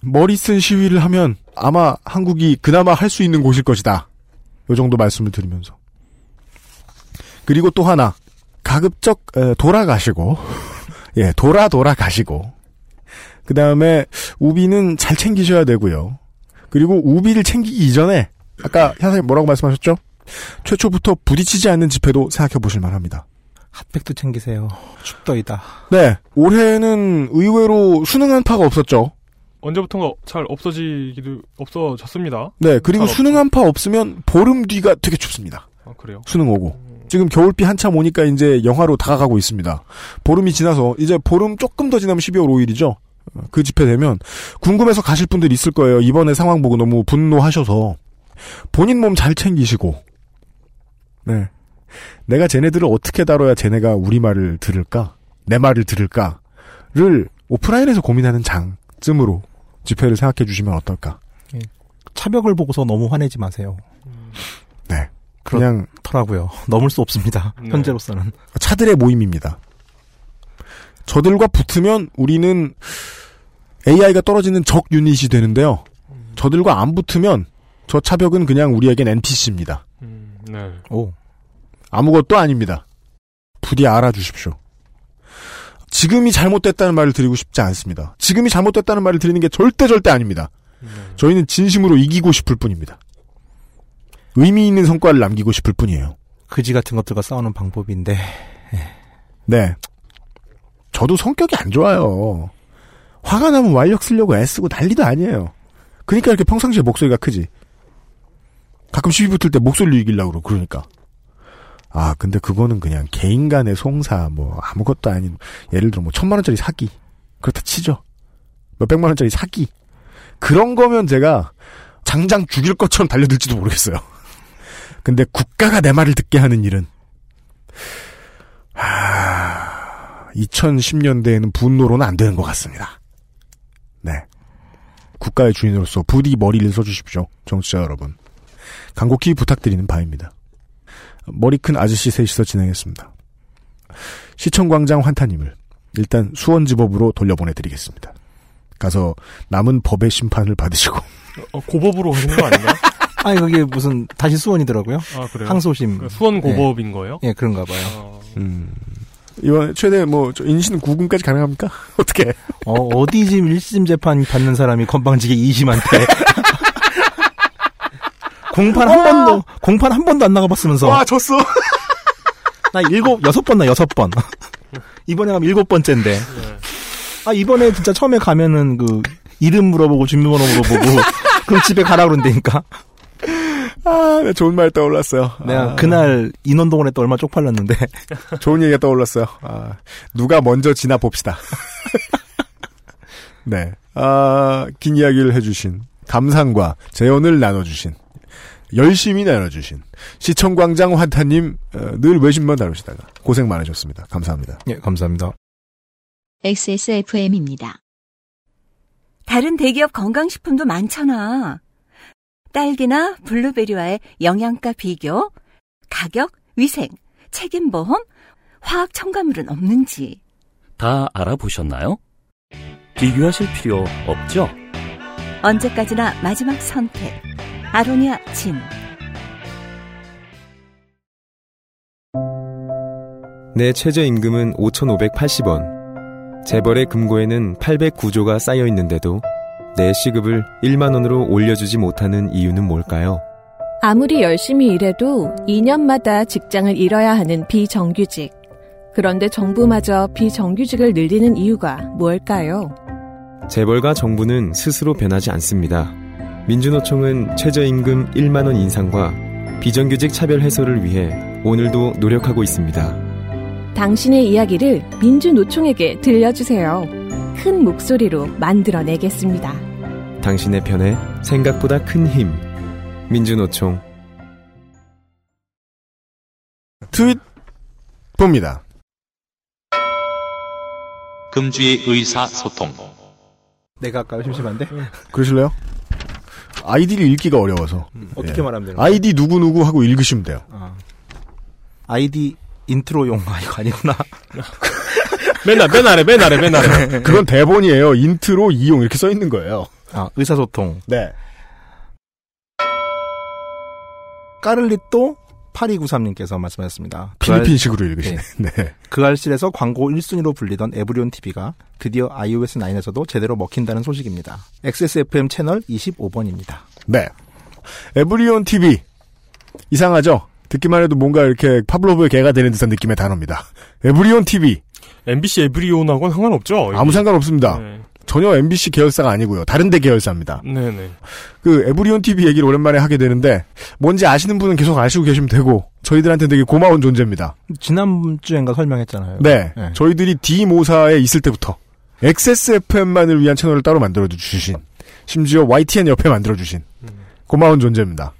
머리 쓴 시위를 하면 아마 한국이 그나마 할 수 있는 곳일 것이다. 요 정도 말씀을 드리면서. 그리고 또 하나, 가급적 에, 돌아가시고, *laughs* 예, 돌아 돌아가시고, 그 다음에 우비는 잘 챙기셔야 되고요. 그리고 우비를 챙기기 이전에 아까 선생님 뭐라고 말씀하셨죠? 최초부터 부딪히지 않는 집회도 생각해 보실 만합니다. 핫팩도 챙기세요. 춥더이다. 네, 올해는 의외로 수능 한 파가 없었죠. 언제부턴가 잘 없어지기도 없어졌습니다. 네, 그리고 잘 수능 한 파 없으면 보름 뒤가 되게 춥습니다. 아, 그래요? 수능 오고. 지금 겨울비 한참 오니까 이제 영하로 다가가고 있습니다. 보름이 지나서 이제 보름 조금 더 지나면 12월 5일이죠. 그 집회 되면 궁금해서 가실 분들 있을 거예요. 이번에 상황 보고 너무 분노하셔서 본인 몸 잘 챙기시고 네. 내가 쟤네들을 어떻게 다뤄야 쟤네가 우리 말을 들을까? 내 말을 들을까?를 오프라인에서 고민하는 장쯤으로 집회를 생각해 주시면 어떨까? 차벽을 보고서 너무 화내지 마세요. 네. 그냥 그렇더라고요. *laughs* 넘을 수 없습니다. 네. 현재로서는. 차들의 모임입니다. 저들과 붙으면 우리는 AI가 떨어지는 적 유닛이 되는데요. 저들과 안 붙으면 저 차벽은 그냥 우리에겐 NPC입니다. 음, 네. 오. 아무것도 아닙니다. 부디 알아주십시오. 지금이 잘못됐다는 말을 드리고 싶지 않습니다. 지금이 잘못됐다는 말을 드리는 게 절대 절대 아닙니다. 저희는 진심으로 이기고 싶을 뿐입니다. 의미 있는 성과를 남기고 싶을 뿐이에요. 그지 같은 것들과 싸우는 방법인데. 네. 저도 성격이 안 좋아요. 화가 나면 완력 쓰려고 애쓰고 난리도 아니에요. 그러니까 이렇게 평상시에 목소리가 크지. 가끔 시비 붙을 때 목소리를 이기려고 그러고 그러니까. 아, 근데 그거는 그냥 개인 간의 송사, 뭐, 아무것도 아닌, 예를 들어 뭐, 천만 원짜리 사기. 그렇다 치죠. 몇백만 원짜리 사기. 그런 거면 제가 장장 죽일 것처럼 달려들지도 모르겠어요. *laughs* 근데 국가가 내 말을 듣게 하는 일은, 하, 2010년대에는 분노로는 안 되는 것 같습니다. 네. 국가의 주인으로서 부디 머리를 써주십시오. 정치자 여러분. 간곡히 부탁드리는 바입니다. 머리 큰 아저씨 셋이서 진행했습니다. 시청광장 환타님을 일단 수원지법으로 돌려보내드리겠습니다. 가서 남은 법의 심판을 받으시고 어, 고법으로 하시는 거 아닌가요? *laughs* 아니, 그게 무슨, 다시 수원이더라고요. 아, 그래요? 항소심. 그 수원 고법인 거예요? 예, 그런가 봐요. 어, 음, 이번 최대 뭐저 인신 구금까지 가능합니까? *laughs* 어떻게? 어, 어디 집 1심 재판 받는 사람이 건방지게 2심한테. *laughs* 공판 한 번도, 공판 한 번도 안 나가봤으면서. 와 졌어. 나 일곱, 여섯 번 나 여섯 번. *laughs* 이번에 가면 일곱 번째인데. 아, 이번에 진짜 처음에 가면은 그, 이름 물어보고 주민번호 물어보고, *laughs* 그럼 집에 가라 그런다니까. 아, 네, 좋은 말 떠올랐어요. 내가 아, 그날 인원동원에 또 얼마 쪽팔렸는데. *laughs* 좋은 얘기가 떠올랐어요. 아, 누가 먼저 지나 봅시다. 네. 아, 긴 이야기를 해주신, 감상과 재연을 나눠주신, 열심히 나눠주신, 시청광장 환타님, 어, 늘 외신만 다루시다가 고생 많으셨습니다. 감사합니다. 예, 감사합니다. XSFM입니다. 다른 대기업 건강식품도 많잖아. 딸기나 블루베리와의 영양가 비교, 가격, 위생, 책임보험, 화학 첨가물은 없는지. 다 알아보셨나요? 비교하실 필요 없죠? 언제까지나 마지막 선택. 아로니아 진. 내 최저임금은 5,580원. 재벌의 금고에는 809조가 쌓여 있는데도 내 시급을 1만원으로 올려주지 못하는 이유는 뭘까요? 아무리 열심히 일해도 2년마다 직장을 잃어야 하는 비정규직. 그런데 정부마저 비정규직을 늘리는 이유가 뭘까요? 재벌과 정부는 스스로 변하지 않습니다. 민주노총은 최저임금 1만원 인상과 비정규직 차별 해소를 위해 오늘도 노력하고 있습니다. 당신의 이야기를 민주노총에게 들려주세요. 큰 목소리로 만들어내겠습니다. 당신의 편에 생각보다 큰 힘. 민주노총. 트윗 봅니다. 금주의 의사소통. 내가 아까 심심한데? 그러실래요? 아이디를 읽기가 어려워서. 어떻게 예. 말하면 거야? 아이디 누구누구 하고 읽으시면 돼요. 아. 아이디 인트로용 *laughs* 아 이거 아니구나. 맨, 아- 맨 아래, 맨 아래, 맨 아래. 그건 대본이에요. 인트로 이용 이렇게 써 있는 거예요. 아, 의사소통. 네. 까를리또 8293님께서 말씀하셨습니다. 필리핀식으로 읽으시네. *laughs* 네. 그 알실에서 광고 1순위로 불리던 에브리온 TV가 드디어 iOS 9에서도 제대로 먹힌다는 소식입니다. XSFM 채널 25번입니다. 네. 에브리온 TV. 이상하죠? 듣기만 해도 뭔가 이렇게 파블로브의 개가 되는 듯한 느낌의 단어입니다. 에브리온 TV. MBC 에브리온하고는 상관없죠? 아무 상관없습니다. 네. 전혀 MBC 계열사가 아니고요. 다른 데 계열사입니다. 네네. 그 에브리온 TV 얘기를 오랜만에 하게 되는데 뭔지 아시는 분은 계속 아시고 계시면 되고 저희들한테 되게 고마운 존재입니다. 지난주엔가 설명했잖아요. 네. 저희들이 D모사에 있을 때부터 XSFM만을 위한 채널을 따로 만들어 주신 심지어 YTN 옆에 만들어 주신 고마운 존재입니다.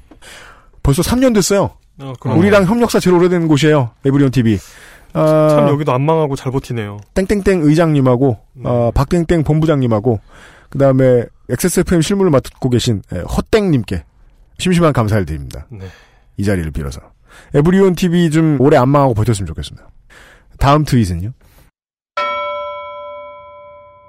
벌써 3년 됐어요. 어, 그럼. 우리랑 협력사 제일 오래된 곳이에요. 에브리온 TV. 아, 참 여기도 안 망하고 잘 버티네요. 땡땡땡 의장님하고 어, 박땡땡 본부장님하고 그 다음에 XSFM 실무를 맡고 계신 예, 헛땡님께 심심한 감사를 드립니다. 네. 이 자리를 빌어서 에브리온 TV 좀 오래 안 망하고 버텼으면 좋겠습니다. 다음 트윗은요?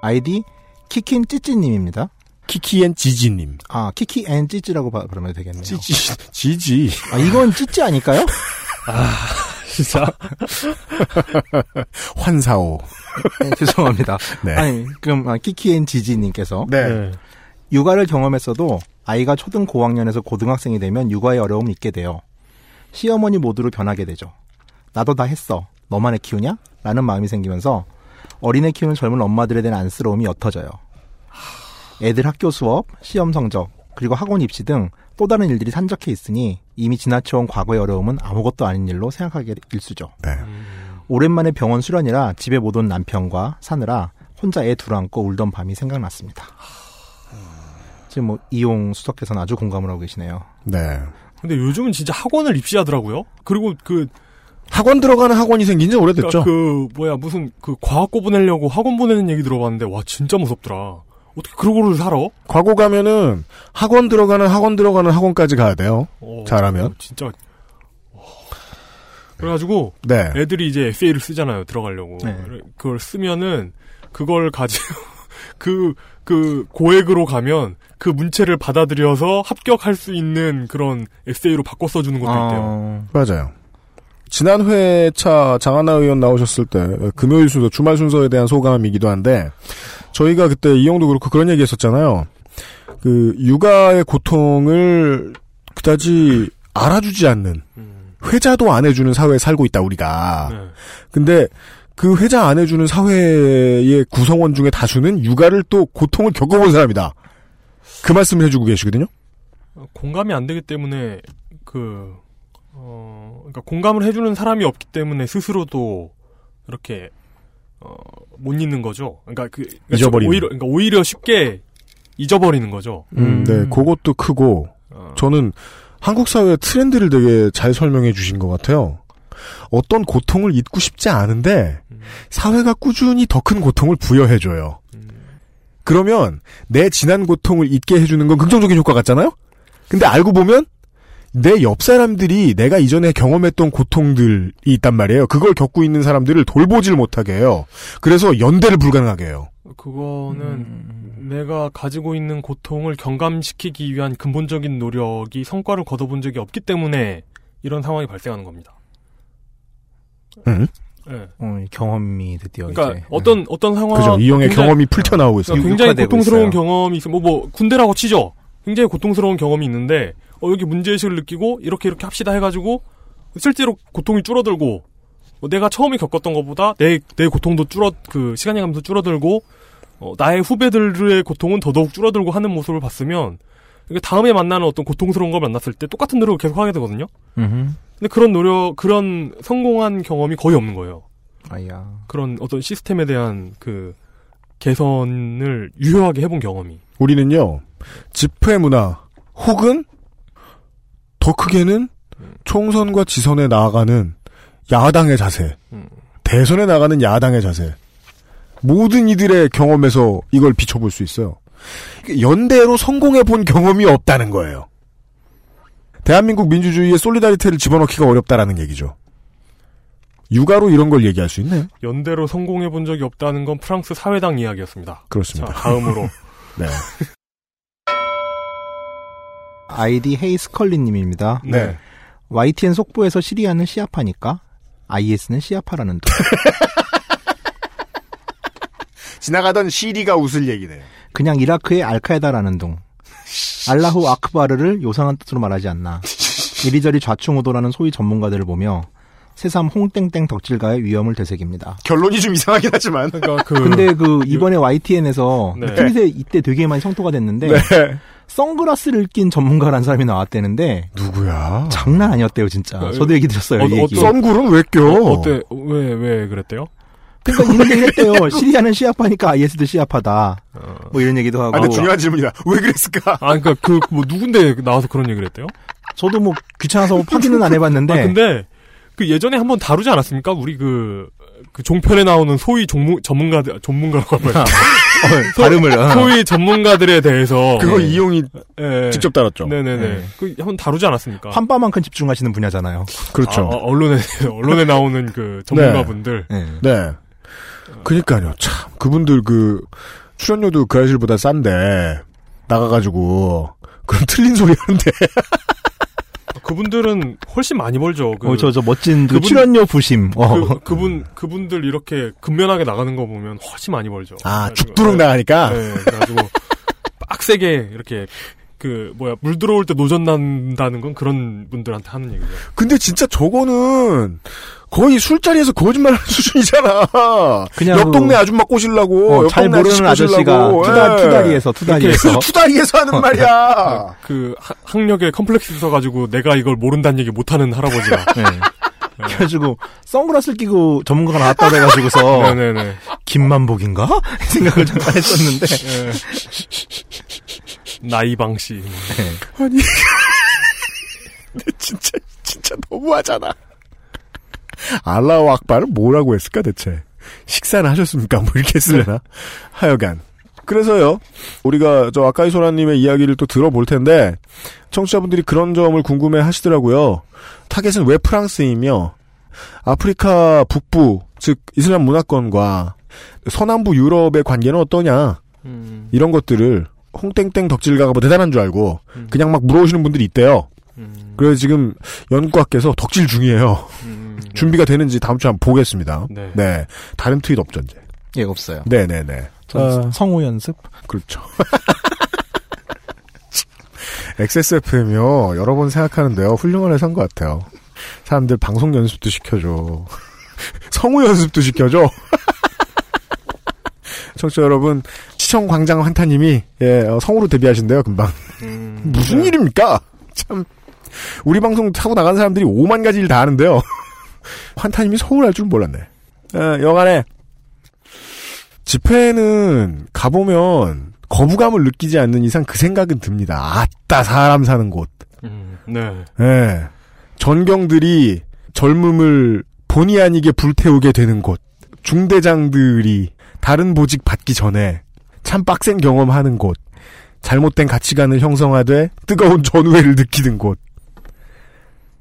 아이디 키킨 찌찌님입니다. 키키앤 지지님. 아 키키앤 찌찌라고 바- 그러면 되겠네요. 찌찌 지지. 아 이건 찌찌 아닐까요? 아 *laughs* 진짜 *laughs* 환사오. 네, 죄송합니다. 네. 아니 그럼 아, 키키앤 지지님께서 네. 육아를 경험했어도 아이가 초등 고학년에서 고등학생이 되면 육아에 어려움이 있게 돼요. 시어머니 모드로 변하게 되죠. 나도 다 했어. 너만 애 키우냐? 라는 마음이 생기면서 어린애 키우는 젊은 엄마들에 대한 안쓰러움이 옅어져요. 애들 학교 수업, 시험 성적, 그리고 학원 입시 등 또 다른 일들이 산적해 있으니 이미 지나쳐온 과거의 어려움은 아무것도 아닌 일로 생각하게 일수죠. 네. 오랜만에 병원 수련이라 집에 못 온 남편과 사느라 혼자 애 둘 안고 울던 밤이 생각났습니다. 지금 뭐 이용 수석께서는 아주 공감을 하고 계시네요. 네. 근데 요즘은 진짜 학원을 입시하더라고요. 그리고 그 학원 들어가는 학원이 생긴 지 오래됐죠. 그러니까 그 뭐야 무슨 그 과학 고 보내려고 학원 보내는 얘기 들어봤는데 와 진짜 무섭더라. 어떻게 그러고를 살아? 과거 가면은 학원 들어가는 학원 들어가는 학원까지 가야 돼요. 어, 잘하면. 진짜. 와. 그래가지고 네. 애들이 이제 에세이를 쓰잖아요. 들어가려고. 네. 그걸 쓰면은 그걸 가지고 *laughs* 그, 그 고액으로 가면 그 문체를 받아들여서 합격할 수 있는 그런 에세이로 바꿔 써주는 것도 아. 있대요. 맞아요. 지난 회차 장하나 의원 나오셨을 때 금요일 순서 주말 순서에 대한 소감이기도 한데 저희가 그때 이용도 그렇고 그런 얘기 했었잖아요. 그 육아의 고통을 그다지 알아주지 않는 회자도 안 해주는 사회에 살고 있다 우리가. 근데 그 회자 안 해주는 사회의 구성원 중에 다수는 육아를 또 고통을 겪어본 사람이다. 그 말씀을 해주고 계시거든요. 공감이 안 되기 때문에 그, 어, 그러니까 공감을 해주는 사람이 없기 때문에 스스로도 이렇게, 어, 못 잊는 거죠. 그러니까 그, 그러니까 잊어버리는. 오히려, 그러니까 오히려 쉽게 잊어버리는 거죠. 음, 네, 그것도 크고 저는 한국 사회의 트렌드를 되게 잘 설명해 주신 것 같아요. 어떤 고통을 잊고 싶지 않은데 사회가 꾸준히 더 큰 고통을 부여해 줘요. 그러면 내 지난 고통을 잊게 해주는 건 긍정적인 효과 같잖아요. 근데 알고 보면 내 옆 사람들이 내가 이전에 경험했던 고통들이 있단 말이에요. 그걸 겪고 있는 사람들을 돌보질 못하게 해요. 그래서 연대를 불가능하게 해요. 그거는 내가 가지고 있는 고통을 경감시키기 위한 근본적인 노력이 성과를 거둬본 적이 없기 때문에 이런 상황이 발생하는 겁니다. 응? 네. 어, 이 경험이 드디어 그러니까 이제 어떤 어떤 상황 그죠. 이용의 경험이 풀쳐 나오고 있어요. 그러니까 굉장히 고통스러운 있어요. 경험이 있어. 뭐, 뭐, 군대라고 치죠? 굉장히 고통스러운 경험이 있는데, 어, 여기 문제의식을 느끼고, 이렇게 이렇게 합시다 해가지고, 실제로 고통이 줄어들고, 어, 내가 처음에 겪었던 것보다 내, 내 고통도 줄어, 그, 시간이 가면서 줄어들고, 어, 나의 후배들의 고통은 더더욱 줄어들고 하는 모습을 봤으면, 이게 다음에 만나는 어떤 고통스러운 걸 만났을 때 똑같은 노력을 계속 하게 되거든요? 음흠. 근데 그런 노력, 그런 성공한 경험이 거의 없는 거예요. 아야. 그런 어떤 시스템에 대한 그 개선을 유효하게 해본 경험이. 우리는요, 집회 문화, 혹은 더 크게는 총선과 지선에 나아가는 야당의 자세, 대선에 나가는 야당의 자세, 모든 이들의 경험에서 이걸 비춰볼 수 있어요. 연대로 성공해 본 경험이 없다는 거예요. 대한민국 민주주의의 솔리다리티를 집어넣기가 어렵다라는 얘기죠. 육아로 이런 걸 얘기할 수 있나요? 연대로 성공해 본 적이 없다는 건 프랑스 사회당 이야기였습니다. 그렇습니다. 자, 다음으로. *laughs* 네. 아이디 헤이스컬리님입니다. 네. YTN 속보에서 시리아는 시아파니까 IS는 시아파라는 둥. *laughs* 지나가던 시리가 웃을 얘기네요. 그냥 이라크의 알카에다라는 둥. *laughs* 알라후 아크바르를 요상한 뜻으로 말하지 않나. *laughs* 이리저리 좌충우돌하는 소위 전문가들을 보며 새삼 홍땡땡 덕질가의 위험을 되새깁니다. 결론이 좀 이상하긴 하지만. 그러니까 그 근데 그 이번에 YTN에서 네. 트윗에 이때 되게 많이 성토가 됐는데 네. 선글라스를 낀 전문가라는 사람이 나왔대는데 누구야? 장난 아니었대요 진짜. 그, 저도 얘기 들었어요. 어, 이 얘기. 썬굴은 왜 껴? 어, 어때? 왜, 왜 그랬대요? 그러니까 이런 얘기를 했대요. 시리아는 시아파니까 IS도 시아파다. 뭐 이런 얘기도 하고. 아, 근데 중요한 질문이다. 왜 그랬을까? 아, 그니까 그, 뭐, 누군데 나와서 그런 얘기를 했대요? 저도 뭐 귀찮아서 확인은 안 해봤는데. 아, 근데, 그 예전에 한번 다루지 않았습니까? 우리 그, 그 종편에 나오는 소위 전문, 전문가들, 전문가라고 하면. *laughs* 어, 발음을. 어. 소위 전문가들에 대해서. 그거 이용이 예. 직접 다뤘죠. 네네네. 네. 그 한번 다루지 않았습니까? 한바만큼 집중하시는 분야잖아요. 그렇죠. 아, 어, 언론에, *laughs* 언론에 나오는 그 전문가분들. 네. 네. 그니까요. 참, 그분들 그, 출연료도 그 아실보다 싼데, 나가가지고, 그럼 틀린 소리 하는데. *laughs* 그분들은 훨씬 많이 벌죠. 그, 어, 저, 저 멋진 그 그분- 출연료 부심. 어. 그, 그분, 그분들 이렇게 근면하게 나가는 거 보면 훨씬 많이 벌죠. 아, 죽도록 네. 나가니까? 네, 그래가지고, 빡세게, 이렇게, 그, 뭐야, 물 들어올 때 노전 난다는 건 그런 분들한테 하는 얘기죠. 근데 진짜 저거는, 거의 술자리에서 거짓말하는 *laughs* 수준이잖아. 그냥 옆 그- 동네 아줌마 꼬시려고. 어, 옆잘 동네 모르는 아저씨 아저씨가. 투다, 예. 투다리에서, 투다리에서. *laughs* 투다리에서 하는 말이야. 그, 하- 학력에 컴플렉스 있어가지고 내가 이걸 모른다는 얘기 못하는 할아버지가. *laughs* 네. *laughs* 그래가지고, 선글라스를 끼고 전문가가 나왔다고 해가지고서, *laughs* 네네네. 김만복인가? *laughs* 생각을 잠깐 했었는데. 예. 나이방 씨. 아니. 근데 진짜, 진짜 너무하잖아. 알라우 악바를 뭐라고 했을까, 대체? 식사는 하셨습니까? 뭐 이렇게 했으려나? 하여간. 그래서요, 우리가 저 아까이 소라님의 이야기를 또 들어볼 텐데, 청취자분들이 그런 점을 궁금해 하시더라고요. 타겟은 왜 프랑스이며, 아프리카 북부, 즉, 이슬람 문화권과 서남부 유럽의 관계는 어떠냐, 음, 이런 것들을 홍땡땡 덕질가가 뭐 대단한 줄 알고, 그냥 막 물어오시는 분들이 있대요. 음, 그래서 지금 연구학께서 덕질 중이에요. 음, 네. 준비가 되는지 다음 주에 한번 보겠습니다. 네. 다른 트윗 없던지. 예, 없어요. 네네네. 전 어, 성우 연습? 그렇죠. XSFM이요. 여러 번 생각하는데요. 훌륭한 회사인 것 같아요. 사람들 방송 연습도 시켜줘. *laughs* 성우 연습도 시켜줘. *laughs* 청취자 여러분, 시청 광장 환타님이, 예, 어, 성우로 데뷔하신대요, 금방. 음, 무슨 네. 일입니까? 참. 우리 방송 타고 나간 사람들이 5만 가지 일 다 하는데요. *laughs* 환타님이 성우를 할 줄 몰랐네. 어, 여간에, 집회는 가보면 거부감을 느끼지 않는 이상 그 생각은 듭니다. 아따, 사람 사는 곳. 음, 네. 예. 전경들이 젊음을 본의 아니게 불태우게 되는 곳. 중대장들이 다른 보직 받기 전에 참 빡센 경험하는 곳. 잘못된 가치관을 형성하되 뜨거운 전우회를 느끼는 곳.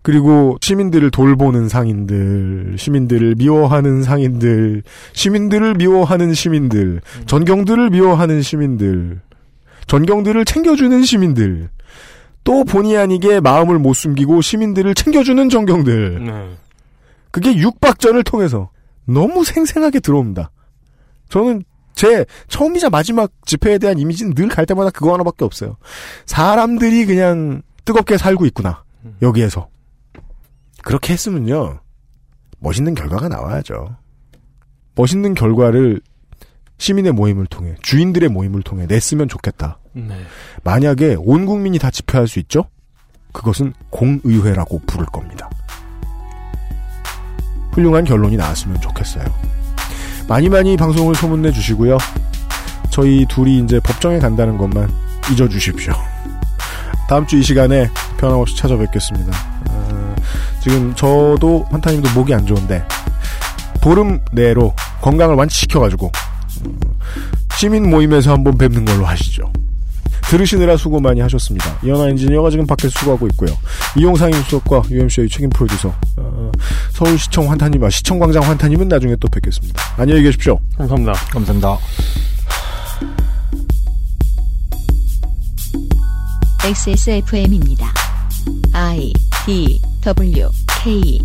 그리고 시민들을 돌보는 상인들, 시민들을 미워하는 상인들, 시민들을 미워하는 시민들, 전경들을 미워하는 시민들, 전경들을 챙겨주는 시민들, 또 본의 아니게 마음을 못 숨기고 시민들을 챙겨주는 전경들. 네. 그게 육박전을 통해서 너무 생생하게 들어옵니다. 저는 제 처음이자 마지막 집회에 대한 이미지는 늘 갈 때마다 그거 하나밖에 없어요. 사람들이 그냥 뜨겁게 살고 있구나. 여기에서. 그렇게 했으면요. 멋있는 결과가 나와야죠. 멋있는 결과를 시민의 모임을 통해, 주인들의 모임을 통해 냈으면 좋겠다. 네. 만약에 온 국민이 다 집회할 수 있죠? 그것은 공의회라고 부를 겁니다. 훌륭한 결론이 나왔으면 좋겠어요. 많이 많이 방송을 소문내 주시고요. 저희 둘이 이제 법정에 간다는 것만 잊어주십시오. *laughs* 다음 주 이 시간에 변함없이 찾아뵙겠습니다. 어, 지금 저도 환타님도 목이 안 좋은데 보름 내로 건강을 완치시켜가지고 음, 시민 모임에서 한번 뵙는 걸로 하시죠. 들으시느라 수고 많이 하셨습니다. 이현아 엔지니어가 지금 밖에서 수고하고 있고요. 이용상 임수석과 UMC의 책임 프로듀서 어, 서울시청 환타님, 아, 시청광장 환타님은 나중에 또 뵙겠습니다. 안녕히 계십시오. 감사합니다. 감사합니다. XSFM입니다. I D W K